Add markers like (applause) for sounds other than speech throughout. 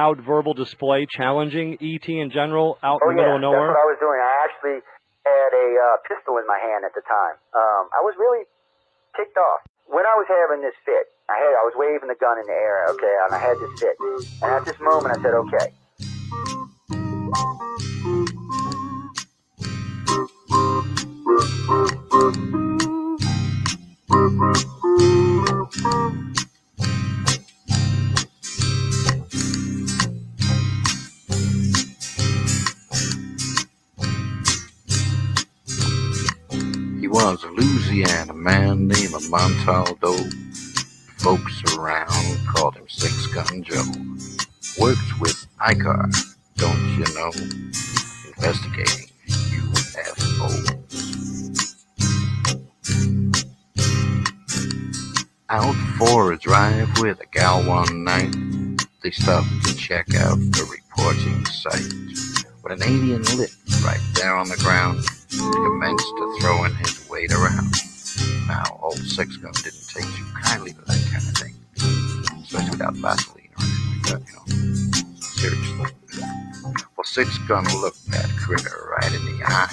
loud verbal display challenging ET in general out oh, in the middle of nowhere? That's what I was doing. I actually had a uh, pistol in my hand at the time. Um, I was really ticked off. When I was having this fit, I had I was waving the gun in the air, okay, and I had this fit. And at this moment, I said, okay. He was a Louisiana man named Montaldo. Folks around called him Six Gun Joe. Worked with ICAR, don't you know? Investigating UFOs. Out for a drive with a gal one night, they stopped to check out the reporting site. When an alien lit right there on the ground, he commenced to throwing his weight around. Now, old Six Gun didn't take too kindly to that kind of thing, especially without Vaseline or anything like that, you know. Seriously. Well, Six Gun looked that critter right in the eye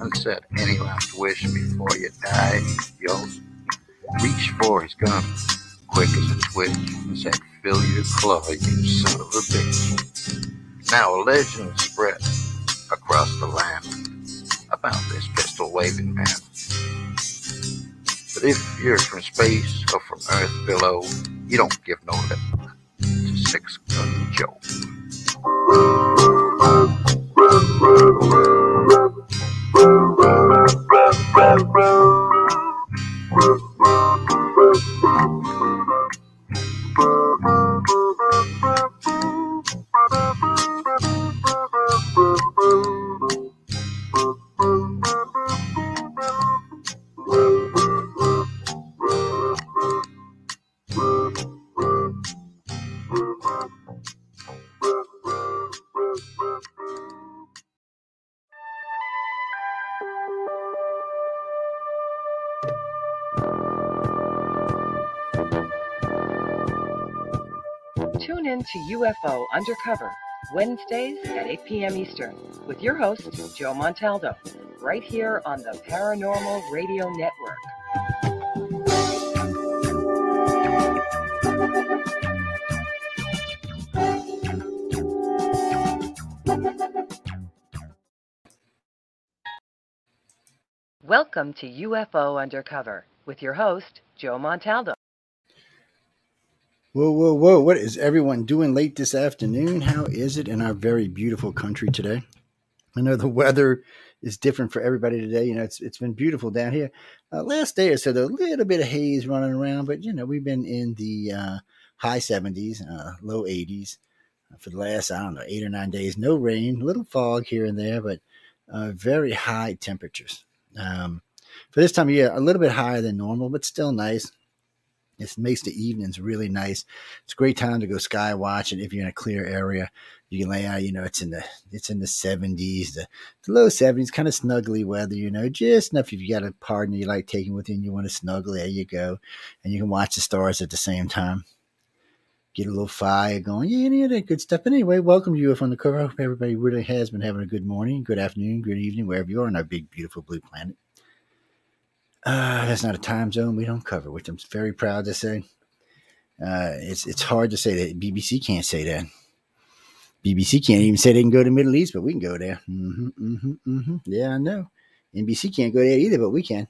and said, Any last wish before you die? Yo, reached for his gun, quick as a twitch, and said, Fill your claw, you son of a bitch. Now a legend spread across the land about this pistol waving man. But if you're from space or from Earth below, you don't give no lip to Six Gun Joe. Tune in to UFO Undercover, Wednesdays at 8 p.m. Eastern, with your host, Joe Montaldo, right here on the Paranormal Radio Network. Welcome to UFO Undercover with your host, Joe Montaldo. Whoa, whoa, whoa. What is everyone doing late this afternoon? How is it in our very beautiful country today? I know the weather is different for everybody today. You know, it's it's been beautiful down here. Uh, last day or so, there's a little bit of haze running around, but you know, we've been in the uh, high 70s, uh, low 80s for the last, I don't know, eight or nine days. No rain, little fog here and there, but uh, very high temperatures. Um, for this time of year, a little bit higher than normal, but still nice. It makes the evenings really nice. It's a great time to go sky watching if you're in a clear area. You can lay out, you know, it's in the it's in the 70s, the, the low 70s, kind of snuggly weather, you know, just enough if you got a partner you like taking with you and you want to snuggle, there you go. And you can watch the stars at the same time. Get a little fire going. Yeah, yeah, that good stuff. But anyway, welcome to UFO Undercover. I hope everybody really has been having a good morning, good afternoon, good evening, wherever you are on our big, beautiful blue planet. Uh, that's not a time zone we don't cover, which I'm very proud to say. Uh, it's it's hard to say that BBC can't say that. BBC can't even say they can go to Middle East, but we can go there. hmm hmm hmm Yeah, I know. NBC can't go there either, but we can.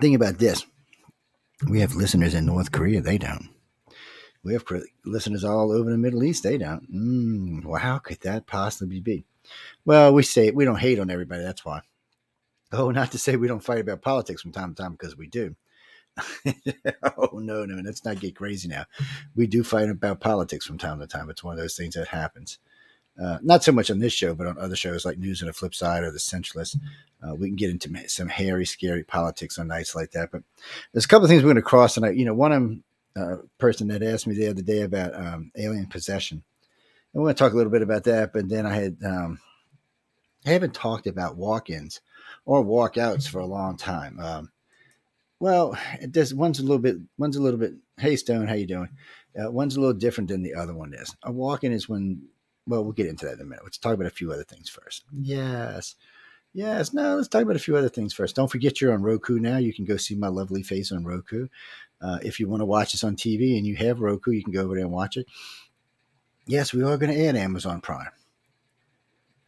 Think about this: we have listeners in North Korea; they don't. We have listeners all over the Middle East; they don't. Mm, well, how could that possibly be? Well, we say we don't hate on everybody. That's why. (laughs) Oh, not to say we don't fight about politics from time to time because we do. (laughs) oh no, no, let's not get crazy now. We do fight about politics from time to time. It's one of those things that happens. Uh, not so much on this show, but on other shows like News on the Flip Side or The Centralist. Uh, we can get into some hairy, scary politics on nights like that. But there's a couple of things we're going to cross tonight. You know, one uh, person that asked me the other day about um, alien possession, and we're going to talk a little bit about that. But then I had um, I haven't talked about walk-ins or walkouts for a long time. Um, well, there's one's a little bit one's a little bit. Hey Stone, how you doing? Uh, one's a little different than the other one is. A walk-in is when, well, we'll get into that in a minute. Let's talk about a few other things first. Yes. Yes. No, let's talk about a few other things first. Don't forget you're on Roku now. You can go see my lovely face on Roku. Uh, if you want to watch this on TV and you have Roku, you can go over there and watch it. Yes, we are going to add Amazon Prime.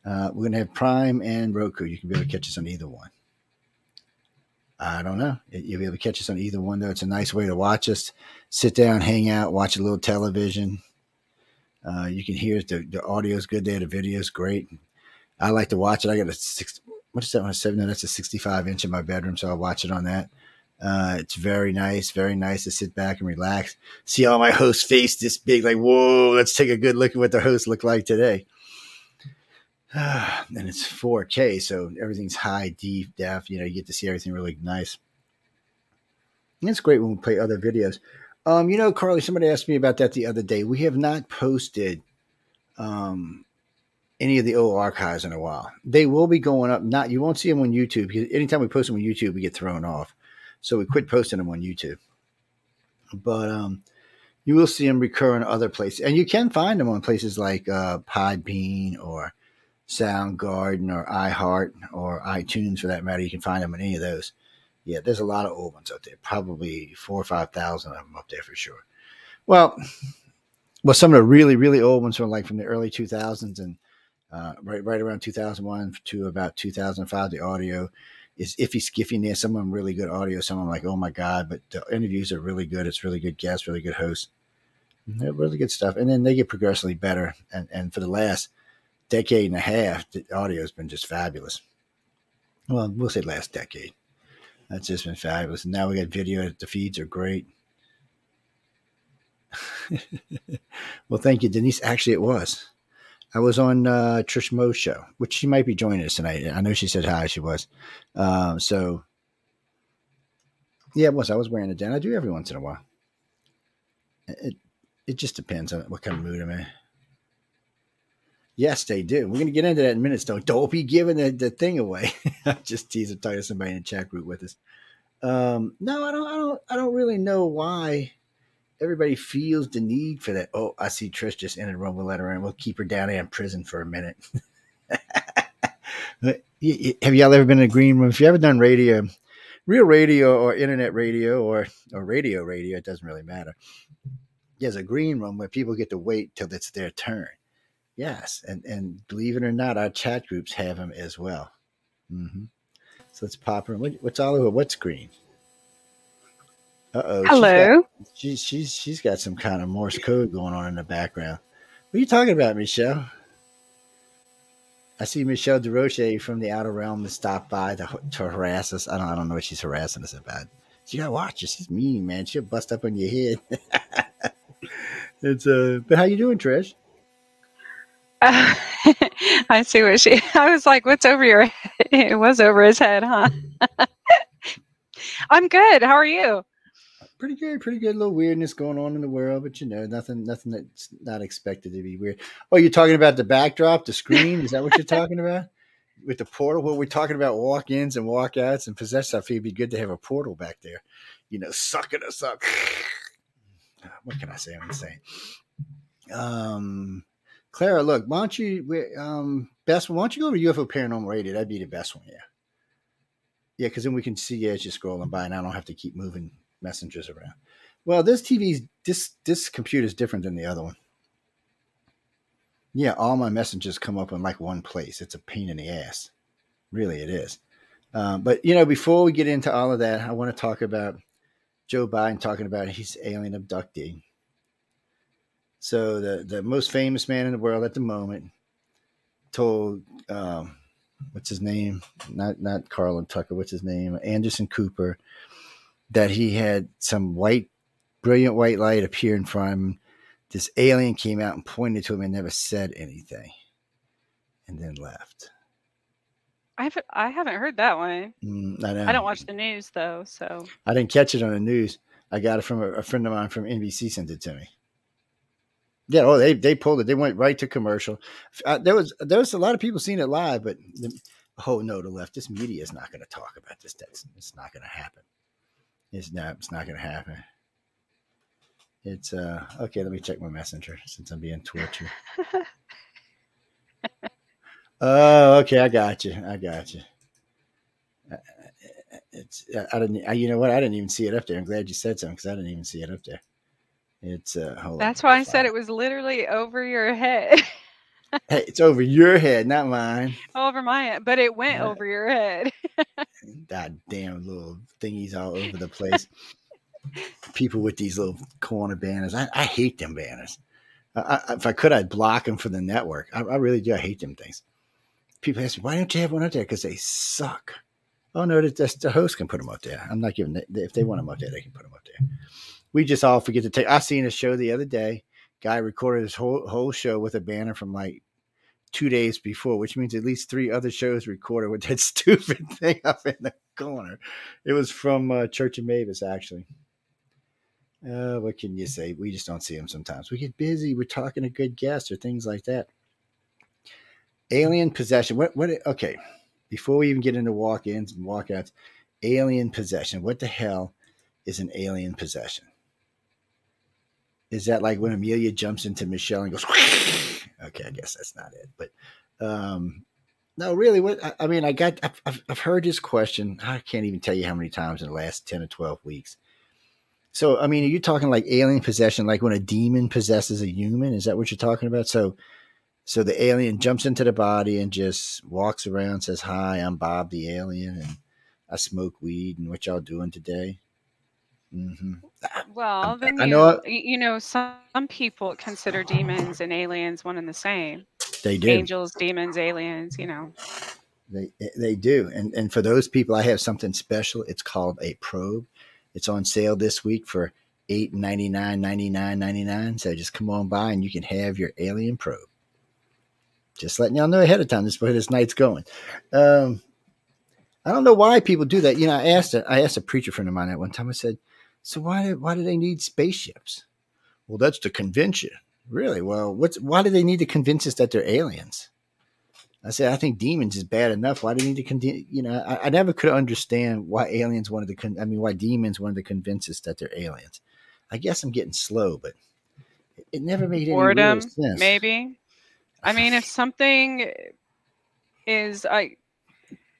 Uh, we're going to have Prime and Roku. You can be able to catch us on either one. I don't know. You'll be able to catch us on either one, though. It's a nice way to watch us. Sit down, hang out, watch a little television. Uh, you can hear the, the audio's good there. The video's great. I like to watch it. I got a six. What is that one? A seven? No, that's a sixty-five inch in my bedroom, so I watch it on that. Uh, it's very nice, very nice to sit back and relax. See all my host face this big, like whoa. Let's take a good look at what the host look like today. (sighs) and it's 4K, so everything's high deep def. You know, you get to see everything really nice. And it's great when we play other videos. Um, you know, Carly, somebody asked me about that the other day. We have not posted um, any of the old archives in a while. They will be going up. Not you won't see them on YouTube because anytime we post them on YouTube, we get thrown off. So we quit posting them on YouTube. But um, you will see them recur in other places, and you can find them on places like uh, Podbean or Soundgarden or iHeart or iTunes for that matter. You can find them in any of those. Yeah, there's a lot of old ones out there. Probably four or five thousand of them up there for sure. Well, well, some of the really really old ones from like from the early 2000s and uh, right right around 2001 to about 2005. The audio is iffy skiffy there. Some of them really good audio. Some of them like oh my god, but the interviews are really good. It's really good guests, really good hosts. They're really good stuff, and then they get progressively better. And and for the last decade and a half, the audio has been just fabulous. Well, we'll say last decade. That's just been fabulous. And now we got video. The feeds are great. (laughs) well, thank you, Denise. Actually, it was. I was on uh, Trish Mo's show, which she might be joining us tonight. I know she said hi. She was. Uh, so, yeah, it was. I was wearing it down. I do every once in a while. It it just depends on what kind of mood I'm in. Yes, they do. We're going to get into that in minutes, though. Don't be giving the, the thing away. (laughs) Just teasing, talking to somebody in the chat group with us. Um, no, I don't. I don't. I don't really know why everybody feels the need for that. Oh, I see Trish just entered room. We'll let her in. We'll keep her down in prison for a minute. (laughs) Have y'all ever been in a green room? If you ever done radio, real radio or internet radio or or radio radio, it doesn't really matter. There's a green room where people get to wait till it's their turn Yes, and and believe it or not, our chat groups have them as well. Mm-hmm. So let's pop her. What, what's Oliver? What's green? Uh oh. Hello. She's, she's she's she's got some kind of Morse code going on in the background. What are you talking about, Michelle? I see Michelle Desrochers from the Outer Realm to stop by to, to harass us. I don't I don't know what she's harassing us about. You gotta watch her. She's mean, man. She'll bust up on your head. (laughs) it's uh. But how you doing, Trish? Uh, (laughs) I see what she. (laughs) I was like, "What's over your?" (laughs) head? It was over his head, huh? I'm good. How are you? Pretty good, pretty good. A little weirdness going on in the world, but you know, nothing, nothing that's not expected to be weird. Oh, you're talking about the backdrop, the screen? Is that what you're talking about? With the portal, well, we're talking about walk-ins and walk-outs and possess stuff. It'd be good to have a portal back there, you know, sucking us up. (sighs) what can I say? I'm saying. Um, Clara, look, why don't you, um, best, why don't you go over to UFO Paranormal Radio? That'd be the best one, yeah. Yeah, because then we can see as you're scrolling by, and I don't have to keep moving messengers around. Well, this TV's this this computer is different than the other one. Yeah, all my messages come up in like one place. It's a pain in the ass. Really, it is. Um, but you know, before we get into all of that, I want to talk about Joe Biden talking about his alien abductee. So the the most famous man in the world at the moment told um, what's his name? Not not Carlin Tucker. What's his name? Anderson Cooper. That he had some white, brilliant white light appear in front of him. This alien came out and pointed to him and never said anything, and then left. I haven't. I haven't heard that one. Mm, I. I don't watch the news though, so I didn't catch it on the news. I got it from a, a friend of mine from NBC sent it to me. Yeah, oh, they they pulled it. They went right to commercial. Uh, there was there was a lot of people seeing it live, but the, oh no, the left. This media is not going to talk about this. That's it's not going to happen. It's not. It's not going to happen. It's uh okay. Let me check my messenger since I'm being tortured. (laughs) oh, okay. I got you. I got you. Uh, It's I didn't. I, you know what? I didn't even see it up there. I'm glad you said something because I didn't even see it up there. It's uh. Hold That's why I said it was literally over your head, (laughs) Hey, it's over your head, not mine. over my head, but it went Right. over your head. (laughs) God damn little thingies all over the place. (laughs) People with these little corner banners. I, I hate them banners. I, I, if I could, I'd block them for the network. I, I really do. I hate them things. People ask me, why don't you have one up there? Because they suck. Oh, no, the, the, the host can put them up there. I'm not giving it. If they want them up there, they can put them up there. We just all forget to take. I seen a show the other day. Guy recorded his whole, whole show with a banner from like two days before, which means at least three other shows recorded with that (laughs) stupid thing up in the corner. It was from uh, Church of Mavis, actually. Uh, what can you say? We just don't see them sometimes. We get busy. We're talking to good guests or things like that. Alien possession. What? What? Okay. Before we even get into walk-ins and walkouts, alien possession. What the hell is an alien possession? Is that like when Amelia jumps into Michelle and goes? (laughs) okay, I guess that's not it. But um, no, really. What? I, I mean, I got. I've- I've, heard this question. I can't even tell you how many times in the last ten or twelve weeks. So, I mean, are you talking like alien possession, like when a demon possesses a human? Is that what you're talking about? So, so the alien jumps into the body and just walks around, says, "Hi, I'm Bob the alien, and I smoke weed. And what y'all doing today?" Hmm Well, then I you, know you know some, people consider demons and aliens one and the same. They do. Angels, demons, aliens. You know. They they do, and and for those people, I have something special. It's called a probe. It's on sale this week for eight ninety nine, ninety nine, ninety nine. So just come on by and you can have your alien probe. Just letting y'all know ahead of time. This is where this night's going. Um, I don't know why people do that. You know, I asked a, I asked a preacher friend of mine that one time. I said, "So why why do they need spaceships?" Well, that's to convince you. Really? Well, what's why do they need to convince us that they're aliens? I said, I think demons is bad enough. Why do you need to, con- you know, I, I never could understand why aliens wanted to, con- I mean, why demons wanted to convince us that they're aliens. I guess I'm getting slow, but it, it never made any boredom real sense. maybe i mean if something is i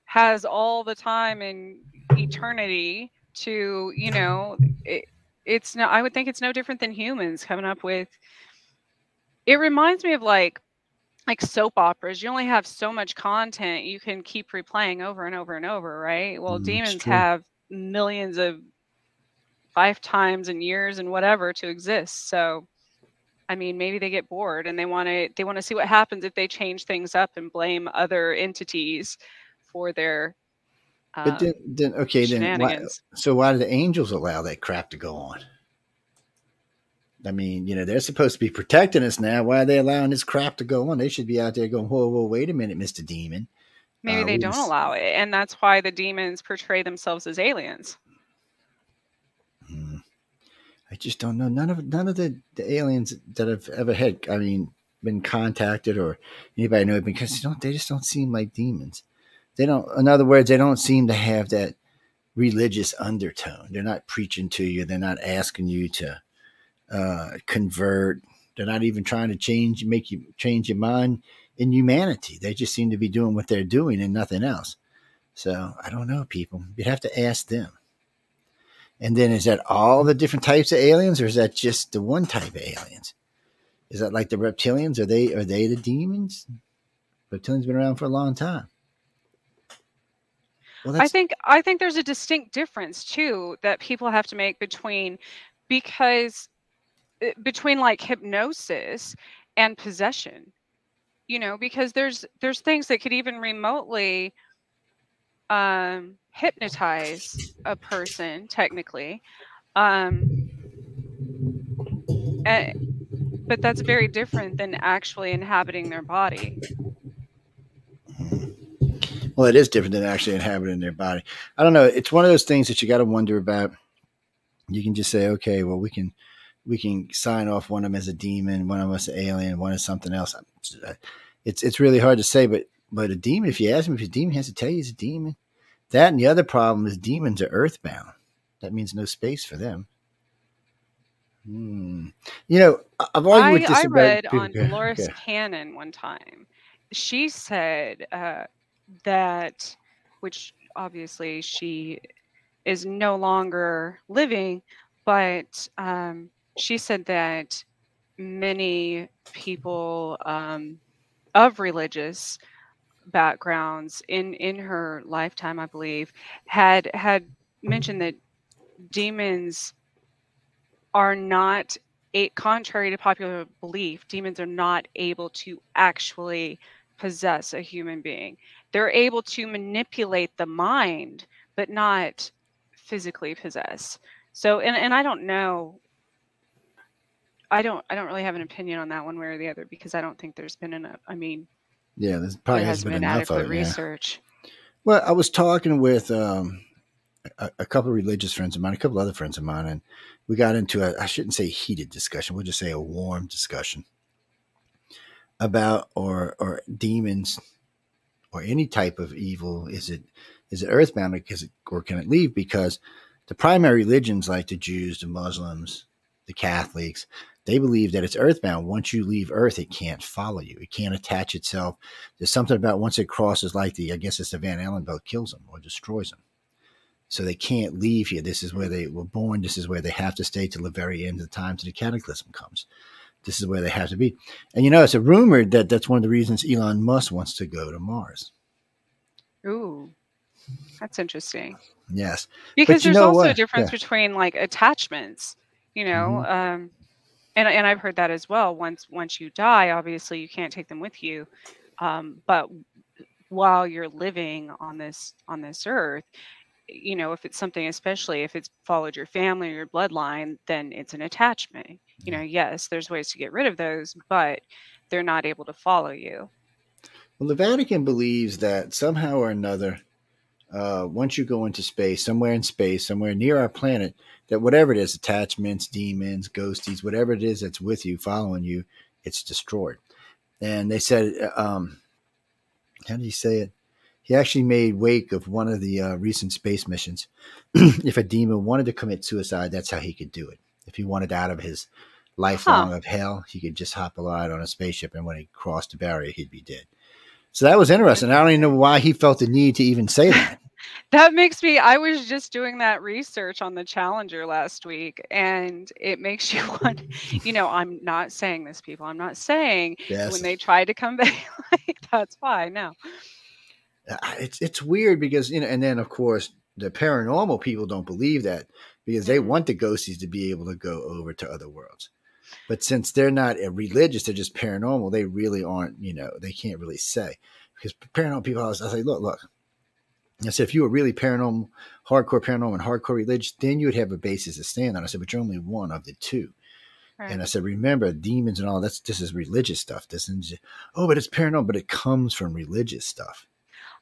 has all the time in eternity to you know it, it's no i would think it's no different than humans coming up with it reminds me of like like soap operas. You only have so much content you can keep replaying over and over and over right? Well Mm, demons have millions of lifetimes and years and whatever to exist so I mean, maybe they get bored and they want to they want to see what happens if they change things up and blame other entities for their But then, then okay, then why, so why do the angels allow that crap to go on? I mean, you know, they're supposed to be protecting us now. Why are they allowing this crap to go on? They should be out there going, whoa, whoa, wait a minute, Mister Demon. Maybe uh, they don't just- allow it, and that's why the demons portray themselves as aliens. Hmm. I just don't know. None of none of the, the aliens that I've ever had, I mean, been contacted or anybody know because you know they just don't seem like demons. They don't. In other words, they don't seem to have that religious undertone. They're not preaching to you. They're not asking you to uh, convert. They're not even trying to change, make you change your mind in humanity. They just seem to be doing what they're doing and nothing else. So I don't know, people. You'd have to ask them. And then is that all the different types of aliens, or is that just the one type of aliens? Is that like the reptilians? Are they are they the demons? Reptilians been around for a long time. Well, I think I think there's a distinct difference too that people have to make between because uh, between like hypnosis and possession. You know, because there's there's things that could even remotely um hypnotize a person technically. Um eh, but that's very different than actually inhabiting their body. Well, it is different than actually inhabiting their body. I don't know. It's one of those things that you got to wonder about. You can just say, okay, well, we can we can sign off one of them as a demon, one of us an alien, one is something else. It's it's really hard to say, but but a demon, if you ask him if a demon, has to tell you he's a demon. That and the other problem is demons are earthbound. That means no space for them. Hmm. You know, I've argued I, with this I read on Dolores (laughs) okay. Cannon one time. She said uh, that, which obviously she is no longer living, but um, she said that many people um, of religious backgrounds in in her lifetime, I believe, had had mentioned that demons are not a contrary to popular belief demons are not able to actually possess a human being they're able to manipulate the mind but not physically possess so and, and i don't know i don't i don't really have an opinion on that one way or the other because i don't think there's been enough i mean Yeah, there's there probably hasn't hasn't been been enough of adequate it. yeah. research Well, I was talking with um, a, a couple of religious friends of mine, a couple other friends of mine, and we got into a, I shouldn't say heated discussion, we'll just say a warm discussion about or or demons or any type of evil. Is it is it earthbound because it, or can it leave? Because the primary religions like the Jews, the Muslims, the Catholics, they believe that it's earthbound. Once you leave Earth, it can't follow you. It can't attach itself. There's something about once it crosses, like the I guess it's the Van Allen belt, kills them or destroys them. So they can't leave here. This is where they were born. This is where they have to stay till the very end of the time, till the cataclysm comes. This is where they have to be. And you know, it's a rumored that that's one of the reasons Elon Musk wants to go to Mars. ooh that's interesting Yes. because there's also a difference Yeah. between like attachments you know Mhm. um and and i've heard that as well once once you die obviously you can't take them with you um but while you're living on this on this earth you know if it's something especially if it's followed your family or your bloodline then it's an attachment you know yes there's ways to get rid of those but they're not able to follow you Well, the Vatican believes that somehow or another, uh, once you go into space, somewhere in space, somewhere near our planet, that whatever it is, attachments, demons, ghosties, whatever it is that's with you, following you, it's destroyed. And they said, uh, um, how do you say it? He actually made wake of one of the uh, recent space missions. (clears throat) if a demon wanted to commit suicide, that's how he could do it. If he wanted out of his lifelong of hell, he could just hop a on a spaceship, and when he crossed the barrier, he'd be dead. So that was interesting. I don't even know why he felt the need to even say that. (laughs) That makes me. I was just doing that research on the Challenger last week, and it makes you (laughs) want. You know, I'm not saying this, people. I'm not saying Yes. when they try to come (laughs) back, like, that's why. No. It's it's weird because you know, and then of course the paranormal people don't believe that because they want the ghosties to be able to go over to other worlds. But since they're not religious, they're just paranormal. They really aren't. You know, they can't really say because paranormal people. I, was, I say, look, look. I said, if you were really paranormal, hardcore paranormal, and hardcore religious, then you would have a basis to stand on. I said, but you're only one of the two. And I said, remember, demons and all that's this is religious stuff. This is oh, but it's paranormal, but it comes from religious stuff.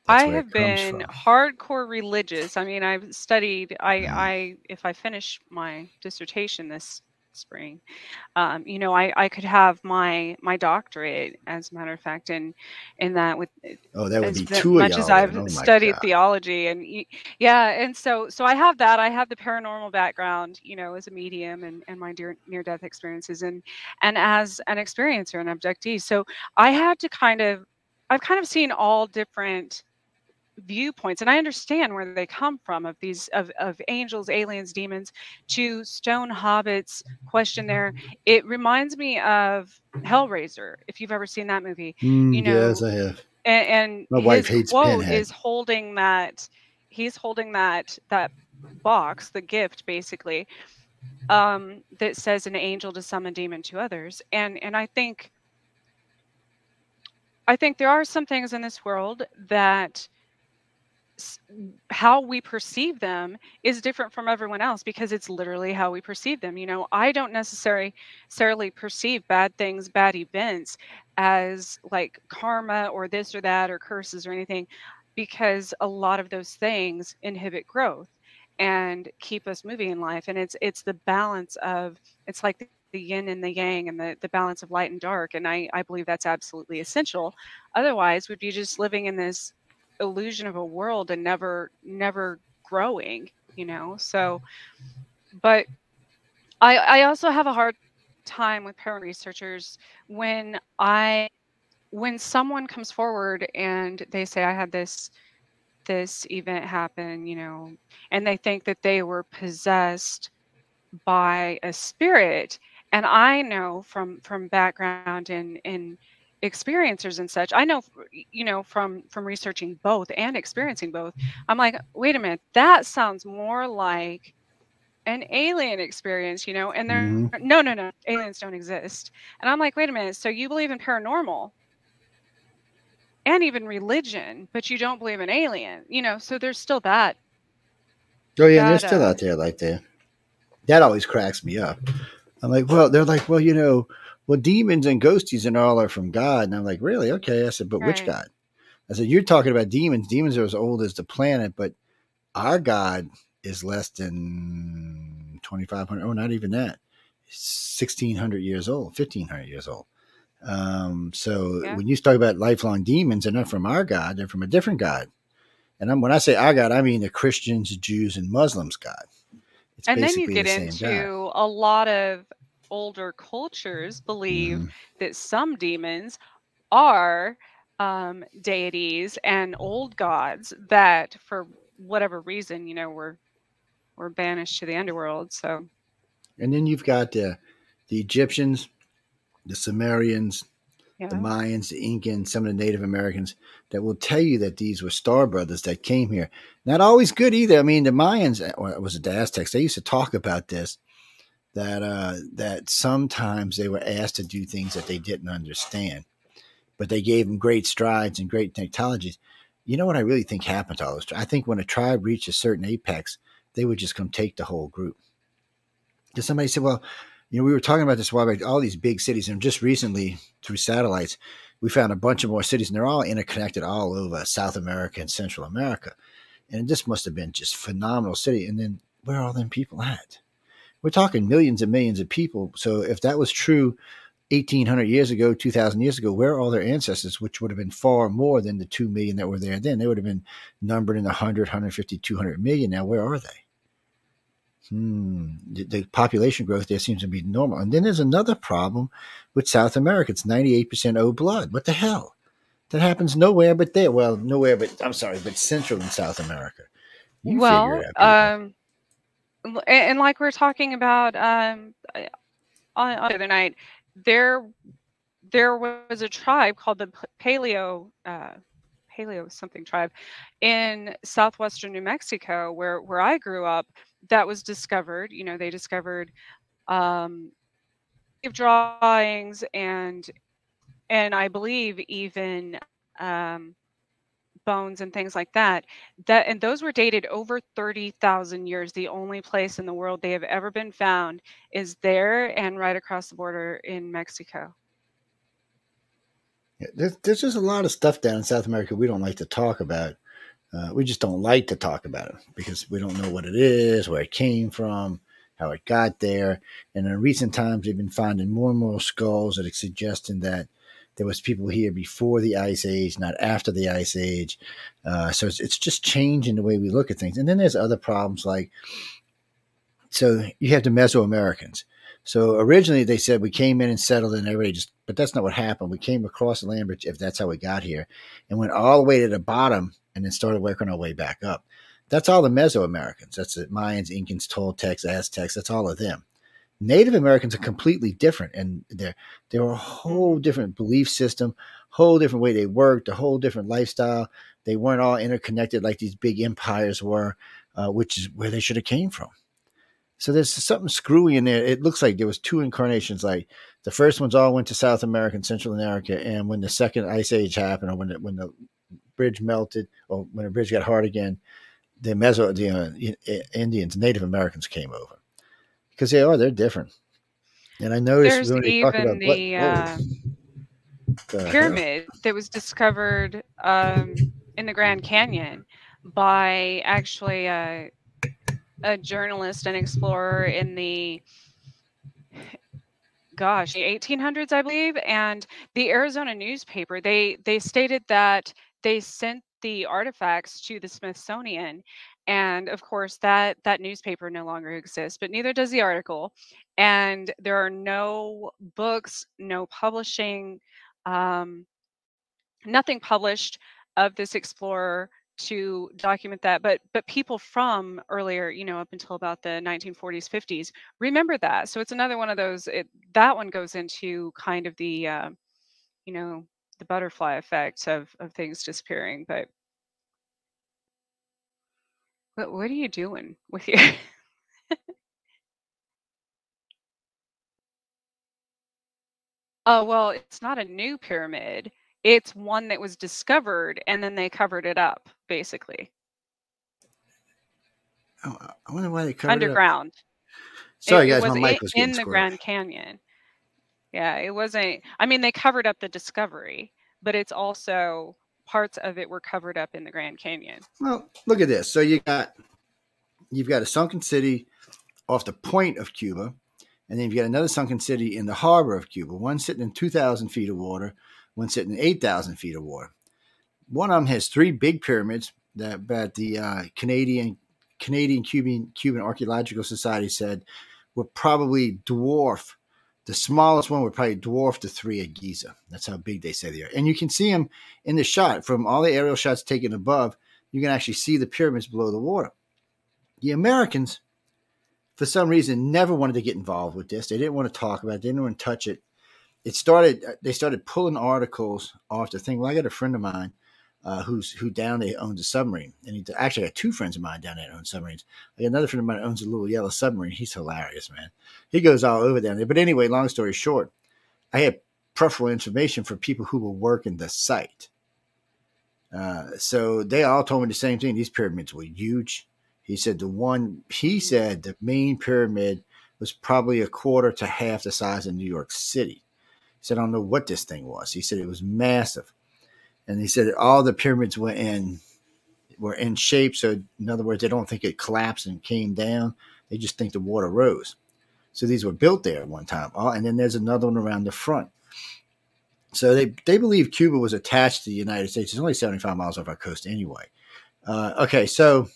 That's I have been from. hardcore religious. I mean, I've studied. I, Mhm. I, if I finish my dissertation this spring, um, you know, I, I could have my my doctorate, as a matter of fact, in in that with Oh, that would be of much as. I've Oh studied God. theology and yeah, and so so I have that. I have the paranormal background, you know, as a medium and and my near near death experiences and and as an experiencer and abductee. So I had to kind of I've kind of seen all different viewpoints and I understand where they come from of these of, of angels, aliens, demons to stone hobbits question there. It reminds me of Hellraiser, if you've ever seen that movie Mm, you know, yes, I have. and, and My wife hates quote Pinhead. is holding that he's holding that that box the gift basically um that says an angel to summon demon to others and and i think i think there are some things in this world that how we perceive them is different from everyone else because it's literally how we perceive them you know? I don't necessarily necessarily perceive bad things bad events as like karma or this or that or curses or anything because a lot of those things inhibit growth and keep us moving in life and it's it's the balance of it's like the, the yin and the yang and the, the balance of light and dark and I, I believe that's absolutely essential. Otherwise we'd be just living in this illusion of a world and never never growing you know so mm-hmm. but I, I also have a hard time with parent researchers when I when someone comes forward and they say I had this this event happen, you know, and they think that they were possessed by a spirit. And I know from from background in in experiencers and such, I know you know from from researching both and experiencing both. I'm like, wait a minute, that sounds more like an alien experience, you know, and they're Mhm. no, no, no, aliens don't exist. And I'm like, wait a minute, so you believe in paranormal and even religion, but you don't believe in alien, you know, so there's still that. Oh yeah, they're still uh, out there like that. That always cracks me up. I'm like, well, they're like, well, you know, well, demons and ghosties and all are from God, and I'm like, really? Okay. I said, but which God? I said, you're talking about demons. Demons are as old as the planet, but our God is less than 2,500. Oh, not even that. 1,600 years old, 1,500 years old. Um, so Yeah. when you talk about lifelong demons, they're not from our God; they're from a different God. And I'm, when I say our God, I mean the Christians, Jews, and Muslims' God. It's and then you get the into a lot of older cultures believe Mhm. that some demons are um, deities and old gods that for whatever reason you know were were banished to the underworld so And then you've got the the Egyptians, the Sumerians, yeah the Mayans, the Incans, some of the Native Americans that will tell you that these were star brothers that came here. Not always good either. I mean, the Mayans, or was it the Aztecs? They used to talk about this that uh, that sometimes they were asked to do things that they didn't understand, but they gave them great strides and great technologies. You know what I really think happened to all those? I think when a tribe reached a certain apex, they would just come take the whole group. Because somebody said, well, you know, we were talking about this a while back, all these big cities, and just recently through satellites, we found a bunch of more cities, and they're all interconnected all over South America and Central America. And this must have been just phenomenal city. And then where are all them people at? We're talking millions and millions of people. So if that was true 1,800 years ago, 2,000 years ago, where are all their ancestors, which would have been far more than the 2 million that were there then? They would have been numbered in the 100, 150, 200 million. Now, where are they? Hmm. The, the population growth there seems to be normal. And then there's another problem with South America. It's 98% O blood. What the hell? That happens nowhere but there. Well, nowhere but, I'm sorry, but Central and South America. You well figure it out. um and, and like we are talking about um uh, on, on the other night there there was a tribe called the paleo uh paleo something tribe in southwestern new mexico where where i grew up that was discovered you know they discovered um drawings and and i believe even um bones and things like that that and those were dated over 30,000 years the only place in the world they have ever been found is there and right across the border in Mexico there's, there's just a lot of stuff down in South America we don't like to talk about. Uh, we just don't like to talk about it because we don't know what it is, where it came from, how it got there. And in recent times, they've been finding more and more skulls that are suggesting that there was people here before the ice age, not after the ice age. Uh, so it's, it's just changing the way we look at things. And then there's other problems like, so you have the Mesoamericans. So originally they said we came in and settled and everybody just, but that's not what happened. We came across the land if that's how we got here, and went all the way to the bottom and then started working our way back up. That's all the Mesoamericans. That's the Mayans, Incans, Toltecs, Aztecs. That's all of them. Native Americans are completely different, and they're they're a whole different belief system, whole different way they worked, a whole different lifestyle. They weren't all interconnected like these big empires were, uh, which is where they should have came from. So there's something screwy in there. It looks like there was two incarnations. Like the first ones all went to South America and Central America, and when the second ice age happened, or when the, when the bridge melted, or when the bridge got hard again, the Meso the uh, Indians, Native Americans came over because they are they're different. And I noticed There's when they talk even about what- the, whoa. uh, (laughs) The hell? pyramid that was discovered um, in the Grand Canyon by actually a, a journalist and explorer in the gosh the 1800s i believe and the arizona newspaper they they stated that they sent the artifacts to the smithsonian and of course that that newspaper no longer exists but neither does the article and there are no books no publishing um, nothing published of this explorer to document that but but people from earlier you know up until about the 1940s 50s remember that so it's another one of those it, that one goes into kind of the uh, you know the butterfly effect of of things disappearing but what what are you doing with your (laughs) oh well it's not a new pyramid. It's one that was discovered and then they covered it up basically. Oh, I wonder why they covered underground. It up. Sorry, it, guys, was my mic in, was in getting the grand canyon. Yeah it wasn't i mean they covered up the discovery but it's also parts of it were covered up in the grand canyon Well, look at this. So you got you've got a sunken city off the point of Cuba, and then you've got another sunken city in the harbor of Cuba. One sitting in two thousand feet of water, one sitting in eight thousand feet of water. One of them has three big pyramids that, that the uh, Canadian Canadian Cuban Cuban Archaeological Society said would probably dwarf the smallest one would probably dwarf the three at Giza. That's how big they say they are. And you can see them in the shot from all the aerial shots taken above. You can actually see the pyramids below the water. The Americans, for some reason, never wanted to get involved with this. They didn't want to talk about it. They didn't want to touch it. It started. Uh, they started pulling articles off the thing. Well, I got a friend of mine uh, who's who down there owns a submarine, and he actually I got two friends of mine down there that own submarines. I got another friend of mine owns a little yellow submarine. He's hilarious, man. He goes all over down there. But anyway, long story short, I had preferential information for people who will work in the site. Uh, so they all told me the same thing. These pyramids were huge. He said the one he said the main pyramid was probably a quarter to half the size of New York City. He said I don't know what this thing was. He said it was massive, and he said all the pyramids were in were in shape. So in other words, they don't think it collapsed and came down. They just think the water rose. So these were built there at one time. Oh, and then there's another one around the front. So they, they believe Cuba was attached to the United States. It's only 75 miles off our coast anyway. Uh, okay, so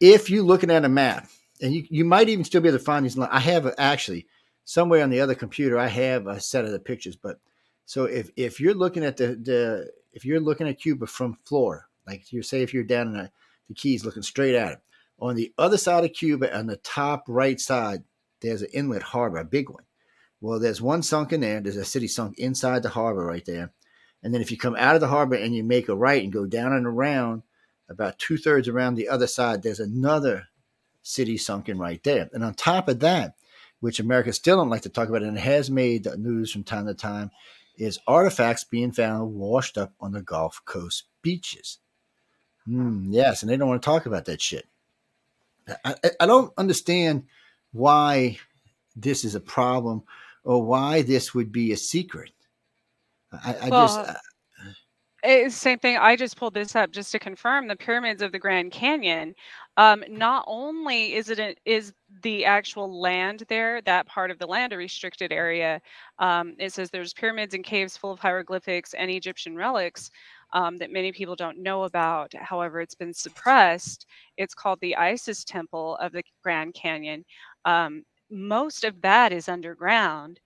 if you're looking at a map, and you, you might even still be able to find these. I have actually somewhere on the other computer. I have a set of the pictures. But so if if you're looking at the the if you're looking at Cuba from Florida, like you say, if you're down in the, the Keys looking straight at it, on the other side of Cuba, on the top right side, there's an inlet harbor, a big one. Well, there's one sunk in there. There's a city sunk inside the harbor right there. And then if you come out of the harbor and you make a right and go down and around, about two thirds around the other side, there's another city sunken right there. And on top of that, which America still don't like to talk about, and has made the news from time to time, is artifacts being found washed up on the Gulf Coast beaches. Hmm, yes, and they don't want to talk about that shit. I, I, I don't understand why this is a problem or why this would be a secret. I, I Well, just, uh, It's the same thing. I just pulled this up just to confirm the pyramids of the Grand Canyon. Um, not only is it a, is the actual land there, that part of the land, a restricted area. Um, it says there's pyramids and caves full of hieroglyphics and Egyptian relics um, that many people don't know about. However, it's been suppressed. It's called the Isis Temple of the Grand Canyon. Um, most of that is underground,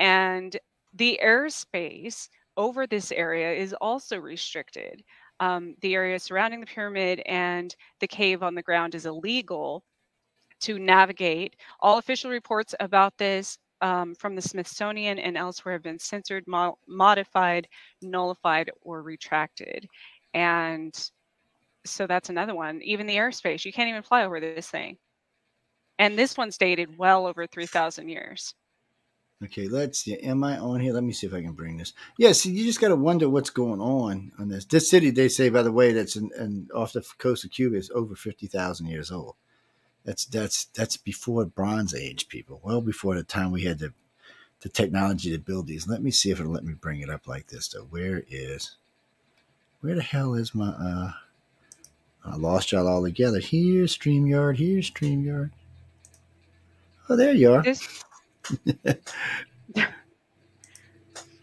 and the airspace over this area is also restricted. Um, the area surrounding the pyramid and the cave on the ground is illegal to navigate. All official reports about this um, from the Smithsonian and elsewhere have been censored, mo- modified, nullified, or retracted. And so that's another one. Even the airspace, you can't even fly over this thing. And this one's dated well over 3,000 years. Okay, let's see. Am I on here? Let me see if I can bring this. Yeah, see, you just got to wonder what's going on on this. This city, they say, by the way, that's in, in off the coast of Cuba, is over fifty thousand years old. That's that's that's before Bronze Age, people. Well before the time we had the the technology to build these. Let me see if it'll let me bring it up like this. Though, where is where the hell is my? uh I lost y'all all together. Here's Streamyard. Here's Streamyard. Oh, there you are.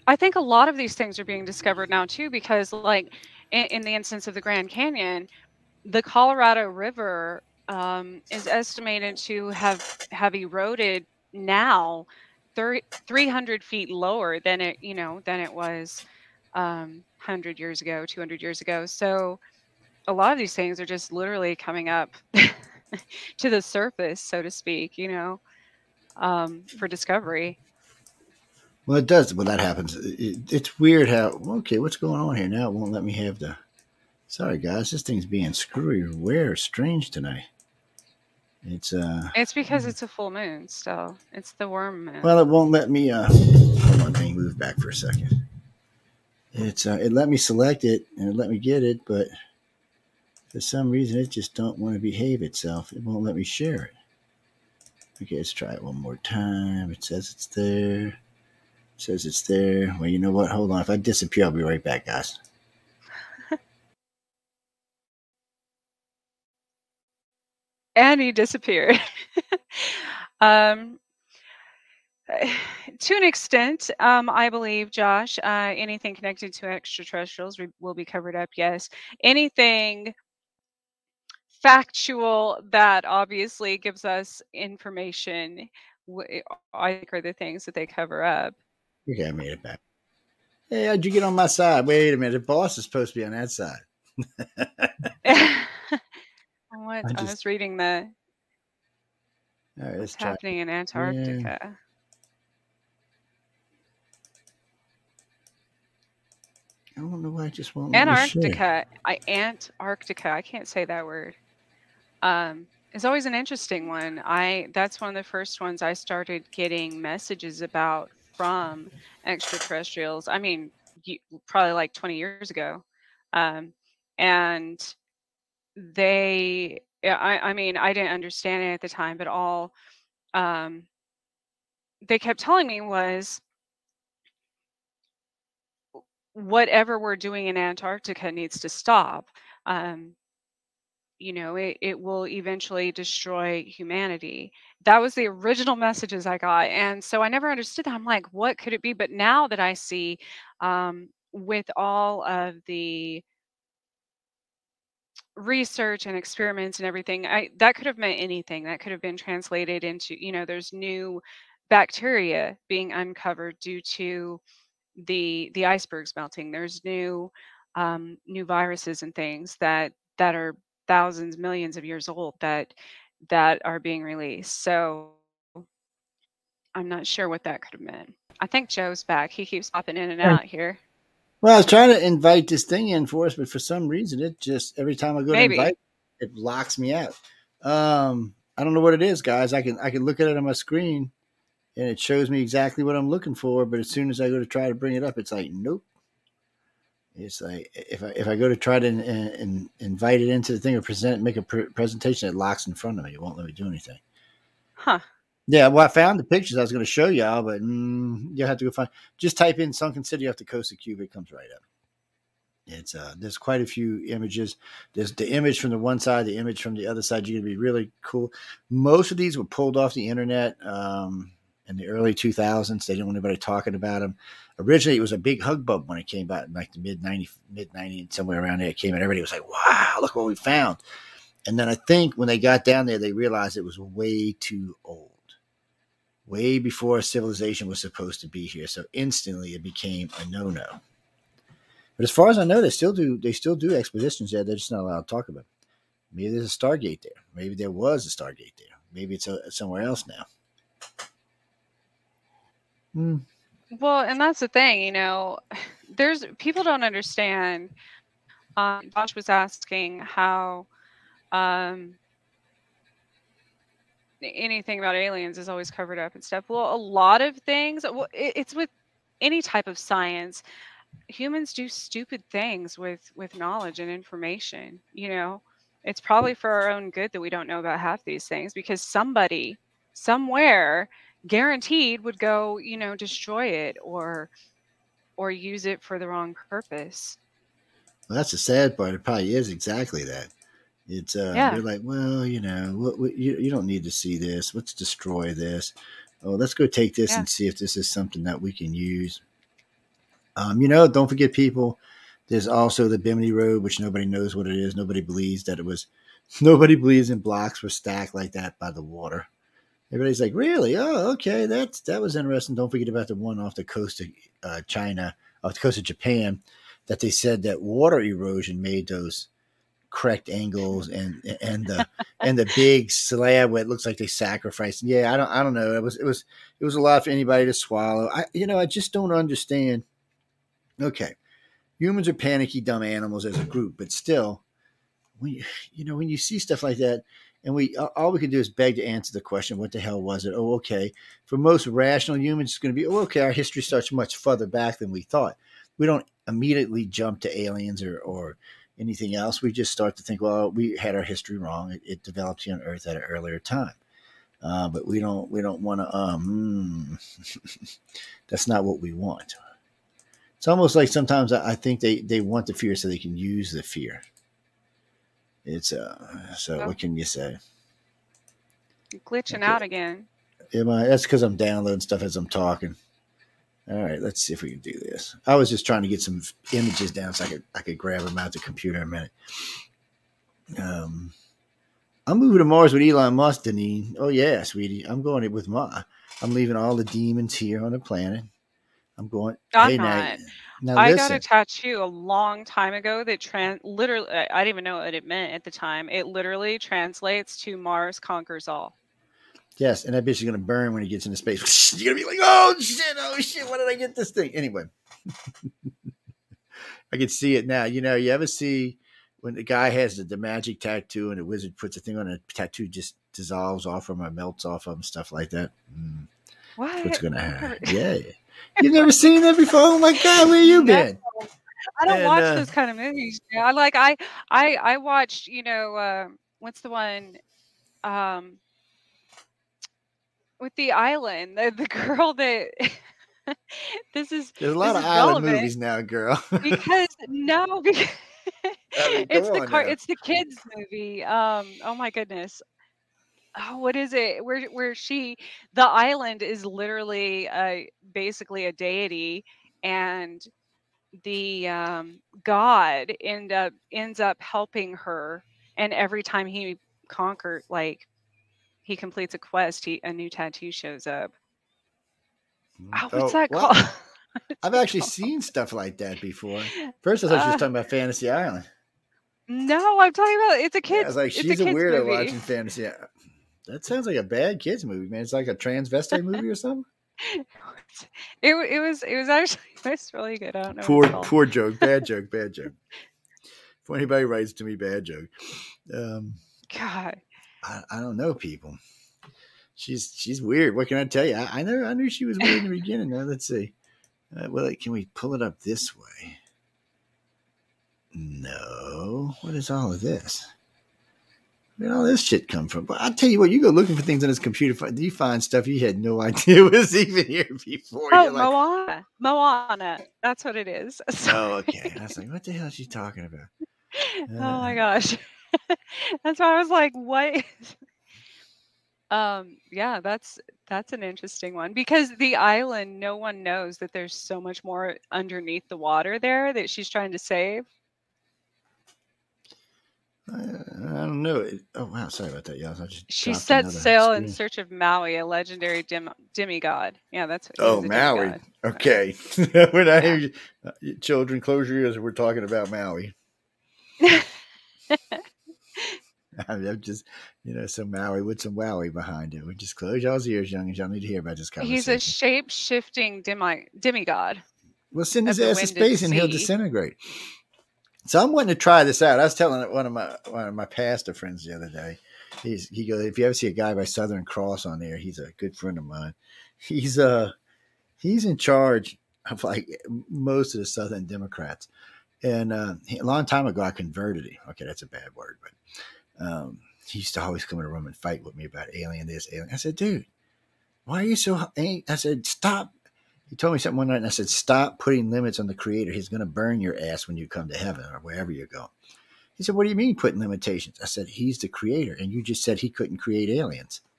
I think a lot of these things are being discovered now too, because like in, in the instance of the Grand Canyon, the Colorado River um, is estimated to have have eroded now 30, 300 feet lower than it you know than it was um, 100 years ago 200 years ago. So a lot of these things are just literally coming up (laughs) to the surface so to speak you know um, for discovery Well, it does. Well, that happens. It, it's weird how. Okay, what's going on here now? It won't let me have the. Sorry, guys. This thing's being screwy weird, strange tonight. It's uh. it's because it's a full moon still it's the worm moon Well, it won't let me. Uh, hold on, let me move back for a second. It's uh, it let me select it and it let me get it, but for some reason it just don't want to behave itself. It won't let me share it. Okay, let's try it one more time. It says it's there. It says it's there. Well, you know what? Hold on. If I disappear, I'll be right back, guys. (laughs) and he disappeared. (laughs) um, (sighs) to an extent, um, I believe, Josh, uh, anything connected to extraterrestrials re- will be covered up. Yes. Anything factual that obviously gives us information, w- eh, I think, are the things that they cover up. Okay, I made it back. Hey, how'd you get on my side? Wait a minute. The boss is supposed to be on that side. (laughs) (laughs) what? I I, just- was reading the right, what's try. happening in Antarctica. I don't know why I just won't let me share. Antarctica, I Antarctica. I can't say that word. Um, it's always an interesting one. I that's one of the first ones I started getting messages about from extraterrestrials. I mean, you, probably like 20 years ago, um, and they. I, I mean, I didn't understand it at the time, but all um, they kept telling me was whatever we're doing in Antarctica needs to stop. Um, you know, it, it will eventually destroy humanity. That was the original messages I got. And so I never understood that. I'm like, what could it be? But now that I see um, with all of the research and experiments and everything, I that could have meant anything. That could have been translated into, you know, there's new bacteria being uncovered due to the the icebergs melting. There's new um, new viruses and things that that are thousands, millions of years old that that are being released. So I'm not sure what that could have meant. I think Joe's back. He keeps popping in and out here. Well, I was trying to invite this thing in for us, but for some reason, it just every time I go Maybe. to invite, it locks me out. Um, I don't know what it is, guys. I can I can look at it on my screen, and it shows me exactly what I'm looking for. But as soon as I go to try to bring it up, it's like nope. It's like if I if I go to try to in, in, invite it into the thing or present make a pr- presentation, it locks in front of me. It won't let me do anything. Huh. Yeah, well, I found the pictures I was going to show y'all, but mm, you'll have to go find. Just type in Sunken City off the coast of Cuba. It comes right up. It's uh, there's quite a few images. There's the image from the one side, the image from the other side. You're gonna be really cool. Most of these were pulled off the internet um, in the early 2000s. They didn't want anybody talking about them. Originally, it was a big hubbub when it came out in like the mid 90, mid 90, somewhere around there. It came out. Everybody was like, "Wow, look what we found!" And then I think when they got down there, they realized it was way too old way before civilization was supposed to be here. So instantly it became a no no. But as far as I know, they still do they still do expeditions there. They're just not allowed to talk about. It. Maybe there's a Stargate there. Maybe there was a Stargate there. Maybe it's a, somewhere else now. Hmm. Well, and that's the thing, you know, (sighs) there's people don't understand. Um, Josh was asking how um, anything about aliens is always covered up and stuff. Well, a lot of things, well, it, it's with any type of science. Humans do stupid things with with knowledge and information. You know, it's probably for our own good that we don't know about half these things because somebody somewhere guaranteed would go, you know, destroy it or or use it for the wrong purpose. Well, that's the sad part. It probably is exactly that. It's uh, Yeah. they're like, well, you know, what, what, you you don't need to see this. Let's destroy this. Oh, let's go take this Yeah. and see if this is something that we can use. Um, you know, don't forget, people. There's also the Bimini Road, which nobody knows what it is. Nobody believes that it was. (laughs) Nobody believes in blocks were stacked like that by the water. Everybody's like, really? Oh, okay. That's that was interesting. Don't forget about the one off the coast of uh, China, off the coast of Japan, that they said that water erosion made those correct angles and and the and the big slab where it looks like they sacrificed. Yeah, I don't I don't know. It was it was it was a lot for anybody to swallow. I you know I just don't understand. Okay, humans are panicky, dumb animals as a group, but still, when you, you know when you see stuff like that, and we all we can do is beg to answer the question, what the hell was it? Oh, okay. For most rational humans, it's going to be, oh, okay. Our history starts much further back than we thought. We don't immediately jump to aliens or or anything else. We just start to think, well, we had our history wrong. It, it developed here on Earth at an earlier time. Uh, but we don't we don't want to um mm, (laughs) that's not what we want it's almost like sometimes I, I think they they want the fear so they can use the fear it's uh so Oh. what can you say You're Glitching Okay. out again. Am I, that's because I'm downloading stuff as I'm talking. All right, let's see if we can do this. I was just trying to get some images down so I could I could grab them out the computer in a minute. Um, I'm moving to Mars with Elon Musk, Deneen. Oh yeah, sweetie, I'm going it with Ma. I'm leaving all the demons here on the planet. I'm going. I'm hey, not. now, now I got a tattoo a long time ago that trans literally I didn't even know what it meant at the time. It literally translates to Mars conquers all. Yes, and that bitch is gonna burn when he gets into space. (laughs) You're gonna be like, oh shit, oh shit, why did I get this thing? Anyway, (laughs) I can see it now. You know, you ever see when the guy has the, the magic tattoo and the wizard puts a thing on a tattoo just dissolves off of him or melts off of him, stuff like that. Mm, What? what's gonna happen. Yeah, you've never seen that before. Oh my god, where you been? I don't And, watch uh, those kind of movies. you know. I like I I I watched, you know, uh, what's the one um with the island, the, the (laughs) girl that (laughs) this is There's a lot of is island relevant movies now, girl. (laughs) because no because I mean, it's the car now. it's the kids movie. Um oh my goodness. Oh, what is it? Where where she the island is literally a basically a deity and the um, god end up ends up helping her and every time he conquered like he completes a quest he a new tattoo shows up oh, what's that well, called (laughs) I've actually seen stuff like that before. First, I thought she was Uh, talking about Fantasy Island. no i'm talking about it's a Yeah, I kid was like, it's she's a, kid's weirdo movie. watching fantasy. That sounds like a bad kids movie, man. It's like a transvestite movie or something. (laughs) it, it was it was actually (laughs) it was really good i don't know Poor, poor joke, bad (laughs) joke, bad joke. If anybody writes to me, bad joke. Um, god I, I don't know people. She's she's weird. What can I tell you? I, I know I knew she was weird in the beginning. Now let's see. Uh, well, can we pull it up this way? No. What is all of this? Where all this shit come from? But I tell you what, you go looking for things on this computer, you find stuff you had no (laughs) idea was even here before. oh like, moana moana that's what it is (laughs) oh, okay. I was like, what the hell is she talking about? (laughs) oh my Uh, gosh that's why i was like what? um yeah that's that's an interesting one because the island no one knows that there's so much more underneath the water there that she's trying to save I, I don't know. Oh wow, sorry about that, y'all. I she set sail in search of maui a legendary dim- demigod yeah that's what Oh, Maui. demigod. Okay. (laughs) when I hear you- uh, children, close your ears. We're talking about Maui. (laughs) I'm I'm just, you know, some Maui with some wowie behind it. We just close y'all's ears, young, and y'all need to hear about this conversation. he's a shape shifting demi- demigod well, send his ass to space and he'll disintegrate. So I'm wanting to try this out. I was telling one of my one of my pastor friends the other day. He's he goes, if you ever see a guy by Southern Cross on there, he's a good friend of mine. He's uh he's in charge of like most of the Southern Democrats. And uh, a long time ago, I converted him. Okay, that's a bad word, but um, he used to always come in a room and fight with me about alien this, alien. I said, dude, why are you so? ang-" I said, stop. He told me something one night, and I said, stop putting limits on the Creator. He's going to burn your ass when you come to heaven or wherever you go. He said, what do you mean putting limitations? I said, he's the Creator, and you just said he couldn't create aliens. (laughs)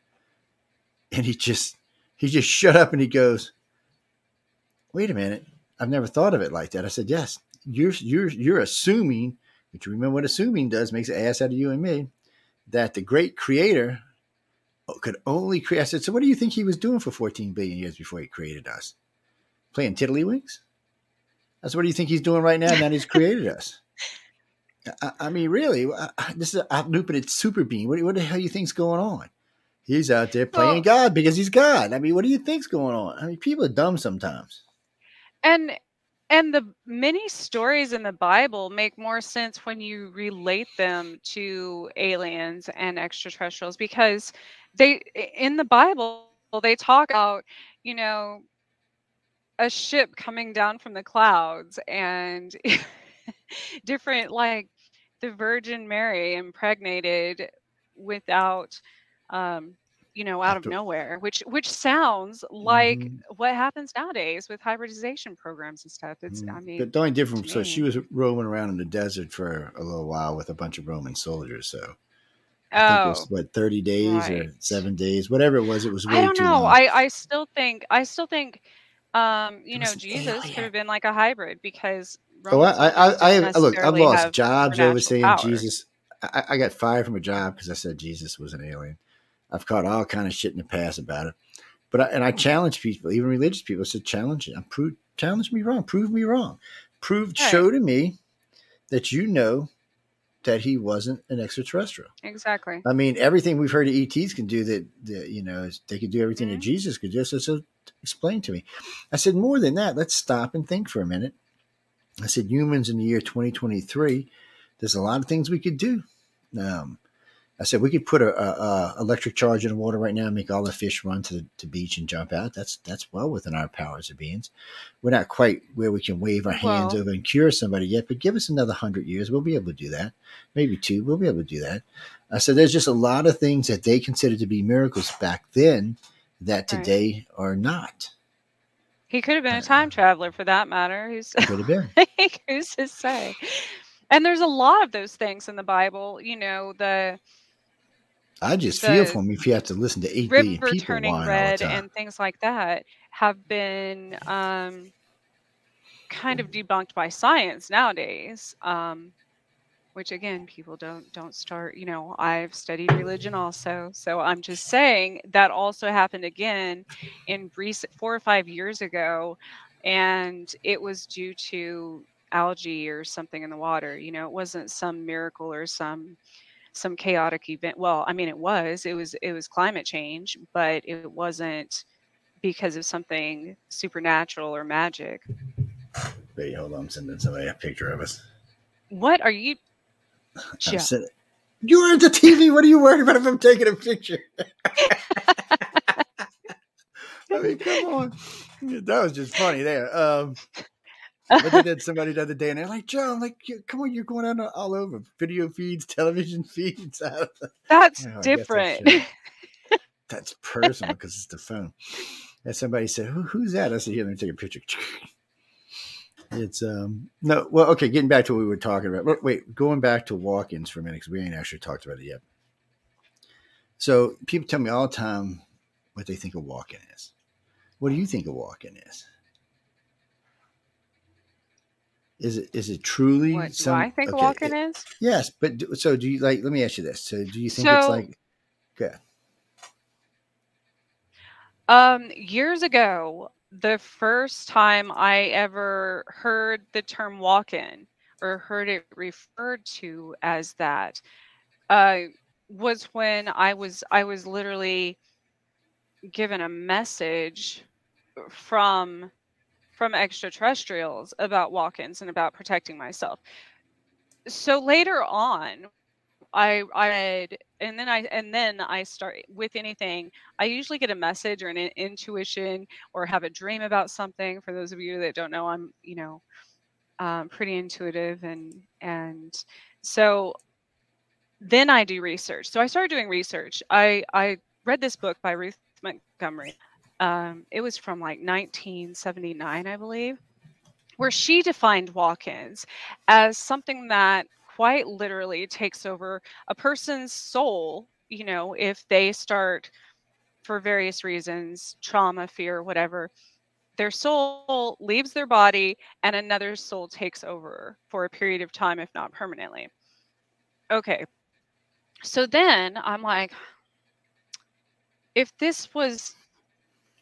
And he just he just shut up and he goes, wait a minute. I've never thought of it like that. I said, yes, you're you're you're assuming, but you remember what assuming does makes an ass out of you and me, that the great creator could only create. I said, so what do you think he was doing for 14 billion years before he created us? Playing tiddlywinks? That's what do you think he's doing right now? Now he's created (laughs) us. I, I mean, really, this is a lupinid super being. What, what the hell do you think's going on? He's out there playing well, God because he's God. I mean, what do you think's going on? I mean, people are dumb sometimes. And and the many stories in the Bible make more sense when you relate them to aliens and extraterrestrials because they in the Bible they talk about, you know, a ship coming down from the clouds and (laughs) different like the Virgin Mary impregnated without um you know out After, of nowhere which which sounds like mm-hmm. what happens nowadays with hybridization programs and stuff it's mm-hmm. i mean but the only difference so she was roaming around in the desert for a little while with a bunch of roman soldiers so I oh, was, what 30 days right. or seven days whatever it was it was way i don't know long. i i still think i still think um you know jesus could have been like a hybrid because oh i i i, look i've lost jobs over saying power. jesus I, I got fired from a job because i said jesus was an alien I've caught all kind of shit in the past about it. But I, and I challenge people, even religious people, I said challenge it. I Prove, challenge me wrong. Prove me wrong. Prove right. show to me that you know that he wasn't an extraterrestrial. Exactly. I mean, everything we've heard of ETs can do that, that you know, they could do everything mm-hmm. that Jesus could do. So, so explain to me. I said, more than that, let's stop and think for a minute. I said, humans in the year 2023, there's a lot of things we could do. Um, I said we could put a, a, a, electric charge in the water right now and make all the fish run to the to beach and jump out. That's that's well within our powers of beings. We're not quite where we can wave our hands well, over and cure somebody yet, but give us another hundred years, we'll be able to do that. Maybe two, we'll be able to do that. I said there's just a lot of things that they considered to be miracles back then that today right. are not. He could have been a uh, time traveler for that matter. Who's (laughs) could have been. (laughs) who's to say? And there's a lot of those things in the Bible. You know the I just feel for him if you have to listen to eight billion people turning whine the red and things like that have been um, kind of debunked by science nowadays. Um, which again, people don't don't start. You know, I've studied religion also, so I'm just saying that also happened again in recent four or five years ago, and it was due to algae or something in the water. You know, it wasn't some miracle or some some chaotic event. Well, I mean, it was. It was. It was climate change, but it wasn't because of something supernatural or magic. Wait, hold on. I'm sending somebody a picture of us. What are you? Sending, you're on the TV. What are you worried about if I'm taking a picture? (laughs) I mean, come on. That was just funny there. Um, but they did somebody the other day, and they're like, "Joe, like, come on, you're going on all over video feeds, television (laughs) feeds." (laughs) That's oh, different. That's, that's, personal because it's the phone. And somebody said, Who, "Who's that?" I said, "Here, let me take a picture." It's um no well okay getting back to what we were talking about wait going back to walk-ins for a minute because we ain't actually talked about it yet so people tell me all the time what they think a walk-in is what do you think a walk-in is is it is it truly? What some, do I think okay, walk-in it, is? Yes, but do, so do you like? Let me ask you this: So do you think so, it's like? Good. Um, years ago, the first time I ever heard the term walk-in or heard it referred to as that uh, was when I was I was literally given a message from from extraterrestrials about walk-ins and about protecting myself. So later on, I I and then I and then I start with anything. I usually get a message or an intuition or have a dream about something. For those of you that don't know, I'm you know um, pretty intuitive and and so then I do research. So I started doing research. I I read this book by Ruth Montgomery um, it was from like 1979, I believe, where she defined walk ins as something that quite literally takes over a person's soul, you know, if they start for various reasons, trauma, fear, whatever, their soul leaves their body and another soul takes over for a period of time, if not permanently. Okay. So then I'm like, if this was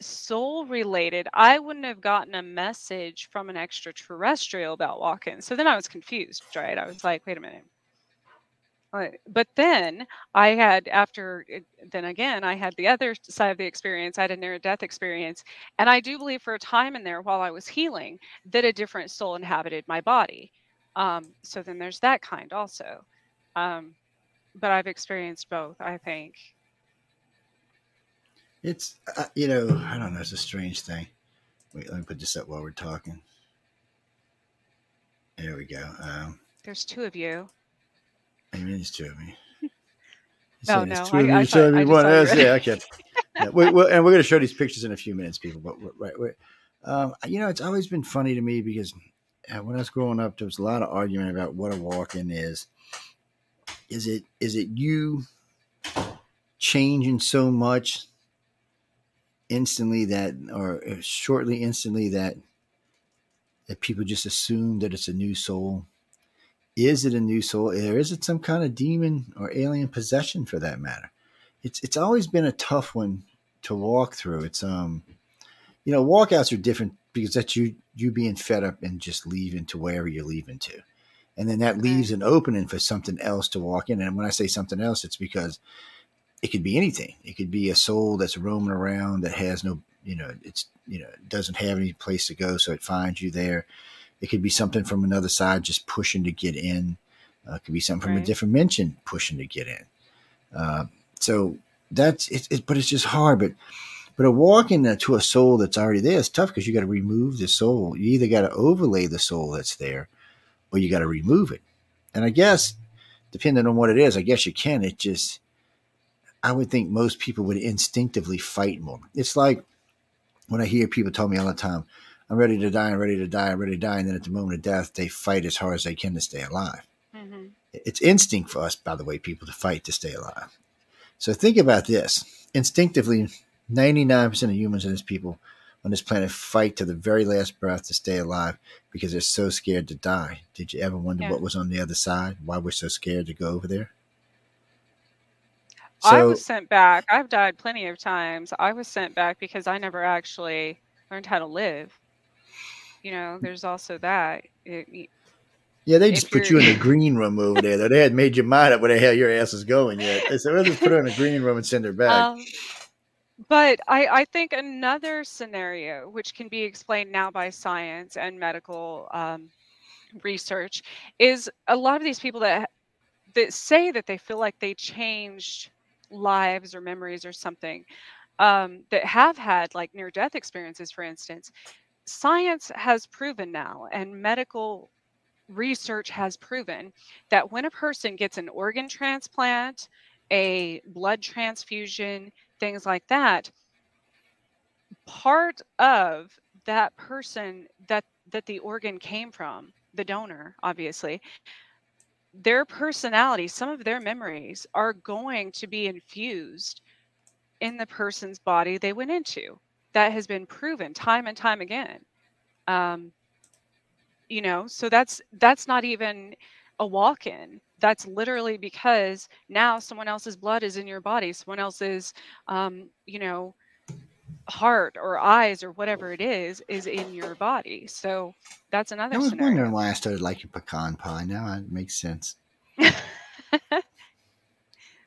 soul related, I wouldn't have gotten a message from an extraterrestrial about walking. So then I was confused, right? I was like, wait a minute. But then I had, after, then again, I had the other side of the experience. I had a near death experience. And I do believe for a time in there while I was healing that a different soul inhabited my body. Um, so then there's that kind also. Um, but I've experienced both, I think. It's uh, you know I don't know. It's a strange thing. Wait, let me put this up while we're talking. There we go. Um, There's two of you. I mean, it's two of me. No, there's no, two I- of I you saw- I me just one. saw you yeah, (laughs) okay. Yeah, we, we, and we're going to show these pictures in a few minutes, people. But right, right. Um, you know, it's always been funny to me because uh, when I was growing up, there was a lot of argument about what a walk-in is. Is it is it you changing so much instantly that, or uh, shortly instantly that that people just assume that it's a new soul? Is it a new soul, or is it some kind of demon or alien possession, for that matter? It's it's always been a tough one to walk through. It's um, you know, walkouts are different because that's you you being fed up and just leaving to wherever you're leaving to, and then that leaves an opening for something else to walk in. And when I say something else, it's because it could be anything. It could be a soul that's roaming around that has no, you know, it's you know doesn't have any place to go, so it finds you there. It could be something from another side just pushing to get in. Uh, it could be something from a different dimension pushing to get in. Uh, so that's it, it. But it's just hard. But but a walk in to a soul that's already there is tough because you got to remove the soul. You either got to overlay the soul that's there, or you got to remove it. And I guess depending on what it is, I guess you can. It just I would think most people would instinctively fight more. It's like when I hear people tell me all the time, I'm ready to die, I'm ready to die, I'm ready to die. And then at the moment of death, they fight as hard as they can to stay alive. hmm It's instinct for us, by the way, people to fight to stay alive. So think about this. Instinctively, 99% of humans and this people on this planet fight to the very last breath to stay alive because they're so scared to die. Did you ever wonder Yeah. what was on the other side? Why we're so scared to go over there? I was sent back. I've died plenty of times. I was sent back because I never actually learned how to live. You know, there's also that. It, yeah, they just put you in the (laughs) green room over there. Though they hadn't made your mind up where the hell your ass is going yet. They said, "We'll just put her in the green room and send her back." Um, but I, I think another scenario, which can be explained now by science and medical um, research, is a lot of these people that that say that they feel like they changed lives or memories or something um, that have had like near death experiences, for instance. Science has proven now, and medical research has proven that when a person gets an organ transplant, a blood transfusion, things like that, part of that person that that the organ came from, the donor, obviously, their personality, some of their memories are going to be infused in the person's body they went into. That has been proven time and time again. Um, you know, so that's that's not even a walk-in. That's literally because now someone else's blood is in your body, someone else's, um, you know, heart or eyes or whatever it is is in your body. So that's another I was scenario. wondering why I started liking pecan pie. Now it makes sense. (laughs)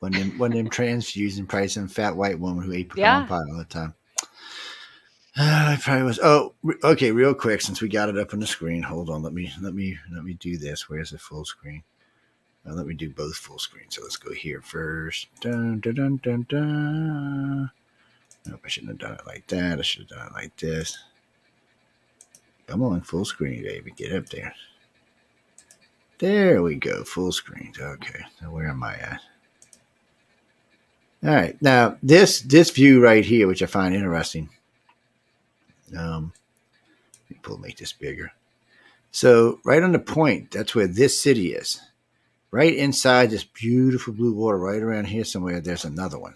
One of them, one of them probably some fat white woman who ate pecan Yeah. pie all the time. Uh, I probably was. Oh, okay. Real quick, since we got it up on the screen, hold on. Let me let me let me do this. Where's the full screen? Uh, let me do both full screen. So let's go here first. Dun, dun, dun, dun, dun. Nope, I shouldn't have done it like that. I should have done it like this. Come on, full screen, baby. Get up there. There we go, full screen. Okay, so where am I at? All right, now this this view right here, which I find interesting. Um, let me pull make this bigger. So right on the point, that's where this city is. Right inside this beautiful blue water, right around here somewhere, there's another one.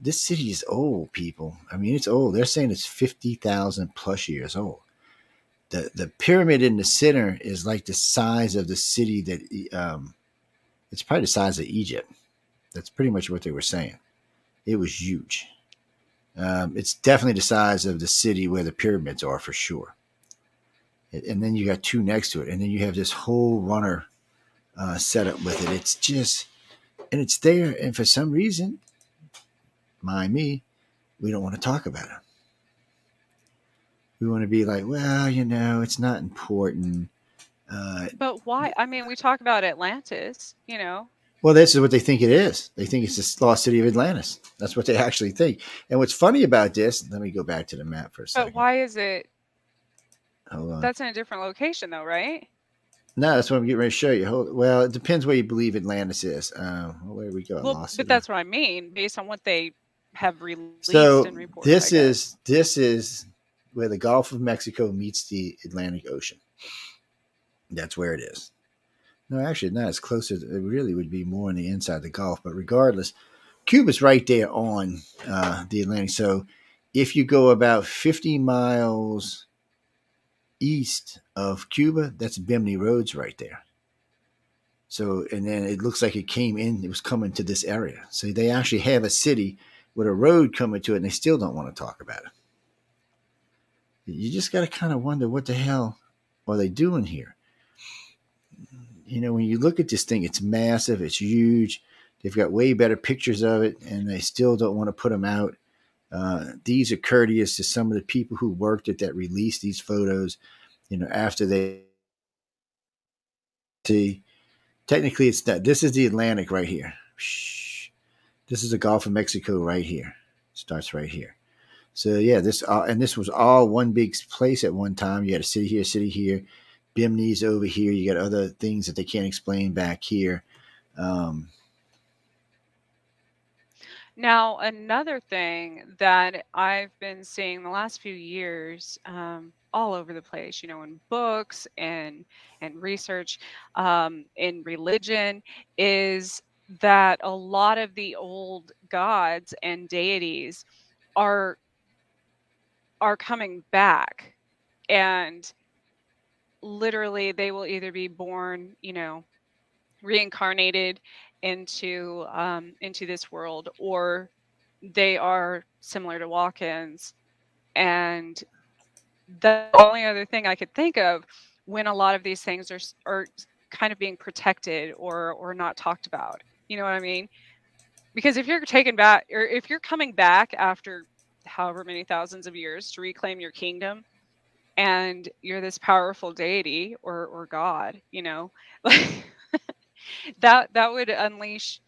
This city is old, people. I mean, it's old. They're saying it's fifty thousand plus years old. The the pyramid in the center is like the size of the city that um, it's probably the size of Egypt. That's pretty much what they were saying. It was huge. Um, it's definitely the size of the city where the pyramids are for sure. And then you got two next to it, and then you have this whole runner uh, setup with it. It's just, and it's there, and for some reason, mind me, we don't want to talk about it. We want to be like, well, you know, it's not important. Uh, But why? I mean, we talk about Atlantis, you know. well, this is what they think it is. They think it's the lost city of Atlantis. That's what they actually think. And what's funny about this, let me go back to the map for a second. But why is it? Hold on. That's in a different location, though, right? No, that's what I'm getting ready to show you. Hold, well, it depends where you believe Atlantis is. Uh, where we go? Well, lost but that's what I mean, based on what they have released so and reported. this is this is where the Gulf of Mexico meets the Atlantic Ocean. That's where it is. No, actually, not as close as it really would be more on the inside of the Gulf. But regardless, Cuba's right there on uh, the Atlantic. So if you go about 50 miles east of Cuba, that's Bimini Roads right there. So, and then it looks like it came in, it was coming to this area. So they actually have a city with a road coming to it, and they still don't want to talk about it. You just got to kind of wonder what the hell are they doing here? You know, when you look at this thing, it's massive, it's huge. They've got way better pictures of it, and they still don't want to put them out. Uh, these are courteous to some of the people who worked at that released these photos. You know, after they see, technically, it's that. This is the Atlantic right here. Shh. This is the Gulf of Mexico right here. Starts right here. So yeah, this uh, and this was all one big place at one time. You had a city here, city here, Bimini's over here. You got other things that they can't explain back here. Um, Now, another thing that I've been seeing the last few years, um, all over the place, you know, in books and and research, um, in religion, is that a lot of the old gods and deities are are coming back, and literally they will either be born, you know, reincarnated into um, into this world, or they are similar to walk-ins. And the only other thing I could think of when a lot of these things are are kind of being protected or or not talked about. You know what I mean? Because if you're taken back, or if you're coming back after however many thousands of years to reclaim your kingdom, and you're this powerful deity or or god, you know, like (laughs) that that would unleash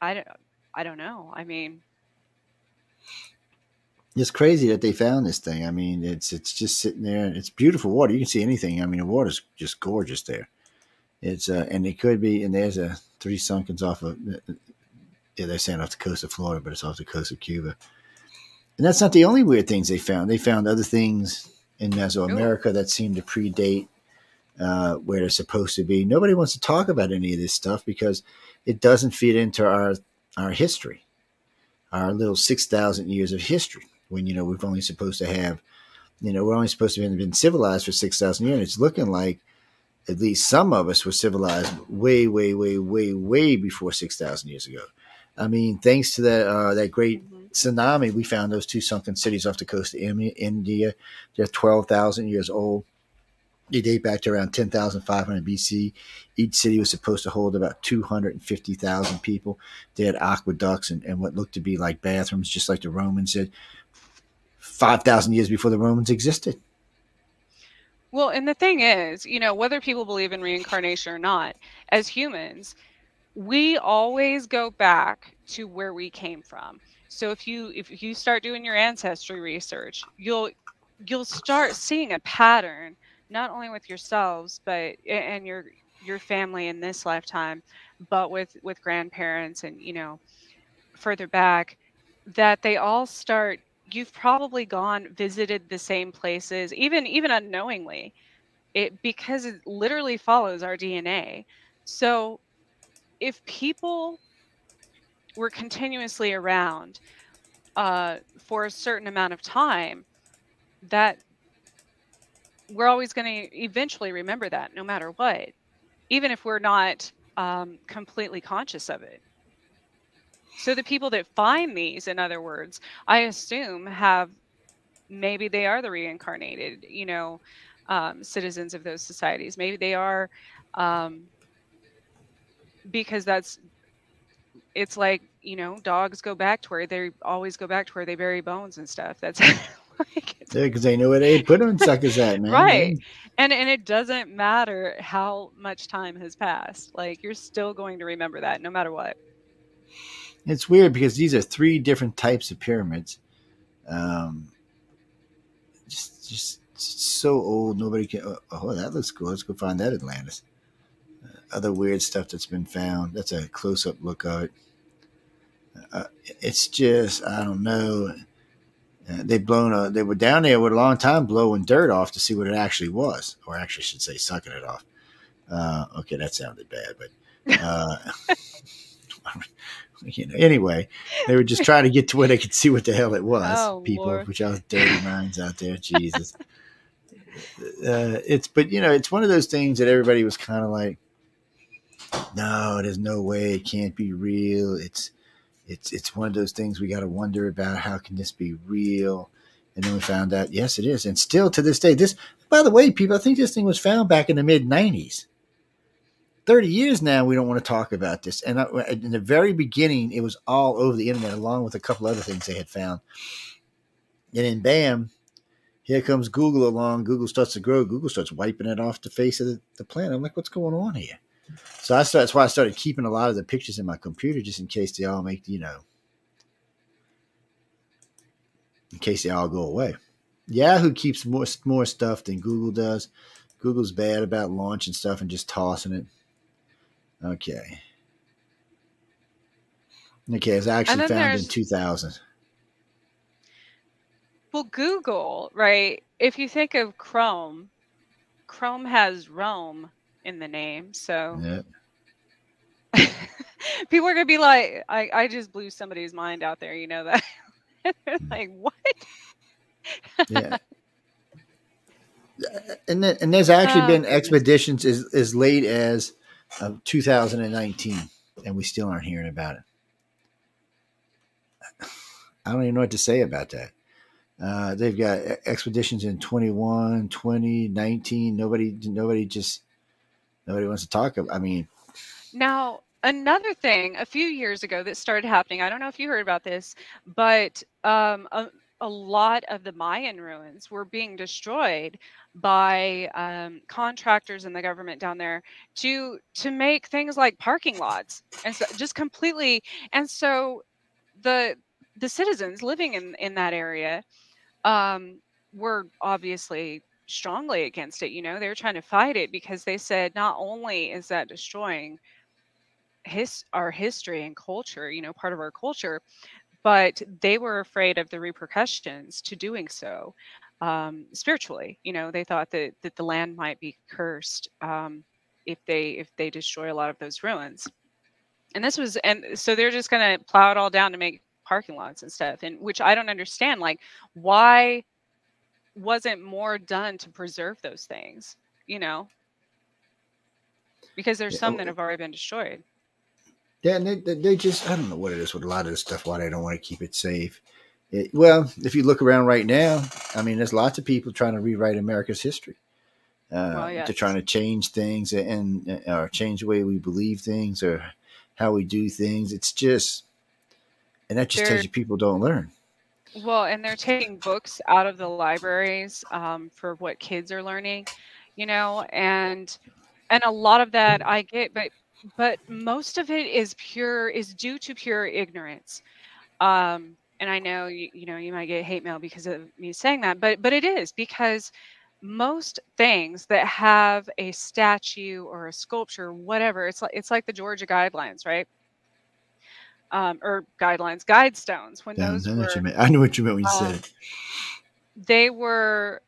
i don't i don't know i mean it's crazy that they found this thing. I mean, it's it's just sitting there. and It's beautiful water. You can see anything. I mean, the water's just gorgeous there. It's uh, and it could be. And there's a three sunkens off of. Yeah, they're saying off the coast of Florida, but it's off the coast of Cuba. And that's not the only weird things they found. They found other things in Mesoamerica that seem to predate uh, where they're supposed to be. Nobody wants to talk about any of this stuff because it doesn't fit into our our history, our little six thousand years of history. When you know we've only supposed to have, you know, we're only supposed to have been civilized for six thousand years. And it's looking like at least some of us were civilized way, way, way, way, way before six thousand years ago. I mean, thanks to that uh, that great tsunami, we found those two sunken cities off the coast of India. They're twelve thousand years old. They date back to around 10,500 BC. Each city was supposed to hold about 250,000 people. They had aqueducts and, and what looked to be like bathrooms, just like the Romans did, 5,000 years before the Romans existed. Well and the thing is you know whether people believe in reincarnation or not as humans we always go back to where we came from. So if you if you start doing your ancestry research you'll you'll start seeing a pattern not only with yourselves but and your your family in this lifetime but with with grandparents and you know further back that they all start you've probably gone visited the same places even even unknowingly it because it literally follows our dna so if people were continuously around uh, for a certain amount of time, that we're always going to eventually remember that no matter what, even if we're not um, completely conscious of it. So the people that find these, in other words, I assume have maybe they are the reincarnated, you know, um, citizens of those societies. Maybe they are, um, because that's it's like you know dogs go back to where they always go back to where they bury bones and stuff. That's (laughs) like yeah, because they know where they put them suckers at, man. Right. And and it doesn't matter how much time has passed. Like you're still going to remember that no matter what. It's weird because these are three different types of pyramids. Um, just just so old, nobody can. Oh, oh, that looks cool. Let's go find that Atlantis. Uh, other weird stuff that's been found. That's a close up look of it. Uh, it's just I don't know. Uh, they blown a, they were down there with a long time blowing dirt off to see what it actually was, or actually should say sucking it off. Uh, okay, that sounded bad, but uh, (laughs) you know, anyway, they were just trying to get to where they could see what the hell it was. Oh, people, Lord. which are dirty minds out there, Jesus. uh, it's but you know, it's one of those things that everybody was kind of like, no, there's no way it can't be real. It's it's it's one of those things we got to wonder about. How can this be real? And then we found out, yes, it is. And still to this day, this, by the way, people, I think this thing was found back in the mid 90s. 30 years now, we don't want to talk about this. And in the very beginning, it was all over the internet, along with a couple other things they had found. And then, bam, here comes Google along. Google starts to grow. Google starts wiping it off the face of the, the planet. I'm like, what's going on here? So I started, that's why I started keeping a lot of the pictures in my computer just in case they all make, you know, in case they all go away. Yahoo keeps more more stuff than Google does. Google's bad about launching stuff and just tossing it. Okay. Okay, it was actually found in 2000. Well, Google, right? If you think of Chrome, Chrome has Rome in the name. So yeah. (laughs) people are gonna be like, I, I just blew somebody's mind out there, you know that. (laughs) Mm. like, what? (laughs) yeah. And then, and there's actually oh, been expeditions as, as late as uh, 2019, and we still aren't hearing about it. I don't even know what to say about that. Uh, they've got expeditions in 21, 20, 19. Nobody, nobody just nobody wants to talk about. I mean, now another thing a few years ago that started happening. I don't know if you heard about this, but um, a lot of the Mayan ruins were being destroyed by um, contractors and the government down there to to make things like parking lots and so just completely. And so the the citizens living in in that area um, were obviously strongly against it. You know, they were trying to fight it because they said not only is that destroying his our history and culture, you know, part of our culture, but they were afraid of the repercussions to doing so um, spiritually. You know, they thought that that the land might be cursed um, if they if they destroy a lot of those ruins. And this was and so they're just going to plow it all down to make parking lots and stuff and which I don't understand like why wasn't more done to preserve those things, you know? Because there's yeah. some that have already been destroyed. Yeah, and they, they just, I don't know what it is with a lot of this stuff, why they don't want to keep it safe. It, well, if you look around right now, I mean, there's lots of people trying to rewrite America's history. Uh, well, yes. They're trying to change things and, and or change the way we believe things or how we do things. It's just, and that just they're, tells you people don't learn. Well, and they're taking books out of the libraries um, for what kids are learning, you know, and and a lot of that I get, but but most of it is pure is due to pure ignorance. Um, and I know you, you know you might get hate mail because of me saying that, but but it is because most things that have a statue or a sculpture, whatever, it's like it's like the Georgia guidelines, right? um, or guidelines, guide stones. When yeah, those I, were, I knew what you meant when you um, said it. They were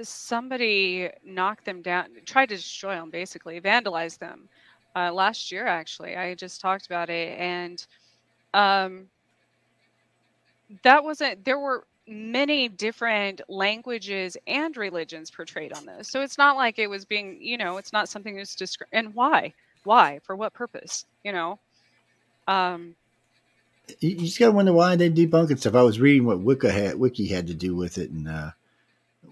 somebody knocked them down, tried to destroy them, basically vandalized them. Uh, last year, actually, I just talked about it, and um, that wasn't there were many different languages and religions portrayed on this. So it's not like it was being you know it's not something that's descri- and why? Why? For what purpose? You know? Um You, just gotta wonder why they debunking stuff. I was reading what Wiki had, Wiki had to do with it, and uh,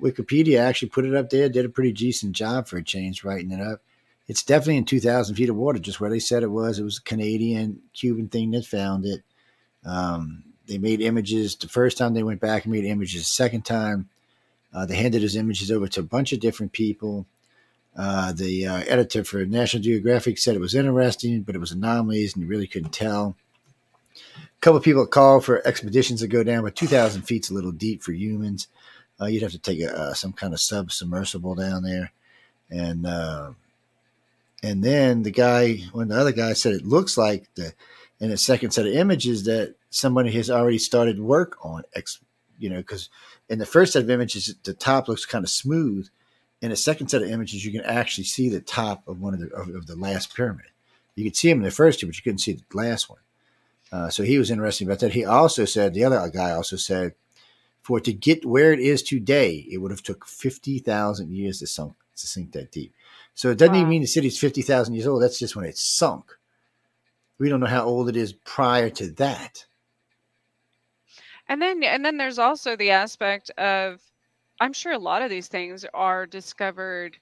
Wikipedia actually put it up there. Did a pretty decent job for a change, writing it up. It's definitely in 2,000 feet of water, just where they said it was. It was a Canadian Cuban thing that found it. Um, they made images the first time they went back and made images the second time. Uh, they handed his images over to a bunch of different people. Uh, the uh, editor for National Geographic said it was interesting, but it was anomalies and you really couldn't tell. A couple people called for expeditions to go down, but 2,000 feet's a little deep for humans. Uh, you'd have to take a, uh, some kind of sub submersible down there. And uh, and then the guy, when the other guy said it looks like the, in a second set of images that somebody has already started work on, ex, you know, because in the first set of images, the top looks kind of smooth. In a second set of images, you can actually see the top of one of the of, of the last pyramid. You could see him in the first two, but you couldn't see the last one. Uh, so he was interested about that. He also said the other guy also said for it to get where it is today, it would have took fifty thousand years to sunk to sink that deep. So it doesn't even mean the city's fifty thousand years old. That's just when it sunk. We don't know how old it is prior to that. and then and then there's also the aspect of i'm sure a lot of these things are discovered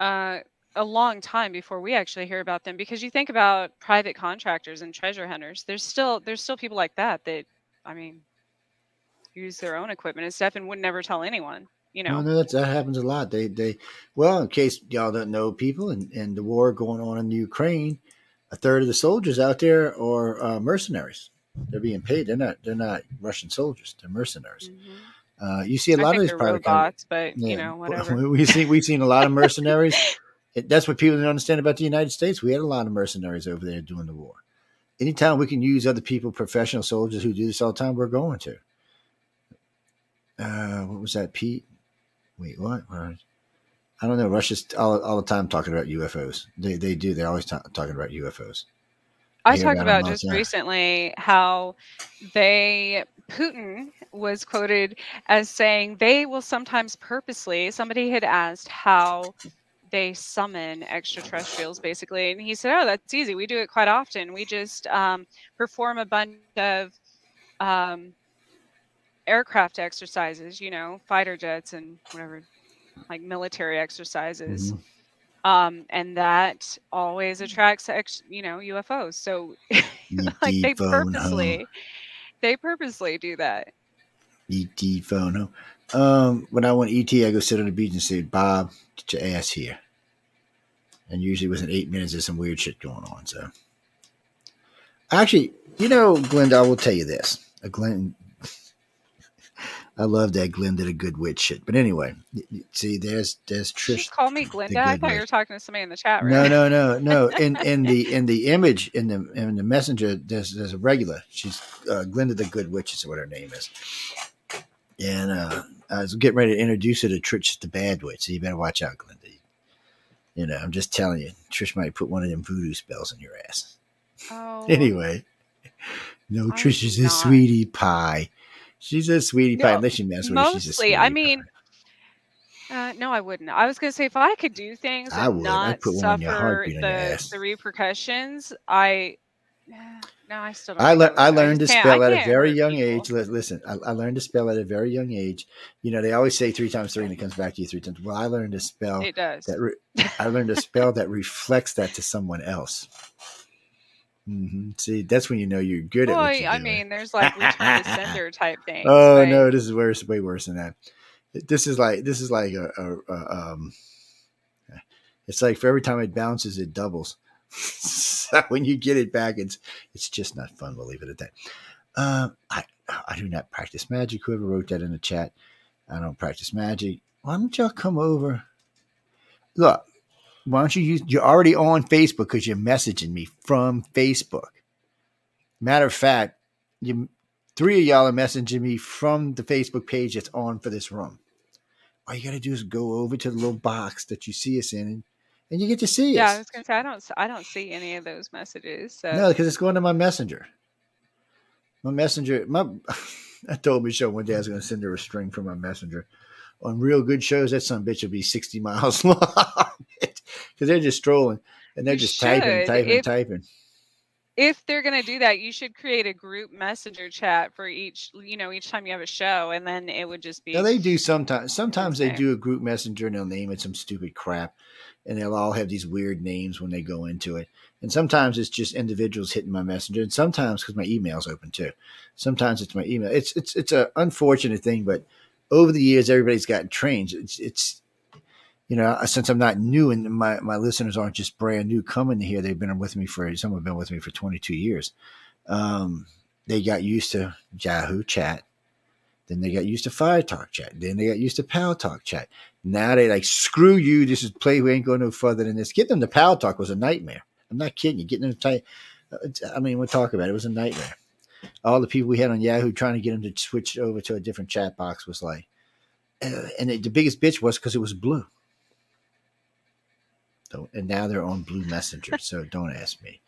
uh, a long time before we actually hear about them because you think about private contractors and treasure hunters there's still there's still people like that that i mean use their own equipment and stuff and would never tell anyone you know No, no, that's, that happens a lot. They, they, well, in case y'all don't know, people, and, and the war going on in the Ukraine, a third of the soldiers out there are uh, mercenaries. They're being paid. They're not. They're not Russian soldiers. They're mercenaries. Mhm. Uh, you see a lot of these private but you Yeah. know whatever (laughs) We see we've seen a lot of (laughs) mercenaries. It- That's what people don't understand about the United States. We had a lot of mercenaries over there during the war. Anytime we can use other people, professional soldiers who do this all the time, we're going to. Uh, what was that, Pete? Wait, what? I don't know. Russia's all, all the time talking about UFOs. They they do. They're always ta- talking about UFOs. I talked about just recently how they Putin was quoted as saying they will sometimes purposely somebody had asked how they summon extraterrestrials basically and he said oh that's easy we do it quite often we just um, perform a bunch of um, aircraft exercises you know fighter jets and whatever like military exercises Mhm. um, and that always attracts ex, you know UFOs. So (laughs) like they home. purposely, they purposely do that. ET phone home. Um, when I went ET, I go sit on the beach and say, "Bob, get your ass here." And usually within eight minutes, there's some weird shit going on. So, actually, you know, Glenda, I will tell you this. A Glenn, I love that Glenn did a good witch shit. But anyway, see, there's there's Trish. call me Glinda? I thought you were talking to somebody in the chat room. No, no, no, no. (laughs) In in the in the image in the in the messenger, there's there's a regular. She's uh, Glinda the Good Witch is what her name is. And uh, I was getting ready to introduce her to Trish the Bad Witch. So you better watch out, Glinda. You know, I'm just telling you, Trish might put one of them voodoo spells in your ass. Oh, (laughs) Anyway, no, I'm Trish is a sweetie pie. She's a sweetie pie. No, Unless you mess with her, she's a mostly, sweetie I mean, Uh, no, I wouldn't. I was gonna say if I could do things I would. I'd not put one on your suffer heartbeat on your the the repercussions, I no, I still don't. I, le- I learned to spell at a very young people. age. Listen, I, I learned to spell at a very young age. You know, they always say three times three and it comes back to you three times. Well, I learned to spell It does. that. Re- (laughs) I learned to spell that reflects that to someone else. Hmm See, that's when you know you're good Well, at you're I mean, there's like return to sender (laughs) type things. oh no, this is worse, way worse than that. This is like this is like a, a, a um. It's like for every time it bounces, it doubles. (laughs) so when you get it back, it's it's just not fun. We'll leave it at that. Um, I I do not practice magic. Whoever wrote that in the chat, I don't practice magic. Why don't y'all come over? Look, why don't you use? You're already on Facebook because you're messaging me from Facebook. Matter of fact, you three of y'all are messaging me from the Facebook page that's on for this room. All you got to do is go over to the little box that you see us in, and, and you get to see us. Yeah, I was gonna say I don't. I don't see any of those messages. So No, because it's going to my messenger. My messenger, my (laughs) I told Michelle one day I was going to send her a string from my messenger. On real good shows, that some bitch will be sixty (laughs) miles long because they're just strolling and they're You just typing, should. typing, If- typing. if they're going to do that you should create a group messenger chat for each you know each time you have a show and then it would just be Now they do sometimes. Sometimes they do a group messenger and they'll name it some stupid crap, and they'll all have these weird names when they go into it. And sometimes it's just individuals hitting my messenger, and sometimes because my email's open too. Sometimes it's my email. It's it's it's a unfortunate thing, but over the years, everybody's gotten trained. It's it's you know since I'm not new and my my listeners aren't just brand new coming here. They've been with me for some have been with me for 22 years. Um, they got used to Yahoo Chat. Then they got used to Fire Talk Chat. Then they got used to Pal Talk Chat. Now they like, screw you. This is play. We ain't going no further than this. Getting them to Pal Talk was a nightmare. I'm not kidding you. Getting them to type. I mean, we'll talk about it. It was a nightmare. All the people we had on Yahoo trying to get them to switch over to a different chat box was like, uh, and it, the biggest bitch was because it was blue. So, and now they're on Blue Messenger. (laughs) so don't ask me.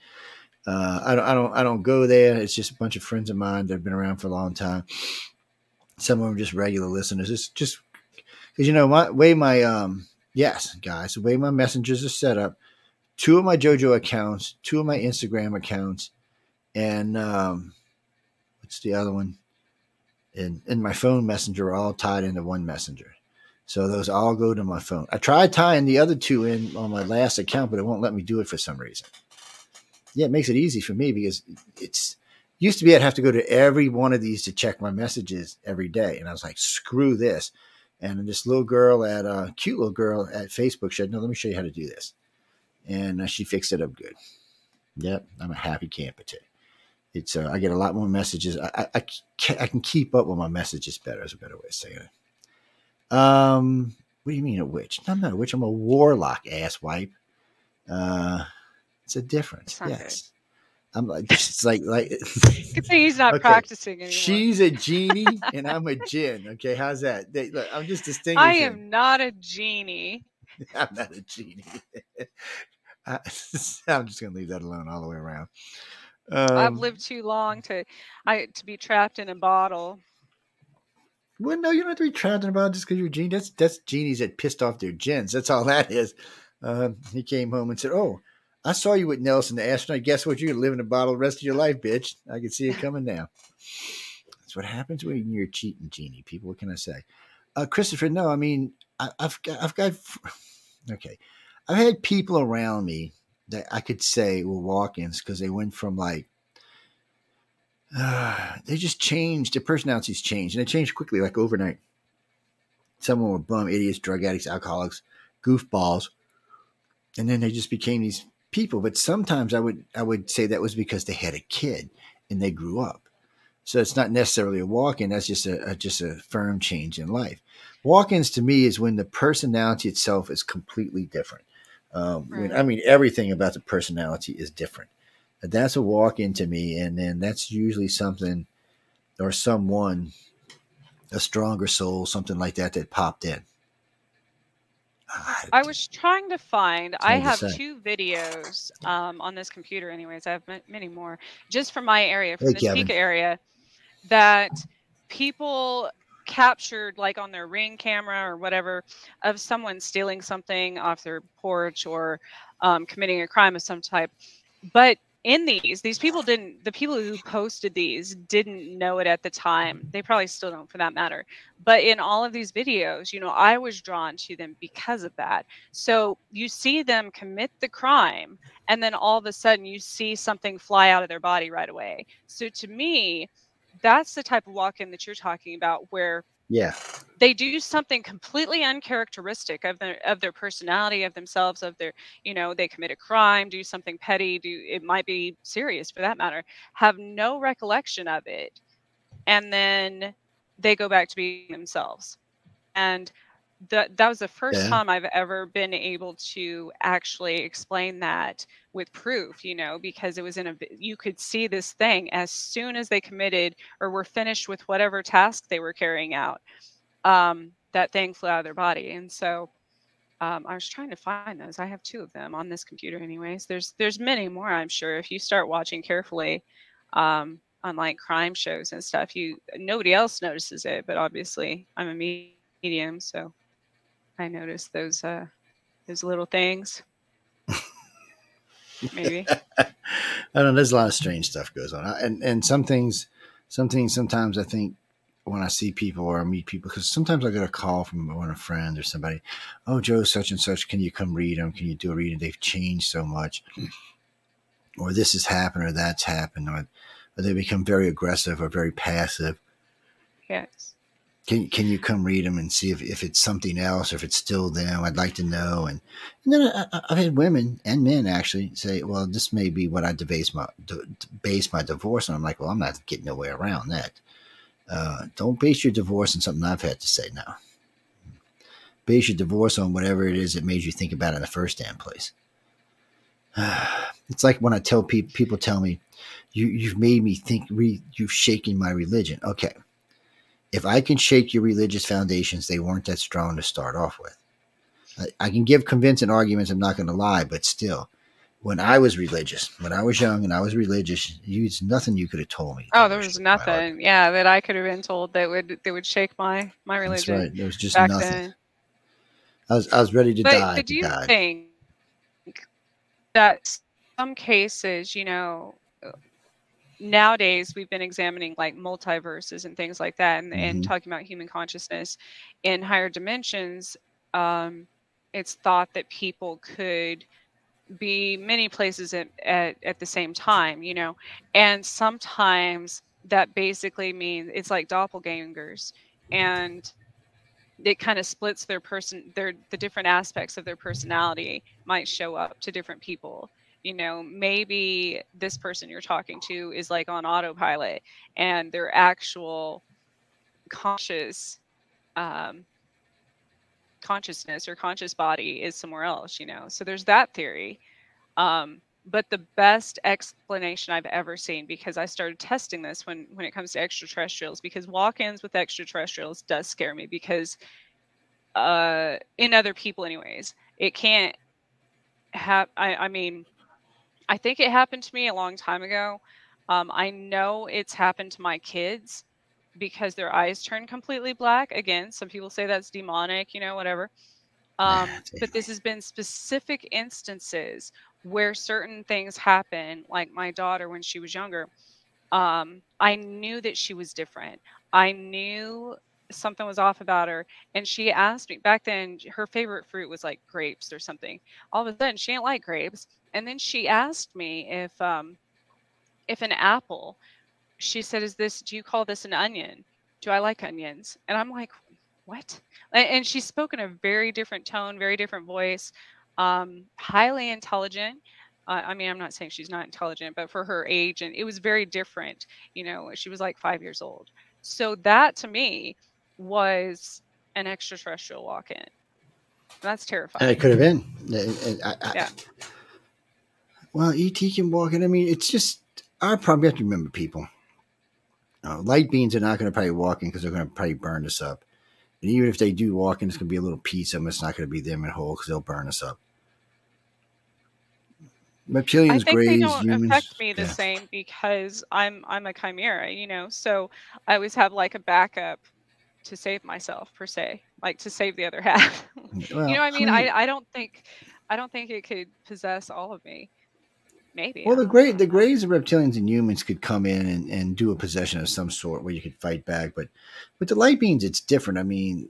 Uh, I don't, I don't, I don't go there. It's just a bunch of friends of mine that have been around for a long time. Some of them just regular listeners. It's just because you know my way my um yes guys the way my messengers are set up. Two of my JoJo accounts, two of my Instagram accounts, and um, what's the other one? And and my phone messenger are all tied into one messenger. So those all go to my phone. I tried tying the other two in on my last account, but it won't let me do it for some reason. Yeah, it makes it easy for me because it's used to be I'd have to go to every one of these to check my messages every day. And I was like, screw this. And this little girl at a uh, cute little girl at Facebook said, no, let me show you how to do this. And uh, she fixed it up good. Yep. I'm a happy camper too. It's, uh, I get a lot more messages. I, I, I, ca- I can keep up with my messages better is a better way of saying it. Um, what do you mean a witch? No, I'm not a witch. I'm a warlock, asswipe. Uh, it's a difference. It's not good. Yes. I'm like, (laughs) it's like, like, (laughs) good thing he's not Okay. practicing anymore She's a (laughs) genie and I'm a djinn. Okay, how's that? They, look, I'm just distinguishing. i am not a genie I'm not a genie. I, I'm just gonna leave that alone all the way around. Um, i've lived too long to i to be trapped in a bottle Well, no, you don't have to be trapped in a bottle just because you're a genie. That's that's genies that pissed off their djinns. That's all (laughs) that is. Um, he came home and said, "Oh, I saw you with Nelson the astronaut. Guess what? You're in a bottle the rest of your life, bitch. I can see it (laughs) coming now." That's what happens when you're a cheating genie. People, what can I say? Uh, Christopher, no, I mean, I, I've got, I've got, (sighs) okay, I've had people around me that I could say were walk-ins because they went from like (sighs) they just changed. Their personalities changed, and they changed quickly, like overnight. Some of them were bum idiots, drug addicts, alcoholics, goofballs, and then they just became these people. But sometimes I would I would say that was because they had a kid and they grew up. So it's not necessarily a walk-in. That's just a, a just a firm change in life. Walk-ins to me is when the personality itself is completely different. Um, when, I mean, everything about the personality is different. That's a walk-in to me, and then that's usually something or someone, a stronger soul, something like that, that popped in. I was trying to find. I have two videos um, on this computer, anyways. I have ma- many more just from my area, from Hey, the Kevin. Topeka area, that people captured, like on their ring camera or whatever, of someone stealing something off their porch or um, committing a crime of some type. But in these, these people didn't. The people who posted these didn't know it at the time. They probably still don't, for that matter but in all of these videos you know i was drawn to them because of that so you see them commit the crime and then all of a sudden you see something fly out of their body right away so to me that's the type of walk-in that you're talking about where yeah, they do something completely uncharacteristic of their of their personality of themselves of their you know they commit a crime do something petty do it might be serious for that matter have no recollection of it and then they go back to being themselves. And that that was the first Yeah. time i've ever been able to actually explain that with proof you know because it was in a you could see this thing as soon as they committed or were finished with whatever task they were carrying out um, that thing flew out of their body. And so um, I was trying to find those. I have two of them on this computer, anyways. There's there's many more, I'm sure. If you start watching carefully, um, on like crime shows and stuff. You nobody else notices it, but obviously I'm a medium, so I notice those uh those little things. (laughs) Maybe. (laughs) I don't know. There's a lot of strange stuff goes on, and and some things, some things. Sometimes I think when I see people or I meet people, because sometimes I get a call from one a friend or somebody, oh Joe, such and such, can you come read them? Can you do a reading? They've changed so much, (clears throat) or this has happened, or that's happened, or, or they become very aggressive or very passive. Yes. Can can you come read them and see if, if it's something else or if it's still them? I'd like to know. And and then I, have had women and men actually say, well, this may be what I base my base my divorce on. I'm like, well, I'm not getting no way around that. Uh, don't base your divorce on something I've had to say now. Base your divorce on whatever it is that made you think about it in the first damn place. (sighs) it's like when I tell people, people tell me, you, you've made me think, re, you've shaken my religion. Okay if I can shake your religious foundations, they weren't that strong to start off with. I, I can give convincing arguments, I'm not going to lie, but still, when I was religious, when I was young and I was religious, there's nothing you could have told me. Oh, there was nothing, yeah, that I could have been told that would that would shake my my religion. That's right. There was just nothing. Then. I was I was ready to but, die. But do you die. think that some cases, you know, nowadays we've been examining like multiverses and things like that and, mm-hmm. and talking about human consciousness in higher dimensions um, it's thought that people could be many places at, at, at the same time you know and sometimes that basically means it's like doppelgangers and it kind of splits their person their the different aspects of their personality might show up to different people you know maybe this person you're talking to is like on autopilot and their actual conscious um, consciousness or conscious body is somewhere else you know? So there's that theory. Um, but the best explanation i've ever seen because i started testing this when when it comes to extraterrestrials because walk-ins with extraterrestrials does scare me because uh in other people anyways it can't have I, I mean I think it happened to me a long time ago. Um, I know it's happened to my kids because their eyes turn completely black. Again, some people say that's demonic, you know, whatever. Um, but this has been specific instances where certain things happen, like my daughter when she was younger. Um, I knew that she was different. I knew something was off about her. And she asked me back then, her favorite fruit was like grapes or something. All of a sudden, she didn't like grapes. And then she asked me if, um, if an apple, she said, Is this, do you call this an onion? Do I like onions? And I'm like, What? And she spoke in a very different tone, very different voice, um, highly intelligent. Uh, I mean, I'm not saying she's not intelligent, but for her age, and it was very different. You know, she was like five years old. So that to me was an extraterrestrial walk in. That's terrifying. It could have been. I, I, yeah. Well, ET can walk in. I mean, it's just, I probably have to remember people. Uh, light beings are not going to probably walk in because they're going to probably burn us up. And even if they do walk in, it's going to be a little piece of them. It's not going to be them in whole because they'll burn us up. Reptilians, I grays, they don't humans, affect me the yeah. same because I'm I'm a chimera, you know. So I always have like a backup to save myself per se, like to save the other (laughs) half. Well, you know what I mean? I, mean? I, I don't think I don't think it could possess all of me. Maybe. Well, the great the grays of reptilians and humans could come in and, and do a possession of some sort where you could fight back, but with the light beings, it's different. I mean,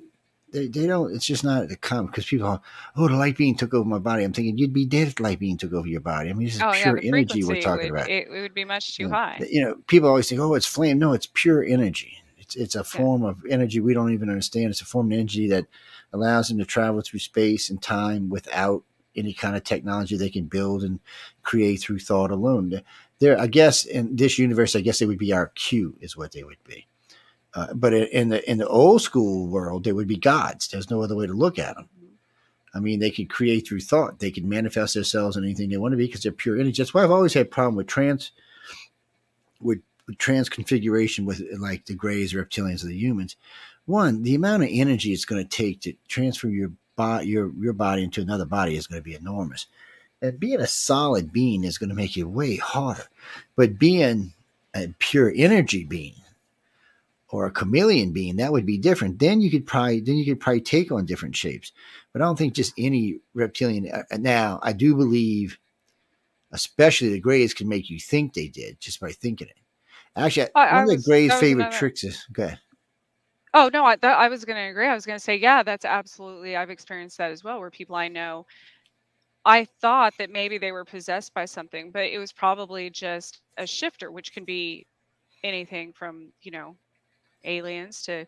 they, they don't. It's just not a come because people, are, oh, the light being took over my body. I'm thinking you'd be dead if the light being took over your body. I mean, this is oh, pure yeah, energy we're talking would, about. It, it, would be much too you high. Know, you know, people always think, oh, it's flame. No, it's pure energy. It's it's a form yeah. of energy we don't even understand. It's a form of energy that allows them to travel through space and time without any kind of technology they can build and create through thought alone. There, I guess, in this universe, I guess they would be our Q, is what they would be. Uh, but in the in the old school world, they would be gods. There's no other way to look at them. I mean, they could create through thought. They could manifest themselves in anything they want to be because they're pure energy. That's why I've always had a problem with trans, with transconfiguration with like the grays, reptilians, or the humans. One, the amount of energy it's going to take to transfer your body, your your body into another body is going to be enormous. And being a solid being is going to make it way harder. But being a pure energy being or a chameleon being, that would be different. Then you could probably then you could probably take on different shapes. But I don't think just any reptilian. Uh, now I do believe, especially the grays, can make you think they did just by thinking it. Actually, I- I one of the was- grays' that was favorite tricks is go ahead. Oh no, I th- I was going to agree. I was going to say, yeah, that's absolutely. I've experienced that as well, where people I know, I thought that maybe they were possessed by something, but it was probably just a shifter, which can be anything from you know, aliens to.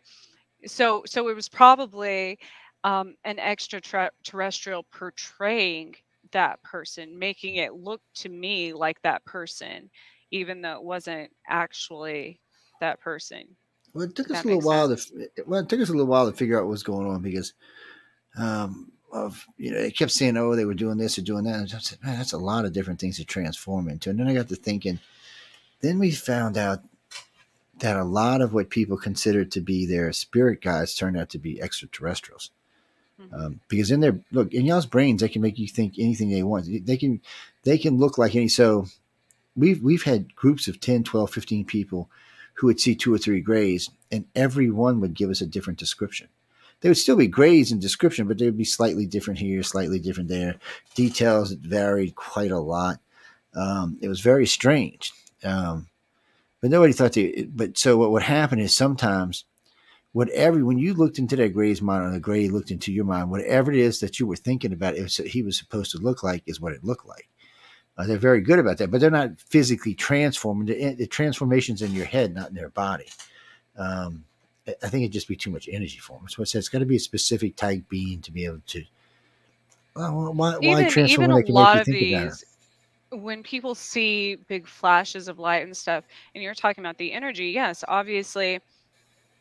So so it was probably um, an extraterrestrial portraying that person, making it look to me like that person, even though it wasn't actually that person. Well, it took us a little while to well, it took us a little while to figure out what was going on because um, of you know they kept saying, oh, they were doing this or doing that. And I said, man, that's a lot of different things to transform into. And then I got to thinking. Then we found out that a lot of what people considered to be their spirit guides turned out to be extraterrestrials. Mhm. Um, because in their look in y'all's brains, they can make you think anything they want. They can they can look like any. So we've we've had groups of 10, 12, 15 people who would see two or three grays, and every one would give us a different description. They would still be grays in description, but they would be slightly different here, slightly different there. Details varied quite a lot. Um, it was very strange. Um, but nobody thought they. But so what would happen is sometimes, whatever when you looked into that gray's mind or the gray looked into your mind, whatever it is that you were thinking about, it was, he was supposed to look like is what it looked like. Uh, they're very good about that, but they're not physically transforming. The, the transformations in your head, not in their body. Um, I- think it'd just be too much energy for them. So it's got to be a specific type being to be able to. Well, why, why even transform even a they can lot make of you think about it? these when people see big flashes of light and stuff and you're talking about the energy yes obviously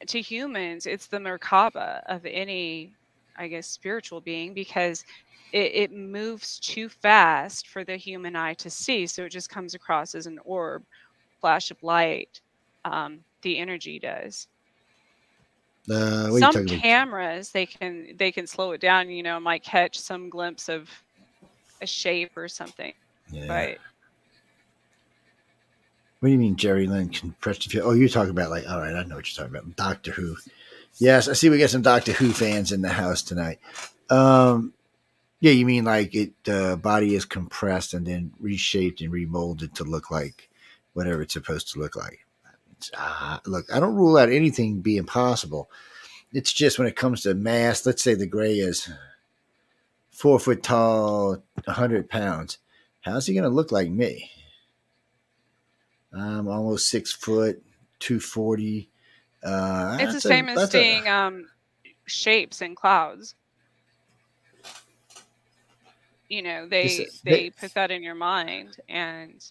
to humans it's the merkaba of any i guess spiritual being because it, it moves too fast for the human eye to see so it just comes across as an orb flash of light um, the energy does Uh, what are you some cameras they can they can slow it down you know might catch some glimpse of a shape or something Yeah. but What do you mean, Jerry Lynn compressed the field? Oh, you're talking about like, all right, I know what you're talking about. Doctor Who. Yes, I see we got some Doctor Who fans in the house tonight. Um, yeah, you mean like it? The body is compressed and then reshaped and remolded to look like whatever it's supposed to look like. Ah, look, I don't rule out anything being possible. It's just when it comes to mass. Let's say the gray is four foot tall, hundred pounds. How's he going to look like me? I'm almost six foot, two forty. Uh, it's the that's a- same as that's a- seeing um shapes in clouds you know they This- they they- put that in your mind and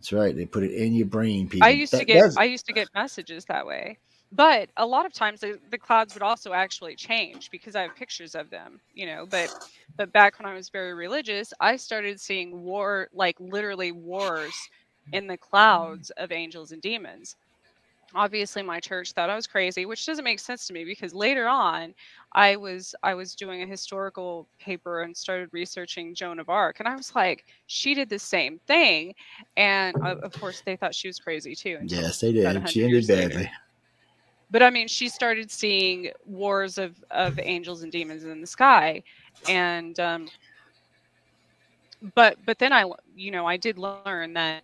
That's right. They put it in your brain, people. i used to get i used to get messages that way but a lot of times the, the clouds would also actually change because i have pictures of them you know but but back when i was very religious i started seeing war like literally wars in the clouds of angels and demons obviously my church thought i was crazy which doesn't make sense to me because later on i was i was doing a historical paper and started researching joan of arc and i was like she did the same thing and uh, of course they thought she was crazy too yes, they did. She ended badly. but I mean, she started seeing wars of of angels and demons in the sky, and um, but but then I, you know, I did learn that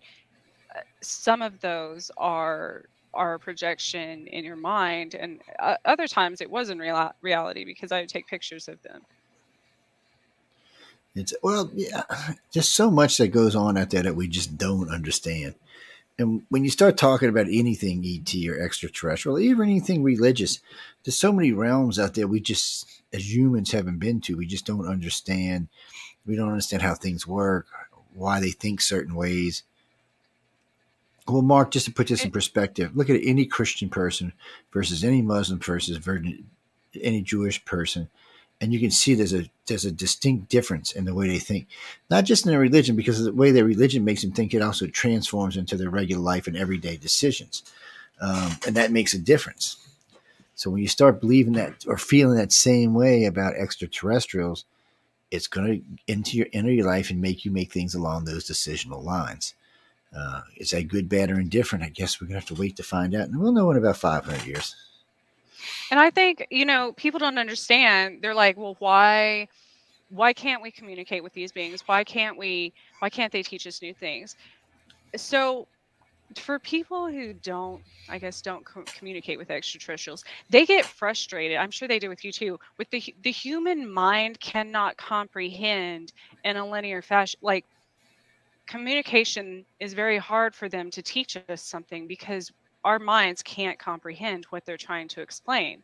uh, some of those are are a projection in your mind, and uh, other times it was in real, reality because I would take pictures of them. It's well, yeah, (sighs) just so much that goes on out there that we just don't understand. And when you start talking about anything ET or extraterrestrial, even anything religious, there's so many realms out there we just, as humans, haven't been to. We just don't understand. We don't understand how things work, why they think certain ways. Well, Mark, just to put this in perspective, look at any Christian person versus any Muslim versus ver- any Jewish person, and you can see there's a there's a distinct difference in the way they think, not just in their religion, because the way their religion makes them think, it also transforms into their regular life and everyday decisions, um, and that makes a difference. So when you start believing that or feeling that same way about extraterrestrials, it's going to into your inner your life and make you make things along those decisional lines. Uh, is that good, bad, or indifferent? I guess we're gonna have to wait to find out, and we'll know in about 500 years. And I think, you know, people don't understand. They're like, well, why why can't we communicate with these beings? Why can't we why can't they teach us new things? So for people who don't i guess don't co- communicate with extraterrestrials they get frustrated i'm sure they do with you too with the the human mind cannot comprehend in a linear fashion like communication is very hard for them to teach us something because our minds can't comprehend what they're trying to explain.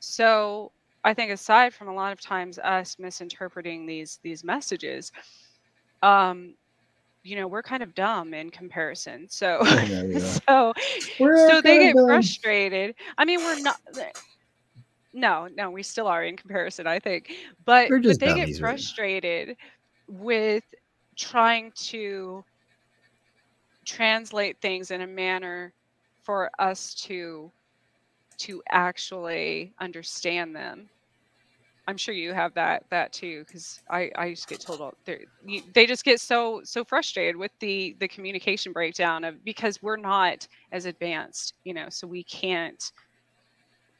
So i think aside from a lot of times us misinterpreting these these messages um you know we're kind of dumb in comparison. So (laughs) (laughs) Yeah, so We're so they get dumb. frustrated. I mean we're not no no we still are in comparison i think. But, but they get frustrated with trying to translate things in a manner for us to to actually understand them. I'm sure you have that that too because i i just get told all they just get so so frustrated with the the communication breakdown of because we're not as advanced you know so we can't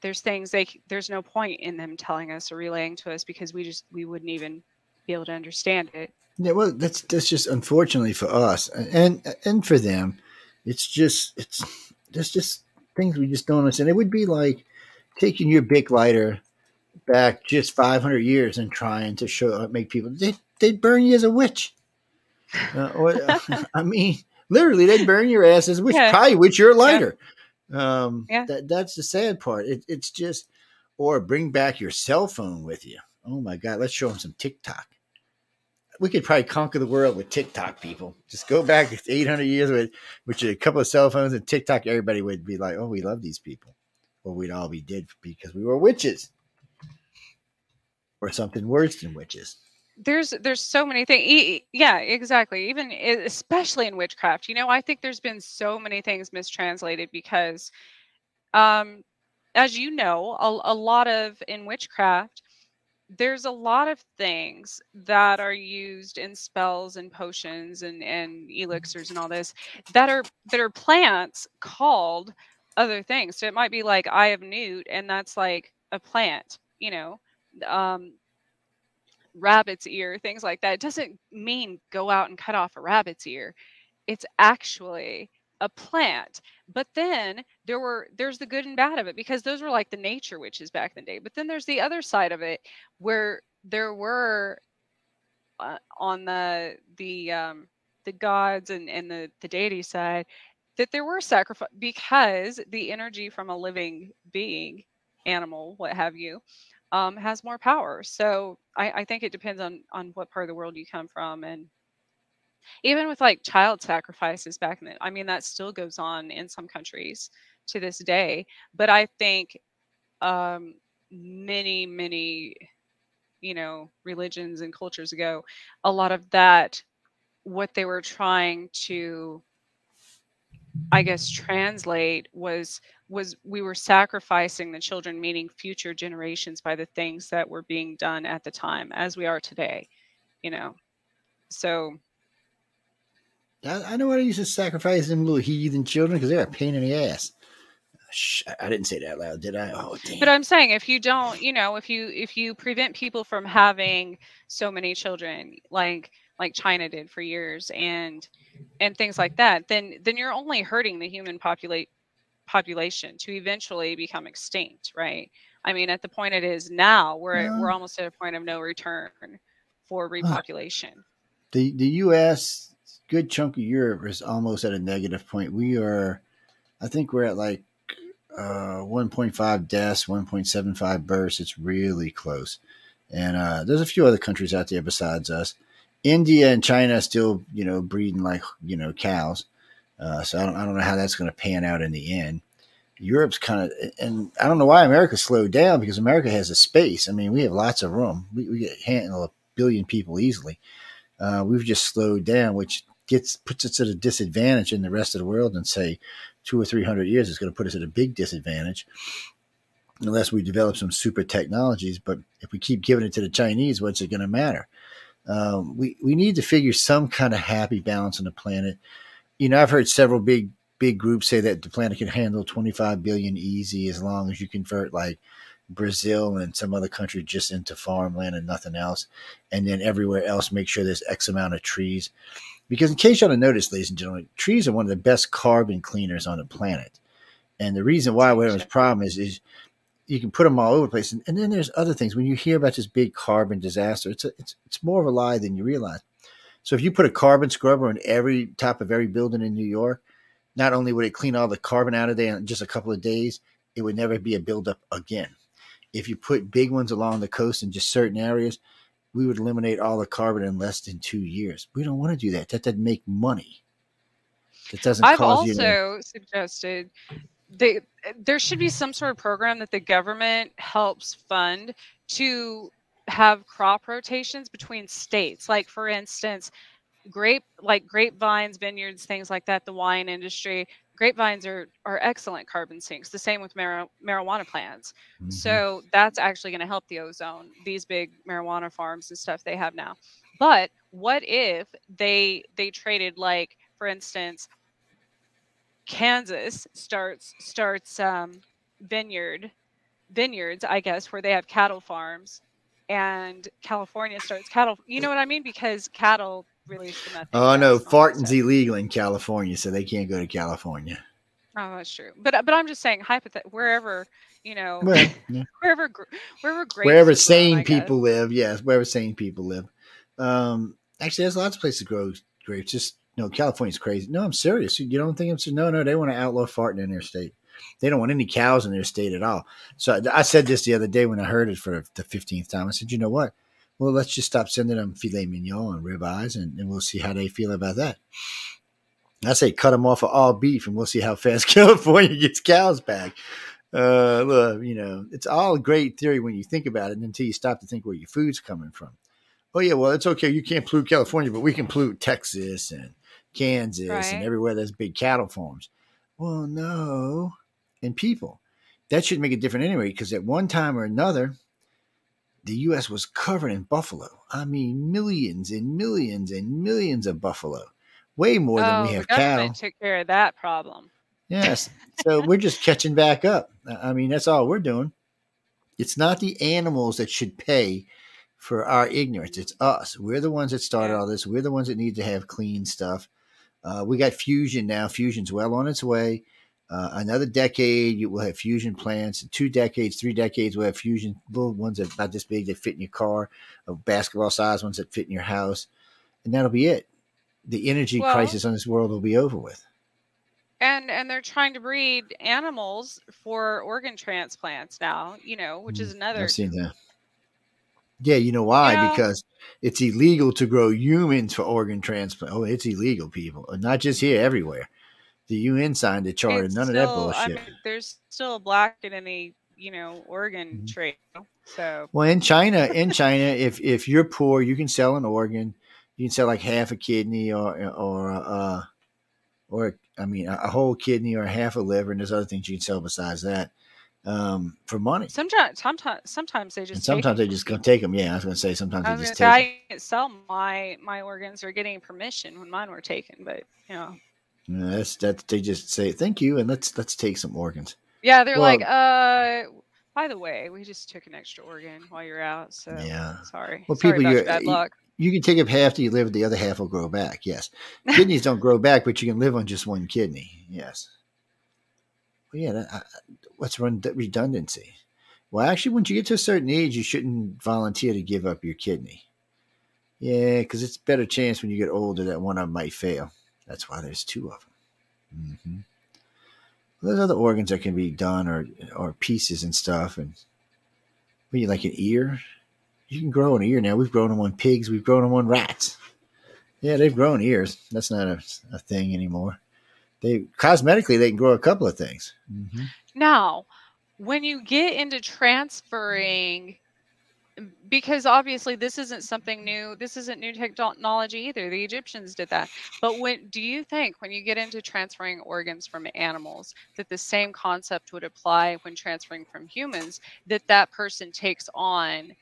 there's things they there's no point in them telling us or relaying to us because we just we wouldn't even be able to understand it Yeah, well, that's that's just unfortunately for us and and for them, it's just it's there's just things we just don't understand. It would be like taking your big lighter back just 500 years and trying to show make people they they'd burn you as a witch. Uh, or, (laughs) I mean, literally, they'd burn your ass as a witch. Yeah. Probably with your lighter. Um, Yeah. That that's the sad part. It, it's just or bring back your cell phone with you. Oh my God, let's show them some TikTok we could probably conquer the world with TikTok people. Just go back (laughs) 800 years with, with a couple of cell phones and TikTok. Everybody would be like, oh, we love these people. Or we'd all be dead because we were witches. Or something worse than witches. there's there's so many things yeah exactly even especially in witchcraft you know i think there's been so many things mistranslated because um as you know a, a lot of in witchcraft there's a lot of things that are used in spells and potions and and elixirs and all this that are that are plants called other things so it might be like eye of newt and that's like a plant you know um rabbit's ear, things like that. It doesn't mean go out and cut off a rabbit's ear. It's actually a plant. But then there were there's the good and bad of it because those were like the nature witches back in the day. But then there's the other side of it where there were uh, on the the um the gods and and the the deity side that there were sacrifice because the energy from a living being animal what have you um, has more power. So I, I think it depends on on what part of the world you come from, and even with like child sacrifices back in the, I mean that still goes on in some countries to this day. But I think um, many many you know religions and cultures ago, a lot of that what they were trying to I guess translate was was we were sacrificing the children, meaning future generations, by the things that were being done at the time, as we are today. You know, so I, I know what I used to sacrifice them little heathen children because they're a pain in the ass. Shh, I didn't say that loud, did I? Oh, damn. but i'm saying if you don't you know if you if you prevent people from having so many children like like china did for years and and things like that then then you're only hurting the human populate population to eventually become extinct right i mean at the point it is now we're Yeah. we're almost at a point of no return for repopulation the the U.S. good chunk of Europe is almost at a negative point. We are, I think we're at like uh, 1.5 deaths, 1.75 births. It's really close, and uh, there's a few other countries out there besides us. India and China still, you know, breeding like you know cows. Uh, so I don't, I don't know how that's going to pan out in the end. Europe's kind of, and I don't know why America slowed down because America has a space. I mean, we have lots of room. We, we handle a billion people easily. Uh, we've just slowed down, which gets puts us at a disadvantage in the rest of the world. And say two or three hundred years, it's going to put us at a big disadvantage unless we develop some super technologies. But if we keep giving it to the Chinese, what's it going to matter? Um, we we need to figure some kind of happy balance on the planet. you know, I've heard several big big groups say that the planet can handle 25 billion easy as long as you convert like Brazil and some other country just into farmland and nothing else, and then everywhere else make sure there's X amount of trees. Because in case you don't notice, ladies and gentlemen, trees are one of the best carbon cleaners on the planet. And the reason why we're having this problem is, is you can put them all over the place. And, and, then there's other things. When you hear about this big carbon disaster, it's, a, it's, it's more of a lie than you realize. So if you put a carbon scrubber on every top of every building in New York, not only would it clean all the carbon out of there in just a couple of days, it would never be a buildup again. If you put big ones along the coast in just certain areas, we would eliminate all the carbon in less than two years. We don't want to do that. That doesn't make money. That doesn't. I've cause also to, suggested they, there should be some sort of program that the government helps fund to have crop rotations between states. Like for instance, grape like grapevines, vineyards, things like that, the wine industry. Grapevines are are excellent carbon sinks. The same with mar- marijuana plants. Mhm. So that's actually going to help the ozone. These big marijuana farms and stuff they have now. But what if they they traded like for instance Kansas starts starts um, vineyard vineyards, I guess, where they have cattle farms, and California starts cattle. You know what I mean? Because cattle release the methane. oh no, gas and all that farting's stuff. illegal in California, so they can't go to California. Oh, that's true. But but I'm just saying, hypothet wherever you know, Well, (laughs) yeah. wherever wherever wherever I sane guess. people live, yes, wherever sane people live. Um, actually, there's lots of places to grow grapes. Just no, California's crazy. No, I'm serious. You don't think I'm serious? No, no, they want to outlaw farting in their state. They don't want any cows in their state at all. So I said this the other day when I heard it for the fifteenth time. I said, you know what? Well, let's just stop sending them filet mignon and ribeyes, and, and we'll see how they feel about that. I say cut them off of all beef, and we'll see how fast (laughs) California gets cows back. Uh, you know, it's all great theory when you think about it until you stop to think where your food's coming from. Oh yeah, well it's okay. You can't pollute California, but we can pollute Texas and Kansas Right. and everywhere there's big cattle farms. Well, no, and people that should make a difference anyway, because at one time or another, the U.S. was covered in buffalo. I mean, millions and millions and millions of buffalo, way more than oh, we the have cattle. government took care of that problem. Yes. (laughs) So we're just catching back up. I mean, that's all we're doing. It's not the animals that should pay for our ignorance. It's us. We're the ones that started all this. We're the ones that need to have clean stuff. Uh, we got fusion now. Fusion's well on its way. Uh, another decade, you will have fusion plants. In two decades, three decades, we'll have fusion little ones that about this big that fit in your car, of basketball size ones that fit in your house, and that'll be it. The energy Well- crisis on this world will be over with. and and they're trying to breed animals for organ transplants now you know which is another Mm, I've seen that. Yeah, you know why? You know- because it's illegal to grow humans for organ transplant. Oh, it's illegal, people. Not just here, everywhere. The UN signed a charter. it's None of that still- I bullshit. mean, there's still a black in any you know organ Mhm. trade so Well, in China, in China, if if you're poor, you can sell an organ. You can sell like half a kidney or or uh or I mean a, whole kidney or half a liver, and there's other things you can sell besides that um, for money. sometimes sometimes sometimes they just And take sometimes they just gonna take them. Yeah, I was gonna say sometimes I they just take. say 'em. I sell my my organs or getting permission when mine were taken, but you know, that's that. They just say thank you and let's let's take some organs. yeah, they're like, uh, by the way, we just took an extra organ while you're out, so Yeah. sorry, Well, sorry people, you're- bad you- luck. You can take up half to you live, the other half will grow back. Yes, kidneys don't grow back, but you can live on just one kidney. Yes. Well, yeah. That, I, what's run redundancy? Well, actually, once you get to a certain age, you shouldn't volunteer to give up your kidney. Yeah, because it's a better chance when you get older that one of them might fail. That's why there's two of them. hmm There's other organs that can be done, or or pieces and stuff, and what you like an ear? You can grow an ear now. We've grown them on pigs. We've grown them on rats. Yeah, they've grown ears. That's not a, a thing anymore. They cosmetically they can grow a couple of things. hmm Now, when you get into transferring, because obviously this isn't something new, this isn't new technology either. The Egyptians did that. But when do you think when you get into transferring organs from animals that the same concept would apply when transferring from humans that that person takes on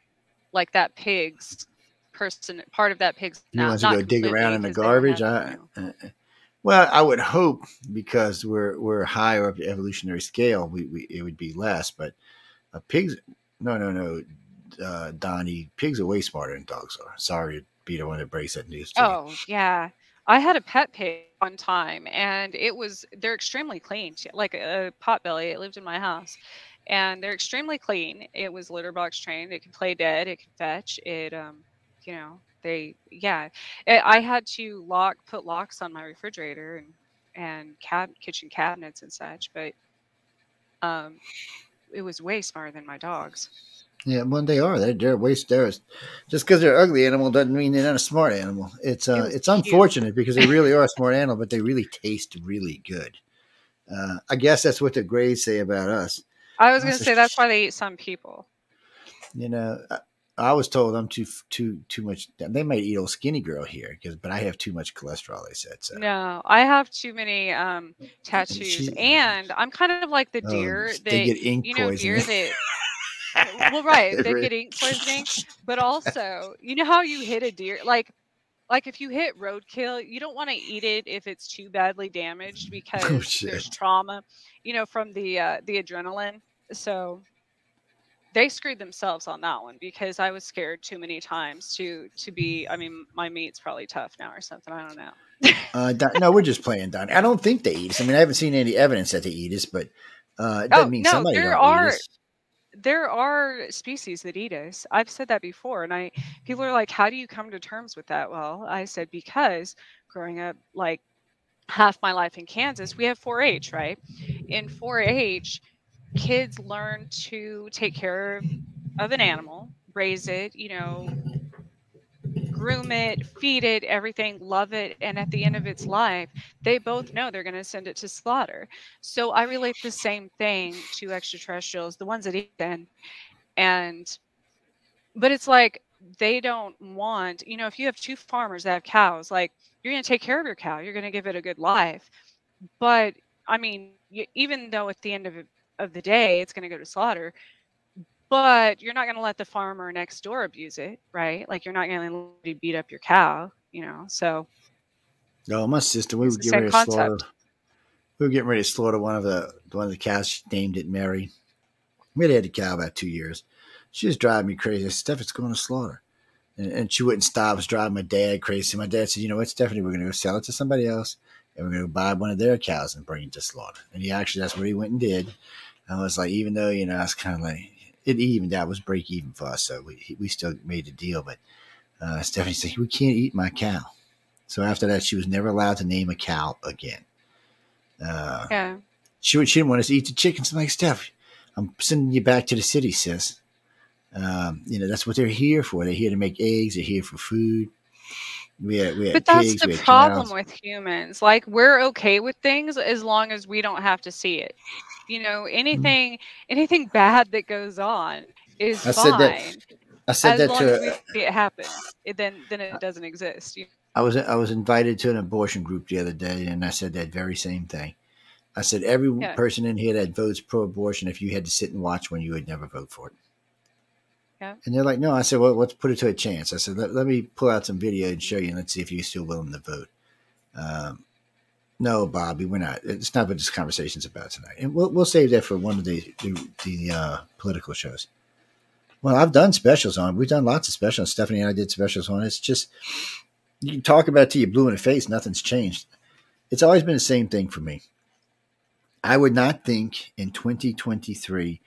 like that pig's person part of that pig's You want to go dig around in the garbage? I, you know- uh, Well, I would hope because we're we're higher up the evolutionary scale, we, we it would be less. But a pigs, no, no, no, uh, Donnie, pigs are way smarter than dogs are. Sorry to be the one that breaks that news. Oh, yeah. I had a pet pig one time and it was they're extremely clean, like a potbelly. It lived in my house. And they're extremely clean. It was litter box trained. It can play dead, it can fetch. It um, you know, they yeah. I I had to lock put locks on my refrigerator and and cab kitchen cabinets and such, but um it was way smarter than my dogs. Yeah, well, they are. They're, they're waste. They're just because they're ugly animal doesn't mean they're not a smart animal. It's uh, it's unfortunate because they really are a (laughs) smart animal, but they really taste really good. Uh, I guess that's what the Greys say about us. I was gonna say that's why they eat some people. You know, I, I was told I'm too too too much. They might eat old skinny girl here because, but I have too much cholesterol. They said so. No, I have too many um tattoos, she- and I'm kind of like the Oh, deer that they get ink you know deer that. (laughs) Well, right, they get ink poisoning, but also you know how you hit a deer like. Like if you hit roadkill, you don't want to eat it if it's too badly damaged because Oh, there's trauma, you know, from the uh, the adrenaline. So they screwed themselves on that one because I was scared too many times to to be. I mean, my meat's probably tough now or something. I don't know. Uh, Don, no, we're just playing, (laughs) Don. I don't think they eat us. I mean, I haven't seen any evidence that they eat us, but uh, it doesn't Oh, mean no, somebody there don't are- eat us. There are species that eat us. I've said that before, and I people are like, "How do you come to terms with that?" Well, I said because growing up, like half my life in Kansas, we have 4-H, right? In 4-H, kids learn to take care of, an animal, raise it, you know, groom it, feed it, everything, love it, and at the end of its life, they both know they're going to send it to slaughter. So I relate the same thing to extraterrestrials, the ones that eat them. And, but it's like they don't want, you know, if you have two farmers that have cows, like you're going to take care of your cow, you're going to give it a good life. But I mean, even though at the end of, of the day it's going to go to slaughter, but you're not going to let the farmer next door abuse it, right? Like you're not going to let you beat up your cow, you know? So, No, my sister, we were getting ready to slaughter. We were getting ready to slaughter one of the one of the cows. She named it Mary. We had had the cow about two years. She was driving me crazy. I said, Steph, it's going to slaughter. And, and she wouldn't stop. It was driving my dad crazy. My dad said, you know what, Stephanie, we're going to go sell it to somebody else. And we're going to buy one of their cows and bring it to slaughter. And he actually, that's what he went and did. I was like, even though, you know, I was kind of like, it even that was break even for us. So we, we still made the deal. But uh, Stephanie said, we can't eat my cow. So after that, she was never allowed to name a cow again. Uh, yeah. she would- she didn't want us to eat the chickens. I'm like, Steph, I'm sending you back to the city, sis. Um, you know that's what they're here for. They're here to make eggs. They're here for food. We had, we had But that's pigs. the problem cows. with humans. Like we're okay with things as long as we don't have to see it. You know, anything anything bad that goes on is I said fine that- I said as that long to. as we see it happen. It, then then it doesn't exist. You- I was I was invited to an abortion group the other day, and I said that very same thing. I said every Yeah. person in here that votes pro-abortion, if you had to sit and watch one, you would never vote for it. Yeah. And they're like, no. I said, well, let's put it to a chance. I said, let, let me pull out some video and show you, and let's see if you're still willing to vote. Um, no, Bobby, we're not. It's not what this conversation's about tonight, and we'll we'll save that for one of the the, the uh, political shows. Well, I've done specials on. We've done lots of specials. Stephanie and I did specials on. It's just you can talk about it till you're blue in the face. Nothing's changed. It's always been the same thing for me. I would not think in 2023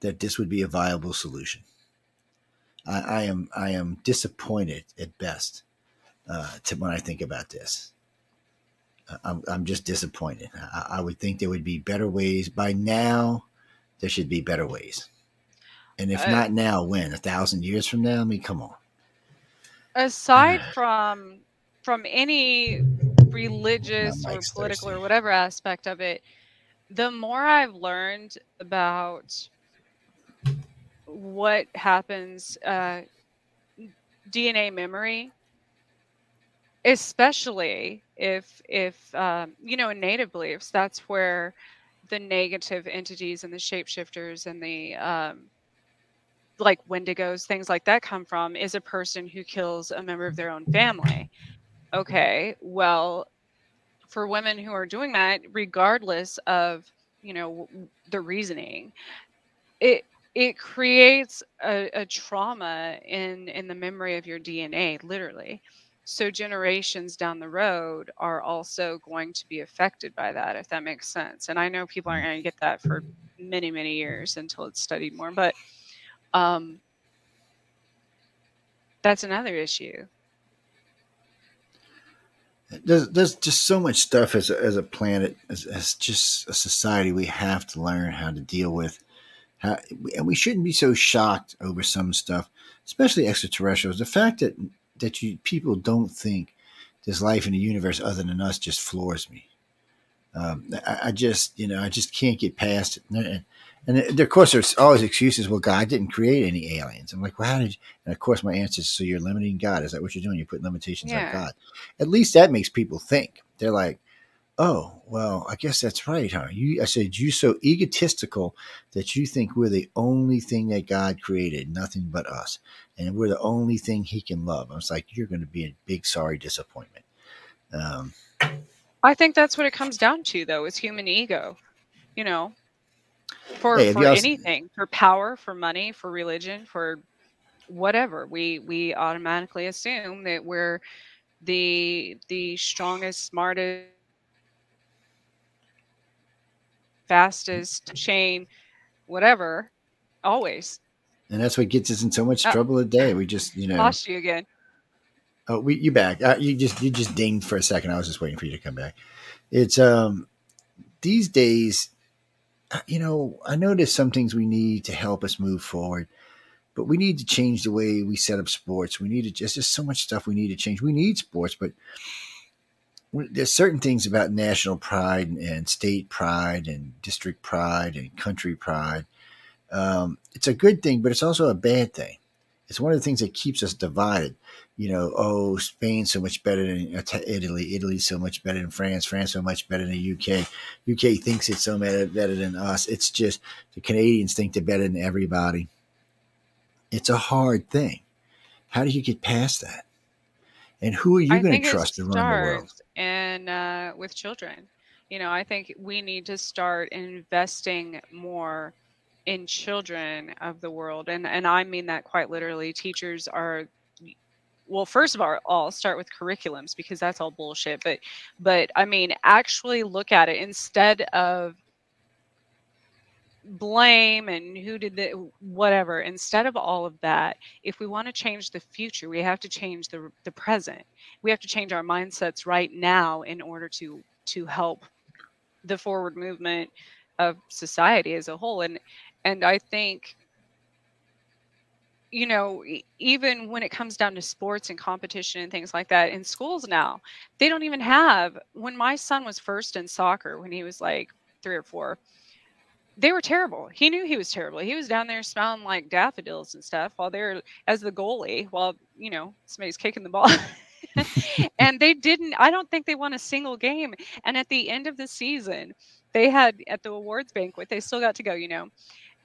that this would be a viable solution. I, I am I am disappointed at best uh, to when I think about this. I'm, I'm just disappointed. I, I would think there would be better ways. By now, there should be better ways. And if Uh, not now, when? A thousand years from now? I mean, come on. Aside from from any religious or political or whatever aspect of it, the more I've learned about what happens uh, DNA memory, especially if if um, you know in native beliefs, that's where the negative entities and the shapeshifters and the um, like wendigos, things like that come from, is a person who kills a member of their own family. Okay, well, for women who are doing that, regardless of you know the reasoning, it it creates a, a trauma in in the memory of your DNA, literally. So generations down the road are also going to be affected by that, if that makes sense. And I know people aren't going to get that for many, many years until it's studied more, but um, that's another issue. There's, there's just so much stuff as a, as a planet, as, as just a society, we have to learn how to deal with. How, and we shouldn't be so shocked over some stuff, especially extraterrestrials. The fact that that you people don't think there's life in the universe other than us just floors me. Um, I, I, just, you know, I just can't get past it. And, and, of course, there's always excuses. Well, God didn't create any aliens. I'm like, well, how did you? And of course, my answer is, so you're limiting God. Is that what you're doing? You're putting limitations yeah. on God. At least that makes people think. They're like, oh, well, I guess that's right, huh? You, I said, you so egotistical that you think we're the only thing that God created, nothing but us, and we're the only thing He can love. I was like, you're going to be a big sorry disappointment. Um, I think that's what it comes down to, though, is human ego. You know, for Hey, for y'all? anything, for power, for money, for religion, for whatever, we we automatically assume that we're the the strongest, smartest, fastest chain, whatever, always. And that's what gets us in so much Uh, trouble today. We just, you know, lost you again. oh, we you back? Uh, you just you just dinged for a second. I was just waiting for you to come back. It's um these days, uh, you know, I know there's some things we need to help us move forward, but we need to change the way we set up sports. We need to just there's so much stuff we need to change. We need sports, but there's certain things about national pride and, state pride and district pride and country pride. Um, it's a good thing, but it's also a bad thing. It's one of the things that keeps us divided. You know, oh, Spain's so much better than Ita- Italy. Italy's so much better than France. France so much better than the UK. UK thinks it's so better, better than us. It's just the Canadians think they're better than everybody. It's a hard thing. How do you get past that? And who are you going to trust to run the world? In uh, with children. You know, I think we need to start investing more in children of the world, and and I mean that quite literally. Teachers are well first of all all start with curriculums because that's all bullshit but but i mean actually look at it instead of blame and who did the whatever. Instead of all of that if we want to change the future we have to change the the present. We have to change our mindsets right now in order to to help the forward movement of society as a whole. And and i think you know even when it comes down to sports and competition and things like that in schools now they don't even have when my son was first in soccer when he was like three or four they were terrible. He knew he was terrible. He was down there smelling like daffodils and stuff while they're as the goalie while you know somebody's kicking the ball. (laughs) and they didn't. I don't think they won a single game. And at the end of the season, they had at the awards banquet. They still got to go. You know.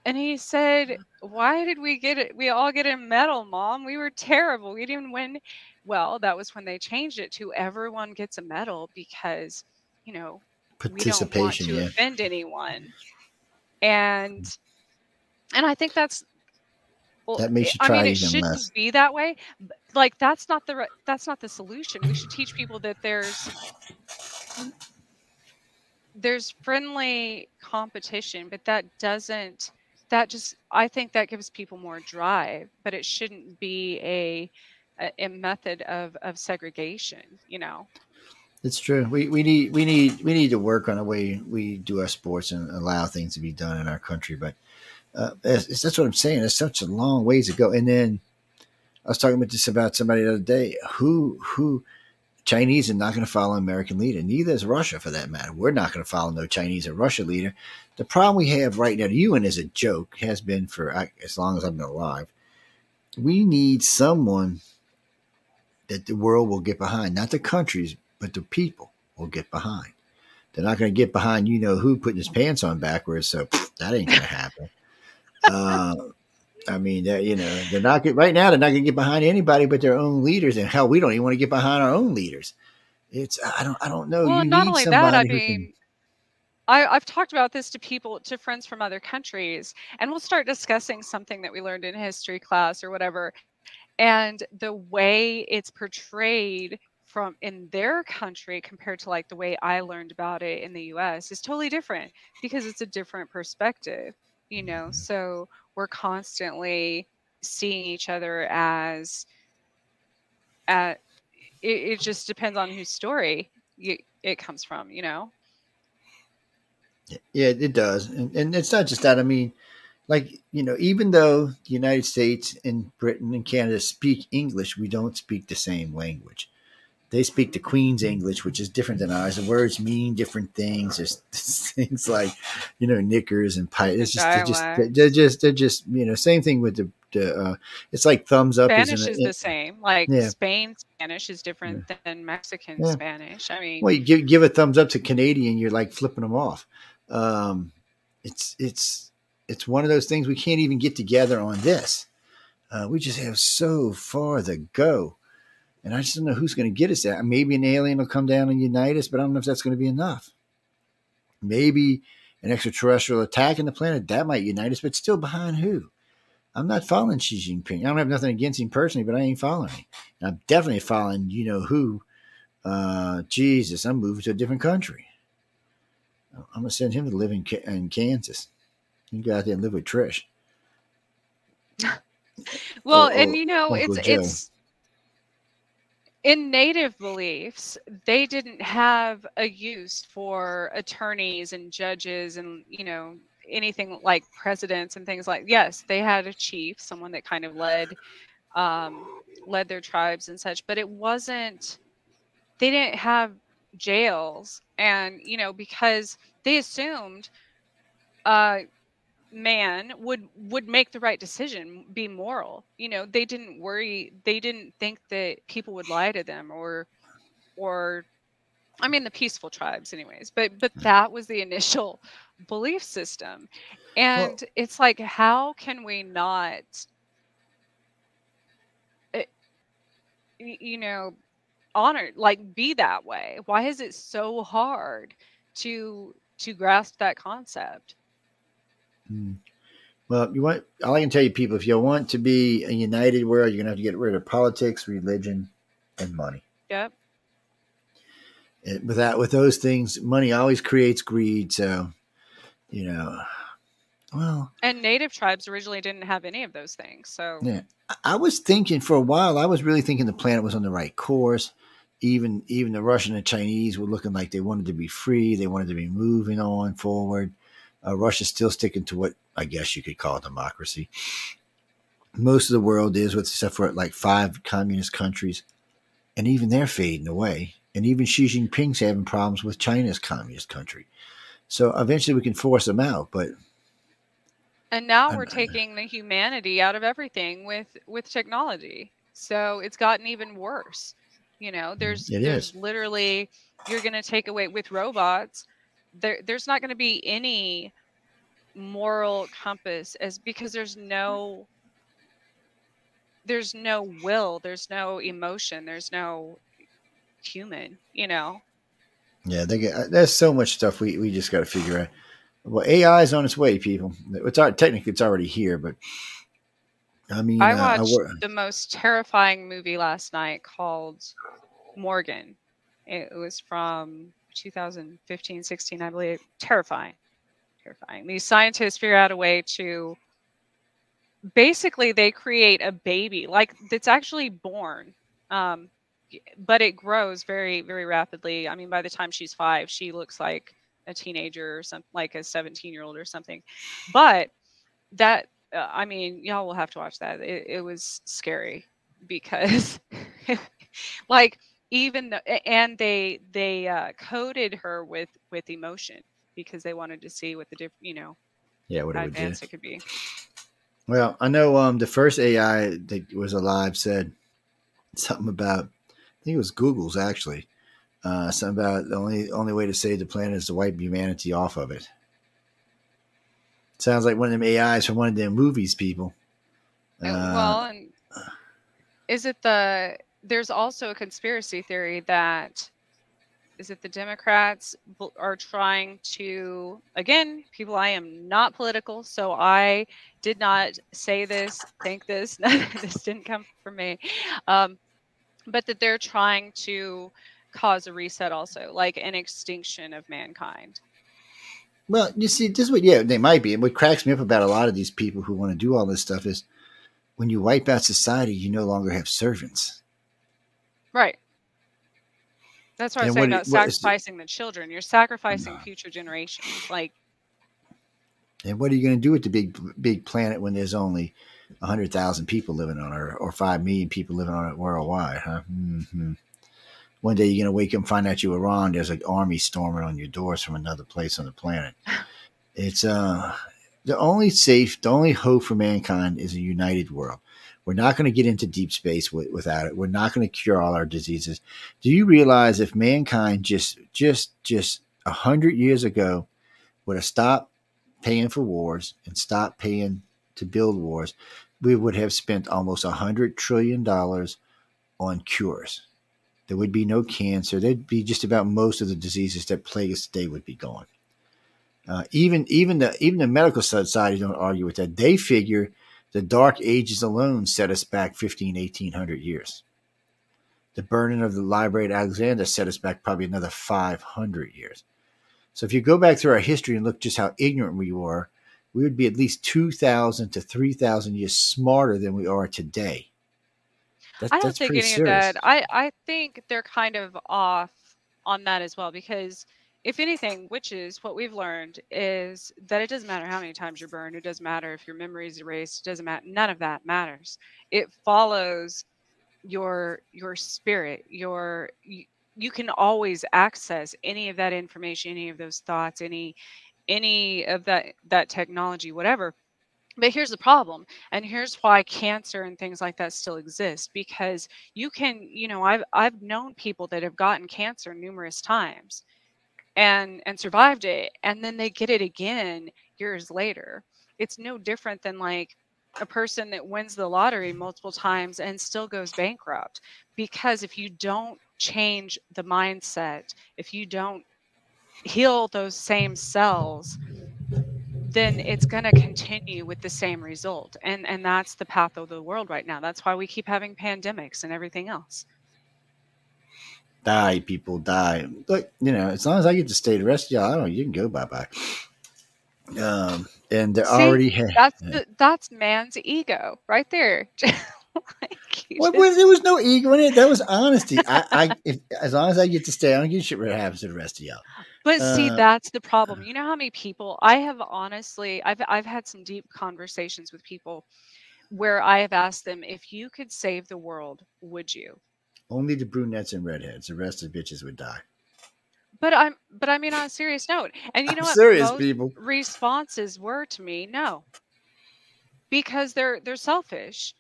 And he said, mm. "Why did we get it? We all get a medal, Mom. We were terrible. We didn't win." Well, that was when they changed it to everyone gets a medal because, you know, we don't want Participation, to yeah. offend anyone and and i think that's well That makes you try i mean it shouldn't less. be that way like that's not the that's not the solution we should teach people that there's there's friendly competition but that doesn't that just i think that gives people more drive but it shouldn't be a a, a method of of segregation you know It's true. We, we need we need we need to work on the way we do our sports and allow things to be done in our country. But uh, it's, that's what I'm saying. It's such a long ways to go. And then I was talking about this about somebody the other day. Who who Chinese are not going to follow American leader. Neither is Russia, for that matter. We're not going to follow no Chinese or Russia leader. The problem we have right now, the UN is a joke, has been for uh, as long as I've been alive. We need someone that the world will get behind, not the countries, but the people will get behind. They're not going to get behind you know who putting his pants on backwards, so pff, that ain't going to happen. uh, I mean, you know, they're not get, right now. They're not going to get behind anybody but their own leaders, and hell, we don't even want to get behind our own leaders. It's I don't I don't know. Well, you not need only that, I who can- mean, I, I've talked about this to people, to friends from other countries, and we'll start discussing something that we learned in history class or whatever. And the way it's portrayed from in their country compared to like the way I learned about it in the US is totally different because it's a different perspective, you know. Mm-hmm. So we're constantly seeing each other as at it, it just depends on whose story you, it comes from, you know. Yeah, it does, and and it's not just that. I mean, like you know, even though the United States and Britain and Canada speak English, we don't speak the same language. They speak the Queen's English, which is different than ours. The words mean different things. There's (laughs) things like, you know, knickers and pipe. It's just, they're just, they're just, they're just, you know, same thing with the, the uh, it's like thumbs up. Spanish is it? the same. Like Yeah. Spain Spanish is different than Mexican Yeah. Spanish. I mean, Well, you give, give a thumbs up to Canadian, you're like flipping them off. Um, it's it's it's one of those things we can't even get together on this. Uh, we just have so far to go, and I just don't know who's going to get us there. Maybe an alien will come down and unite us, but I don't know if that's going to be enough. Maybe an extraterrestrial attack on the planet that might unite us, but still behind who? I'm not following Xi Jinping. I don't have nothing against him personally, but I ain't following him. And I'm definitely following you know who uh, Jesus, I'm moving to a different country. I'm gonna send him to live in, in Kansas. He can go out there and live with Trish. (laughs) well, or- and you know, it's Joe. it's in native beliefs, they didn't have a use for attorneys and judges and you know anything like presidents and things like. Yes, they had a chief, someone that kind of led um, led their tribes and such, but it wasn't. They didn't have jails, and you know because they assumed uh, man would would make the right decision be moral you know they didn't worry they didn't think that people would lie to them or or i mean the peaceful tribes anyways but but that was the initial (laughs) belief system. And it's like how can we not eh, you know honor like be that way? Why is it so hard to to grasp that concept Hmm. Well, you want all I can tell you, people, if you want to be a united world, you're gonna have to get rid of politics, religion, and money. yep And with that, with those things, money always creates greed. So, you know, well, And native tribes originally didn't have any of those things. So Yeah. I- I was thinking for a while, I was really thinking the planet was on the right course. Even even the Russian and Chinese were looking like they wanted to be free. They wanted to be moving on forward. Uh, Russia's still sticking to what I guess you could call democracy. Most of the world is, with except for like five communist countries, and even they're fading away. And even Xi Jinping's having problems with China's communist country. So eventually we can force them out, but and now we're taking the humanity out of everything with with technology. So it's gotten even worse. You know, there's It there's literally you're going to take away with robots. There there's not going to be any moral compass as because there's no there's no will, there's no emotion, there's no human, you know. Yeah, they get, uh, there's so much stuff we, we just got to figure out. Well, AI is on its way, people. It's al- technically it's already here, but I mean, I uh, watched wor- the most terrifying movie last night called Morgan. It was from 2015, 16, I believe. Terrifying. Terrifying. These scientists figure out a way to basically they create a baby like that's actually born. Um, but it grows very, very rapidly. I mean, by the time she's five, she looks like a teenager or something like a 17 year old or something. But that uh, I mean, y'all will have to watch that. It, it was scary because, (laughs) like, even the, and they they uh, coded her with with emotion because they wanted to see what the diff, you know, yeah, what it would do. it could be. Well, I know um, the first AI that was alive said something about, I think it was Google's actually, uh, something about the only only way to save the planet is to wipe humanity off of it. Sounds like one of them AIs from one of them movies, people. Uh, well, and is it the? There's also a conspiracy theory that is that the Democrats are trying to, again, people, I am not political, so I did not say this, think this, (laughs) this didn't come from me, um, but that they're trying to cause a reset also, like an extinction of mankind. Well, you see, this is what, yeah, they might be. And what cracks me up about a lot of these people who want to do all this stuff is when you wipe out society, you no longer have servants. Right. That's what I And was saying about what is the- sacrificing the children. You're sacrificing No. future generations. Like, And what are you going to do with the big, big planet when there's only 100,000 people living on it or 5 million people living on it worldwide, huh? hmm One day you're going to wake up and find out you were wrong. There's an army storming on your doors from another place on the planet. (laughs) It's uh, the only safe, the only hope for mankind is a united world. We're not going to get into deep space wi- without it. We're not going to cure all our diseases. Do you realize if mankind just, just, just a hundred years ago would have stopped paying for wars and stopped paying to build wars, we would have spent almost a hundred trillion dollars on cures. There would be no cancer. There'd be just about most of the diseases that plague us today would be gone. Uh, even even the even the medical society don't argue with that. They figure the dark ages alone set us back 15, 1800 years. The burning of the library at Alexander set us back probably another 500 years. So if you go back through our history and look just how ignorant we were, we would be at least 2,000 to 3,000 years smarter than we are today. That, I don't that's think any serious. of that. I, I think they're kind of off on that as well because if anything, which is what we've learned, is that it doesn't matter how many times you're burned. It doesn't matter if your memory is erased. It doesn't matter. None of that matters. It follows your your spirit. Your you, you can always access any of that information, any of those thoughts, any any of that that technology, whatever. But here's the problem, and here's why cancer and things like that still exist because you can, you know, I've I've known people that have gotten cancer numerous times and and survived it and then they get it again years later. It's no different than like a person that wins the lottery multiple times and still goes bankrupt. Because if you don't change the mindset if you don't heal those same cells then it's going to continue with the same result. And and that's the path of the world right now. That's why we keep having pandemics and everything else die, people die. Look, you know, as long as I get to stay the rest of y'all, I don't know, you can go bye bye. Um, and they're See, already ha- that's the, that's man's ego right there (laughs) Like, you What just- was there was no ego in it. That was honesty. I, I if as long as I get to stay, I don't give a shit what happens to the rest of y'all. But see, Uh, that's the problem. You know how many people I have honestly I've I've had some deep conversations with people where I have asked them if you could save the world, would you? Only the brunettes and redheads. The rest of the bitches would die. But I'm but I mean on a serious note. And you (laughs) know I'm what serious, most people. responses were to me, no. Because they're they're selfish.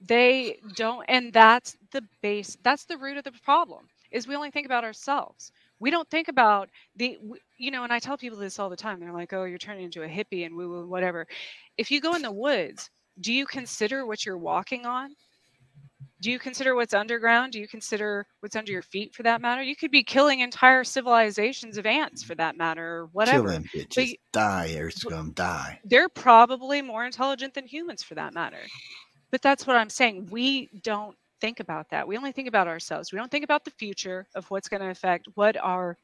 They don't and that's the base that's the root of the problem is we only think about ourselves. We don't think about the you know and I tell people this all the time. They're like, "Oh, you're turning into a hippie and woo woo whatever." If you go in the woods, do you consider what you're walking on? Do you consider what's underground? Do you consider what's under your feet for that matter? You could be killing entire civilizations of ants for that matter or Kill whatever. them bitches. But die, scum, die. they're probably more intelligent than humans for that matter. But that's what I'm saying. We don't think about that. We only think about ourselves. We don't think about the future of what's going to affect what our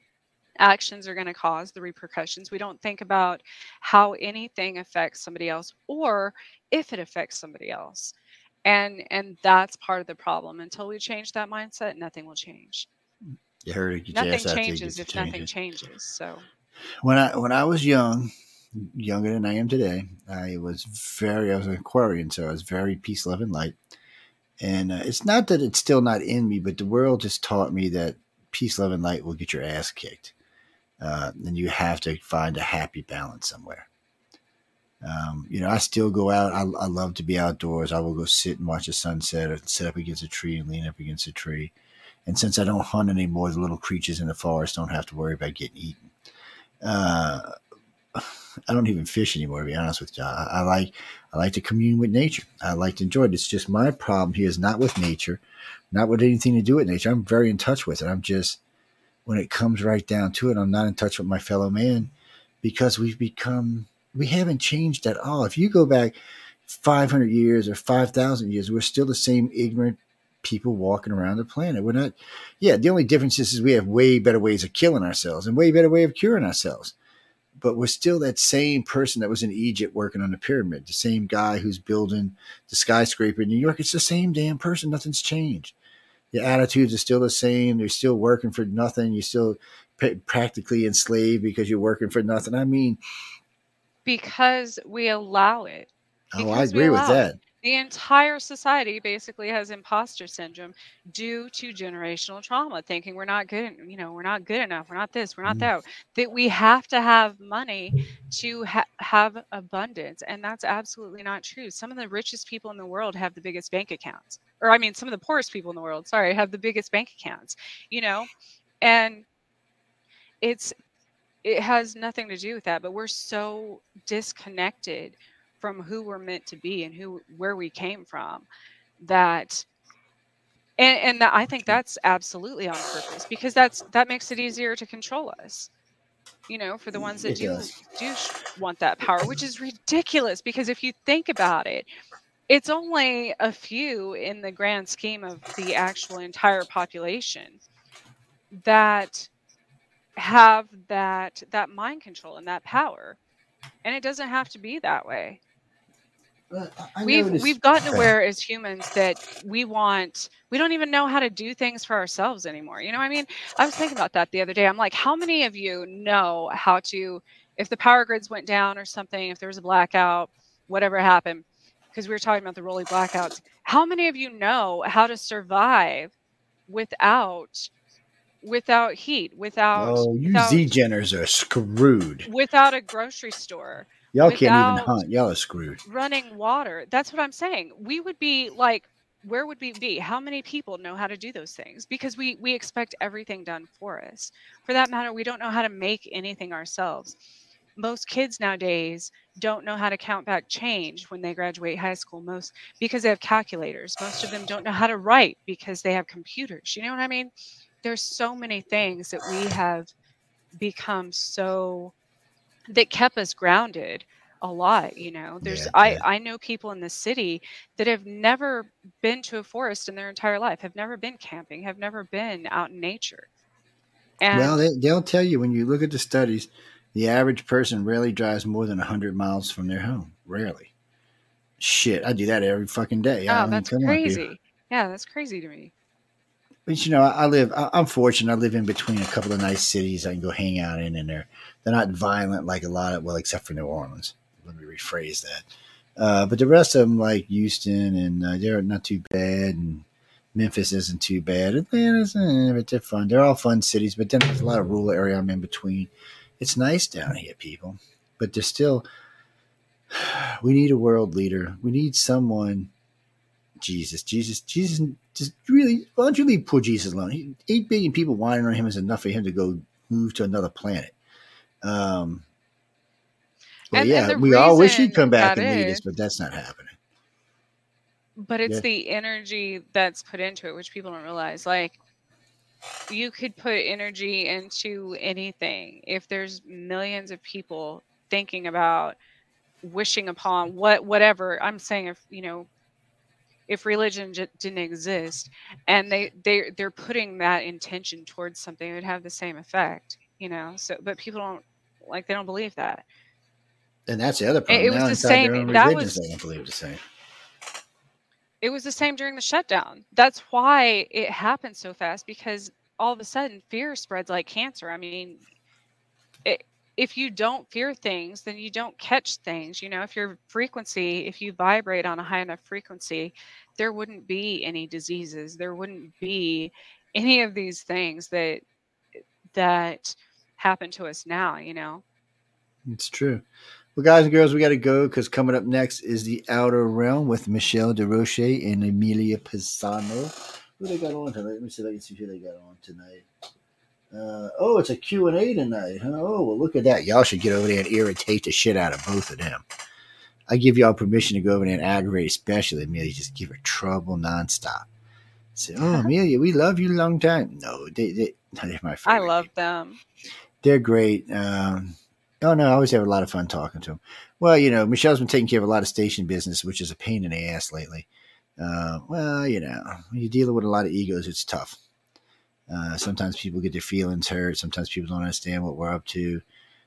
actions are going to cause, the repercussions. We don't think about how anything affects somebody else or if it affects somebody else. And and that's part of the problem. Until we change that mindset, nothing will change. You heard it. Get Nothing ass out there, changes if nothing changes. So When I when I was young, younger than I am today, I was very I was an Aquarian, so I was very peace, love, and light. And uh, it's not that it's still not in me, but the world just taught me that peace, love, and light will get your ass kicked, uh, and you have to find a happy balance somewhere. Um, you know, I still go out. I, I love to be outdoors. I will go sit and watch the sunset, or sit up against a tree and lean up against a tree. And since I don't hunt anymore, the little creatures in the forest don't have to worry about getting eaten. Uh, (sighs) I don't even fish anymore, to be honest with you. I, I like I like to commune with nature. I like to enjoy it. It's just my problem here is not with nature, not with anything to do with nature. I'm very in touch with it. I'm just when it comes right down to it, I'm not in touch with my fellow man because we've become, we haven't changed at all. If you go back 500 years or 5,000 years, we're still the same ignorant people walking around the planet. We're not, yeah, the only difference is, is we have way better ways of killing ourselves and way better way of curing ourselves. But we're still that same person that was in Egypt working on the pyramid, the same guy who's building the skyscraper in New York. It's the same damn person. Nothing's changed. The attitudes are still the same. You're still working for nothing. You're still practically enslaved because you're working for nothing. I mean, because we allow it. Oh, I agree with that the entire society basically has imposter syndrome due to generational trauma thinking we're not good you know we're not good enough we're not this we're not mm. that that we have to have money to ha- have abundance and that's absolutely not true some of the richest people in the world have the biggest bank accounts or i mean some of the poorest people in the world sorry have the biggest bank accounts you know and it's it has nothing to do with that but we're so disconnected from who we're meant to be and who where we came from that and, and that, i think mm. that's absolutely on purpose because that's that makes it easier to control us you know for the ones that it do does. do want that power which is ridiculous because if you think about it it's only a few in the grand scheme of the actual entire population that have that that mind control and that power. And it doesn't have to be that way. We've we've gotten to where as humans that we want we don't even know how to do things for ourselves anymore. You know i mean? I was thinking about that the other day. I'm like how many of you know how to if the power grids went down or something if there was a blackout whatever happened because we were talking about the rolling blackouts how many of you know how to survive without without heat without oh you without, z-genners are screwed without a grocery store Y'all can't even hunt. Y'all are screwed. Running water. That's what I'm saying. We would be like, where would we be? How many people know how to do those things? Because we we expect everything done for us. For that matter, we don't know how to make anything ourselves. Most kids nowadays don't know how to count back change when they graduate high school. Most because they have calculators. Most of them don't know how to write because they have computers. You know what I mean? There's so many things that we have become so that kept us grounded a lot you know? There's yeah, i yeah. i know people in the city that have never been to a forest in their entire life have never been camping have never been out in nature. And well they, they'll tell you when you look at the studies the average person rarely drives more than 100 miles from their home rarely. Shit i do that every fucking day. Oh that's crazy. Yeah that's crazy to me but you know, I, live. I, am fortunate. I live in between a couple of nice cities I can go hang out in, and they're they're not violent like a lot of well, except for New Orleans. Let me rephrase that. Uh, but the rest of them, like Houston, and uh, they're not too bad, and Memphis isn't too bad. Atlanta's, eh, but they're fun. They're all fun cities, but then there's a lot of rural area I'm in between. It's nice down here, people, but there's still. (sighs) We need a world leader. We need someone. Jesus, Jesus, Jesus just really, why don't you leave poor Jesus alone? Eight billion people whining on him is enough for him to go move to another planet. Um, well, and, yeah, and we all wish he'd come back and lead us, but that's not happening. But it's yeah. the energy that's put into it, which people don't realize. Like, you could put energy into anything. If there's millions of people thinking about wishing upon what whatever i'm saying if you know if religion j- didn't exist and they they they're putting that intention towards something it would have the same effect you know? So but people don't like they don't believe that. And that's the other problem. it, it was the same that was they don't believe the same. It was the same during the shutdown. That's why it happened so fast because all of a sudden fear spreads like cancer. I mean if you don't fear things, then you don't catch things. You know, if your frequency, if you vibrate on a high enough frequency, there wouldn't be any diseases. There wouldn't be any of these things that that happen to us now, you know. It's true. Well, guys and girls, we got to go because coming up next is the Outer Realm with Michelle Desrochers and Emilia Pisano. Who they got on tonight? Let me see if I can see who they got on tonight. Uh, oh, it's a Q&A tonight. Huh? Oh, well, look at that. Y'all should get over there and irritate the shit out of both of them. I give y'all permission to go over there and aggravate, especially Amelia. Just give her trouble nonstop. Say, oh, (laughs) Amelia, we love you a long time. No, they, they, (laughs) They're my friends. I love them. They're great. Um, oh no, I always have a lot of fun talking to them. Well, you know, Michelle's been taking care of a lot of station business, which is a pain in the ass lately. Uh, well, you know, when you're dealing with a lot of egos, it's tough. Uh, sometimes people get their feelings hurt. Sometimes people don't understand what we're up to.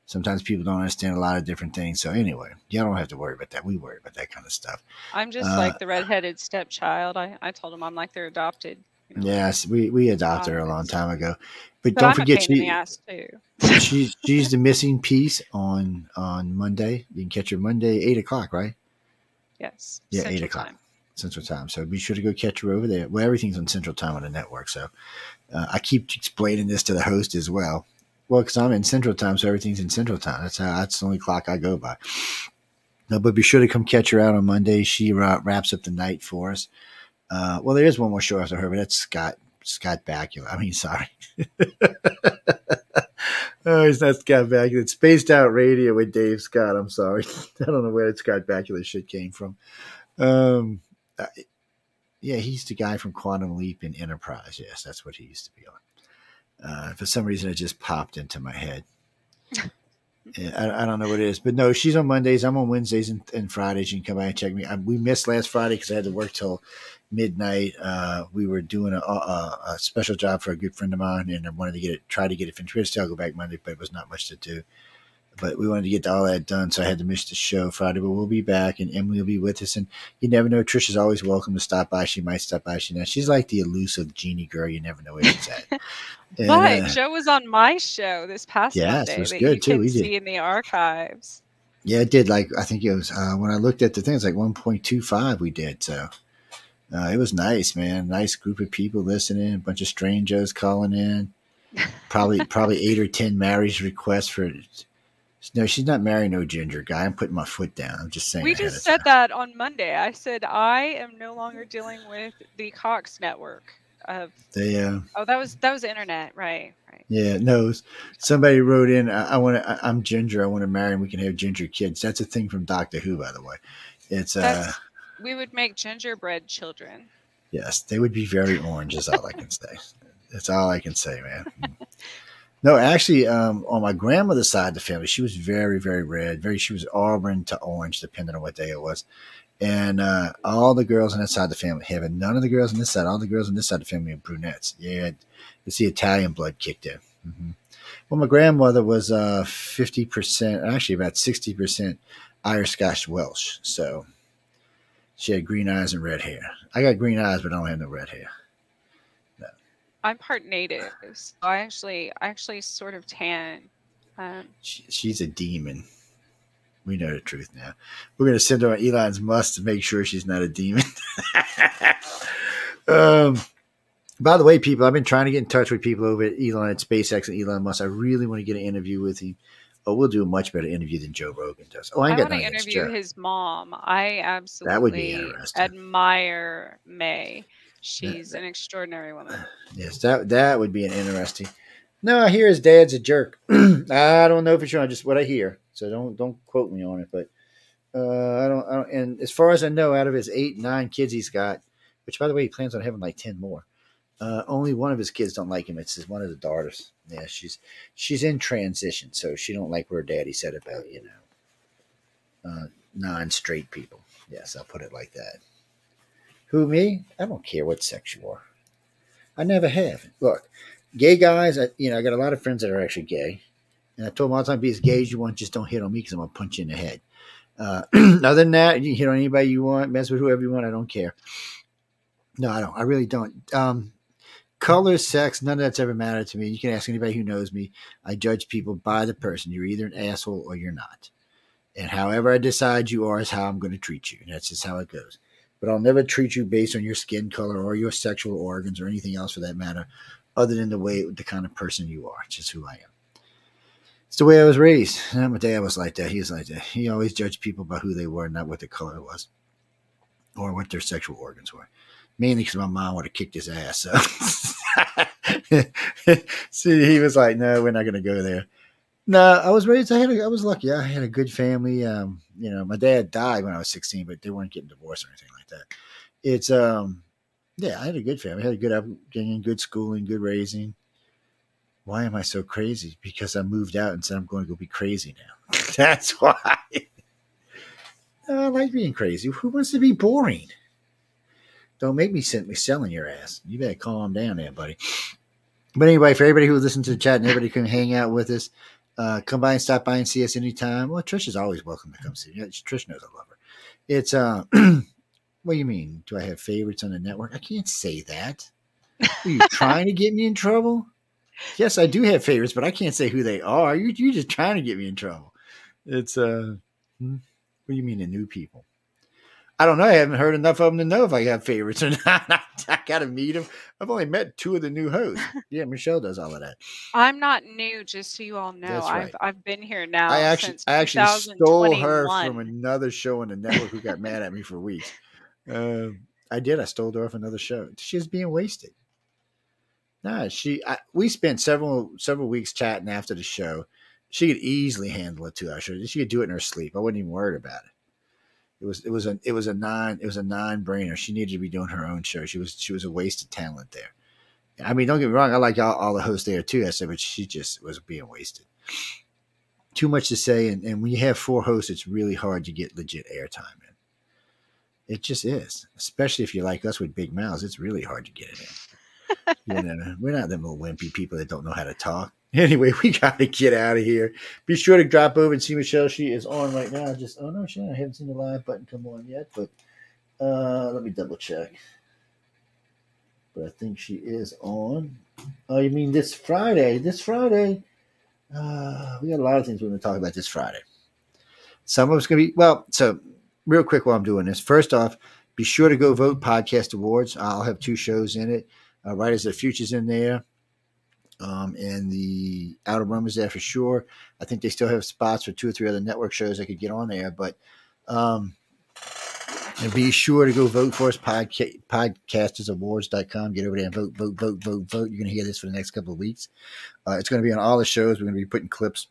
Sometimes people don't understand a lot of different things. So anyway, y'all don't have to worry about that. We worry about that kind of stuff. I'm just Uh, like the redheaded stepchild. I, I told them I'm like they're adopted. you know, Yes, we, we adopted her a long time ago. But, But don't I'm forget a pain in the she, she's (laughs) she's the missing piece on on Monday. You can catch her Monday eight o'clock, right? Yes. Yeah, eight o'clock. Time. Central Time. So be sure to go catch her over there. Well, everything's on Central Time on the network. So uh, I keep explaining this to the host as well. Well, because I'm in Central Time, so everything's in Central Time. That's how that's the only clock I go by. No, but be sure to come catch her out on Monday. She uh, wraps up the night for us. Uh, well, there is one more show after her, but that's Scott Scott Bakula. I mean, sorry. (laughs) oh, it's not Scott Bakula. It's Spaced Out Radio with Dave Scott. I'm sorry. (laughs) I don't know where that Scott Bakula shit came from. Um, uh, yeah, he's the guy from Quantum Leap in Enterprise. Yes, that's what he used to be on. Uh, for some reason, it just popped into my head. (laughs) I, I don't know what it is, but no, she's on Mondays. I'm on Wednesdays and, and Fridays. You can come by and check me. I, we missed last Friday because I had to work till midnight. Uh, we were doing a, a, a special job for a good friend of mine, and I wanted to get it, try to get it finished. We still go back Monday, but it was not much to do. But we wanted to get all that done, so I had to miss the show Friday. But we'll be back, and Emily will be with us. And you never know. Trisha's always welcome to stop by. She might stop by. She now she's like the elusive genie girl. You never know where she's at. (laughs) And, But uh, Joe was on my show this past Yes, it Monday was good, too. can We did. see in the archives. Yeah, it did. Like I think it was uh, when I looked at the thing, it's like one point two five. We did so. Uh, it was nice, man. Nice group of people listening. A bunch of strangers calling in. (laughs) Probably, probably eight or ten marriage requests for. No, she's not marrying no ginger guy. I'm putting my foot down. I'm just saying. We just said time. that on Monday. I said I am no longer dealing with the Cox network. Of They, uh, oh, that was that was internet, right? Right. yeah, no. Somebody wrote in. I, I want to. I'm ginger. I want to marry, and we can have ginger kids. That's a thing from Doctor Who, by the way. It's uh, we would make gingerbread children. Yes, they would be very orange. Is all I can say. That's all I can say, man. (laughs) no, actually, um, on my grandmother's side of the family, she was very, very red. Very, she was auburn to orange, depending on what day it was. And uh, all the girls on that side of the family, having none of the girls on this side, all the girls on this side of the family are brunettes. Yeah, it's the Italian blood kicked in. hmm Well, my grandmother was uh, fifty percent, actually about sixty percent Irish Scotch Welsh. So she had green eyes and red hair. I got green eyes, but I don't have no red hair. I'm part native, so I actually I actually sort of tan. Um, She, she's a demon. We know the truth now. We're going to send her on Elon's must to make sure she's not a demon. (laughs) um, by the way, people, I've been trying to get in touch with people over at Elon at SpaceX and Elon Musk. I really want to get an interview with him. Oh, we'll do a much better interview than Joe Rogan does. Oh, I I want to interview his mom. I absolutely That would be interesting. admire Maye. She's an extraordinary woman. (sighs) Yes, that that would be an interesting. No, I hear his dad's a jerk. (clears throat) I don't know for sure. I just what I hear. So don't don't quote me on it. But uh, I don't. I don't. And as far as I know, out of his eight nine kids he's got, which by the way he plans on having like ten more. Uh, only one of his kids don't like him. It's his, one of the daughters. Yeah, she's she's in transition, so she don't like what her daddy said about you know uh, non straight people. Yes, I'll put it like that. Who me? I don't care what sex you are. I never have. Look, gay guys. I, you know, I got a lot of friends that are actually gay, and I told them all the time, "Be as gay as you want, just don't hit on me because I'm gonna punch you in the head." Uh, (clears throat) other than that, you hit on anybody you want, mess with whoever you want. I don't care. No, I don't. I really don't. Um, color, sex, none of that's ever mattered to me. You can ask anybody who knows me. I judge people by the person. You're either an asshole or you're not. And however I decide you are is how I'm going to treat you. And that's just how it goes. But I'll never treat you based on your skin color or your sexual organs or anything else for that matter, other than the way, the kind of person you are. It's just who I am. It's the way I was raised. My dad was like that. He was like that. He always judged people by who they were, not what their color was or what their sexual organs were. Mainly because my mom would have kicked his ass. So. (laughs) See, he was like, "No, we're not going to go there." No, I was raised. I had. A, I was lucky. I had a good family. Um, you know, my dad died when I was sixteen, but they weren't getting divorced or anything like that. It's um, yeah, I had a good family. I had a good upbringing, good schooling, good raising. Why am I so crazy? Because I moved out and said I'm going to go be crazy now. (laughs) That's why. (laughs) I like being crazy. Who wants to be boring? Don't make me send me selling your ass. You better calm down there, buddy. But anyway, for everybody who listened to the chat and everybody can hang out with us, uh, come by and stop by and see us anytime. Well, Trish is always welcome to come see me. Trish knows I love her. It's uh, (clears throat) what do you mean? Do I have favorites on the network? I can't say that. Are you (laughs) trying to get me in trouble? Yes, I do have favorites, but I can't say who they are. You you're just trying to get me in trouble. It's uh, hmm, what do you mean the new people? I don't know. I haven't heard enough of them to know if I got favorites or (laughs) not. I got to meet them. I've only met two of the new hosts. (laughs) Yeah, Michelle does all of that. I'm not new, just so you all know. Right. I've I've been here now. I actually, I actually stole her from another show on the network who got (laughs) mad at me for weeks. Um, I did. I stole her off another show. She was being wasted. Nah, she. I, we spent several several weeks chatting after the show. She could easily handle a two hour show. She could do it in her sleep. I wasn't even worried about it. It was it was a it was a non it was a non brainer. She needed to be doing her own show. She was she was a wasted talent there. I mean, don't get me wrong. I like all, all the hosts there too. I said, but she just was being wasted. Too much to say, and, and when you have four hosts, it's really hard to get legit airtime in. It just is, especially if you're like us with big mouths. It's really hard to get it in. you know, we're not them little wimpy people that don't know how to talk. (laughs) Anyway, we got to get out of here. Be sure to drop over and see Michelle. She is on right now. Just oh no, she I haven't seen the live button come on yet, but uh, let me double check. But I think she is on. Oh, you mean this Friday? This Friday? Uh, we got a lot of things we're going to talk about this Friday. Some of it's going to be well. So real quick, while I'm doing this, first off, be sure to go vote Podcast Awards. I'll have two shows in it. Uh, Writers of the Future's in there. Um, and the Outer Room is there for sure. I think they still have spots for two or three other network shows I could get on there, but um, be sure to go vote for us, podca- podcastersawards.com. Get over there and vote, vote, vote, vote, vote. You're going to hear this for the next couple of weeks. Uh, it's going to be on all the shows. We're going to be putting clips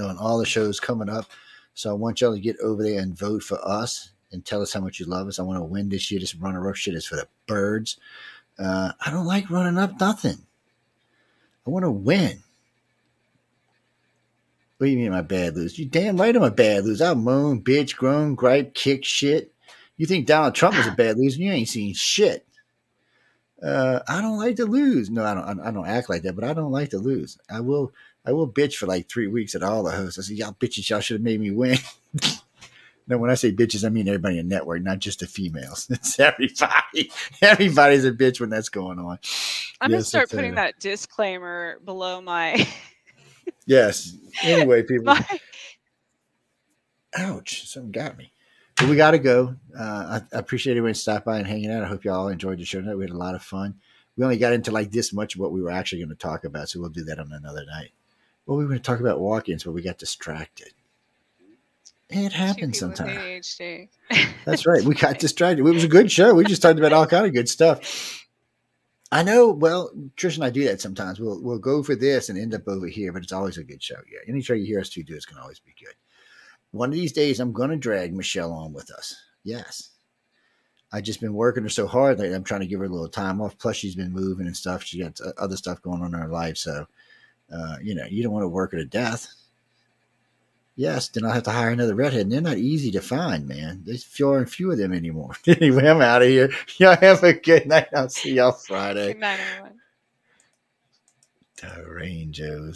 on all the shows coming up. So I want y'all to get over there and vote for us and tell us how much you love us. I want to win this year. This runner up shit is for the birds. Uh, I don't like running up nothing. I want to win. What do you mean my bad lose? You damn right I'm a bad lose. I moan, bitch, groan, gripe, kick shit. You think Donald Trump was a bad loser? You ain't seen shit. Uh, I don't like to lose. No, I don't. I don't act like that, but I don't like to lose. I will. I will bitch for like three weeks at all the hosts. I say, y'all bitches, y'all should have made me win. (laughs) no, when I say bitches, I mean everybody in the network, not just the females. (laughs) It's everybody. Everybody's a bitch when that's going on. I'm gonna start putting uh, that disclaimer below my (laughs) Yes. Anyway, people. my Ouch! Something got me. But we got to go. Uh, I, I appreciate everyone stopping by and hanging out. I hope you all enjoyed the show tonight. We had a lot of fun. We only got into like this much of what we were actually going to talk about, so we'll do that on another night. Well, we were going to talk about walk-ins, but we got distracted. It happens sometimes. That's right. We got (laughs) distracted. It was a good show. We just talked about all kind of good stuff. I know. Well, Trish and I do that sometimes. We'll we'll go for this and end up over here, but it's always a good show. Yeah, any show you hear us two do, it's going to always be good. One of these days, I'm going to drag Michelle on with us. Yes. I've just been working her so hard lately. I'm trying to give her a little time off. Plus, she's been moving and stuff. She got uh, other stuff going on in her life. So, uh, you know, you don't want to work her to death. Yes, then I'll have to hire another redhead. And they're not easy to find, man. There's fewer and fewer of them anymore. (laughs) anyway, I'm out of here. (laughs) Y'all have a good night. I'll see y'all Friday. Good night, everyone. The Rangers.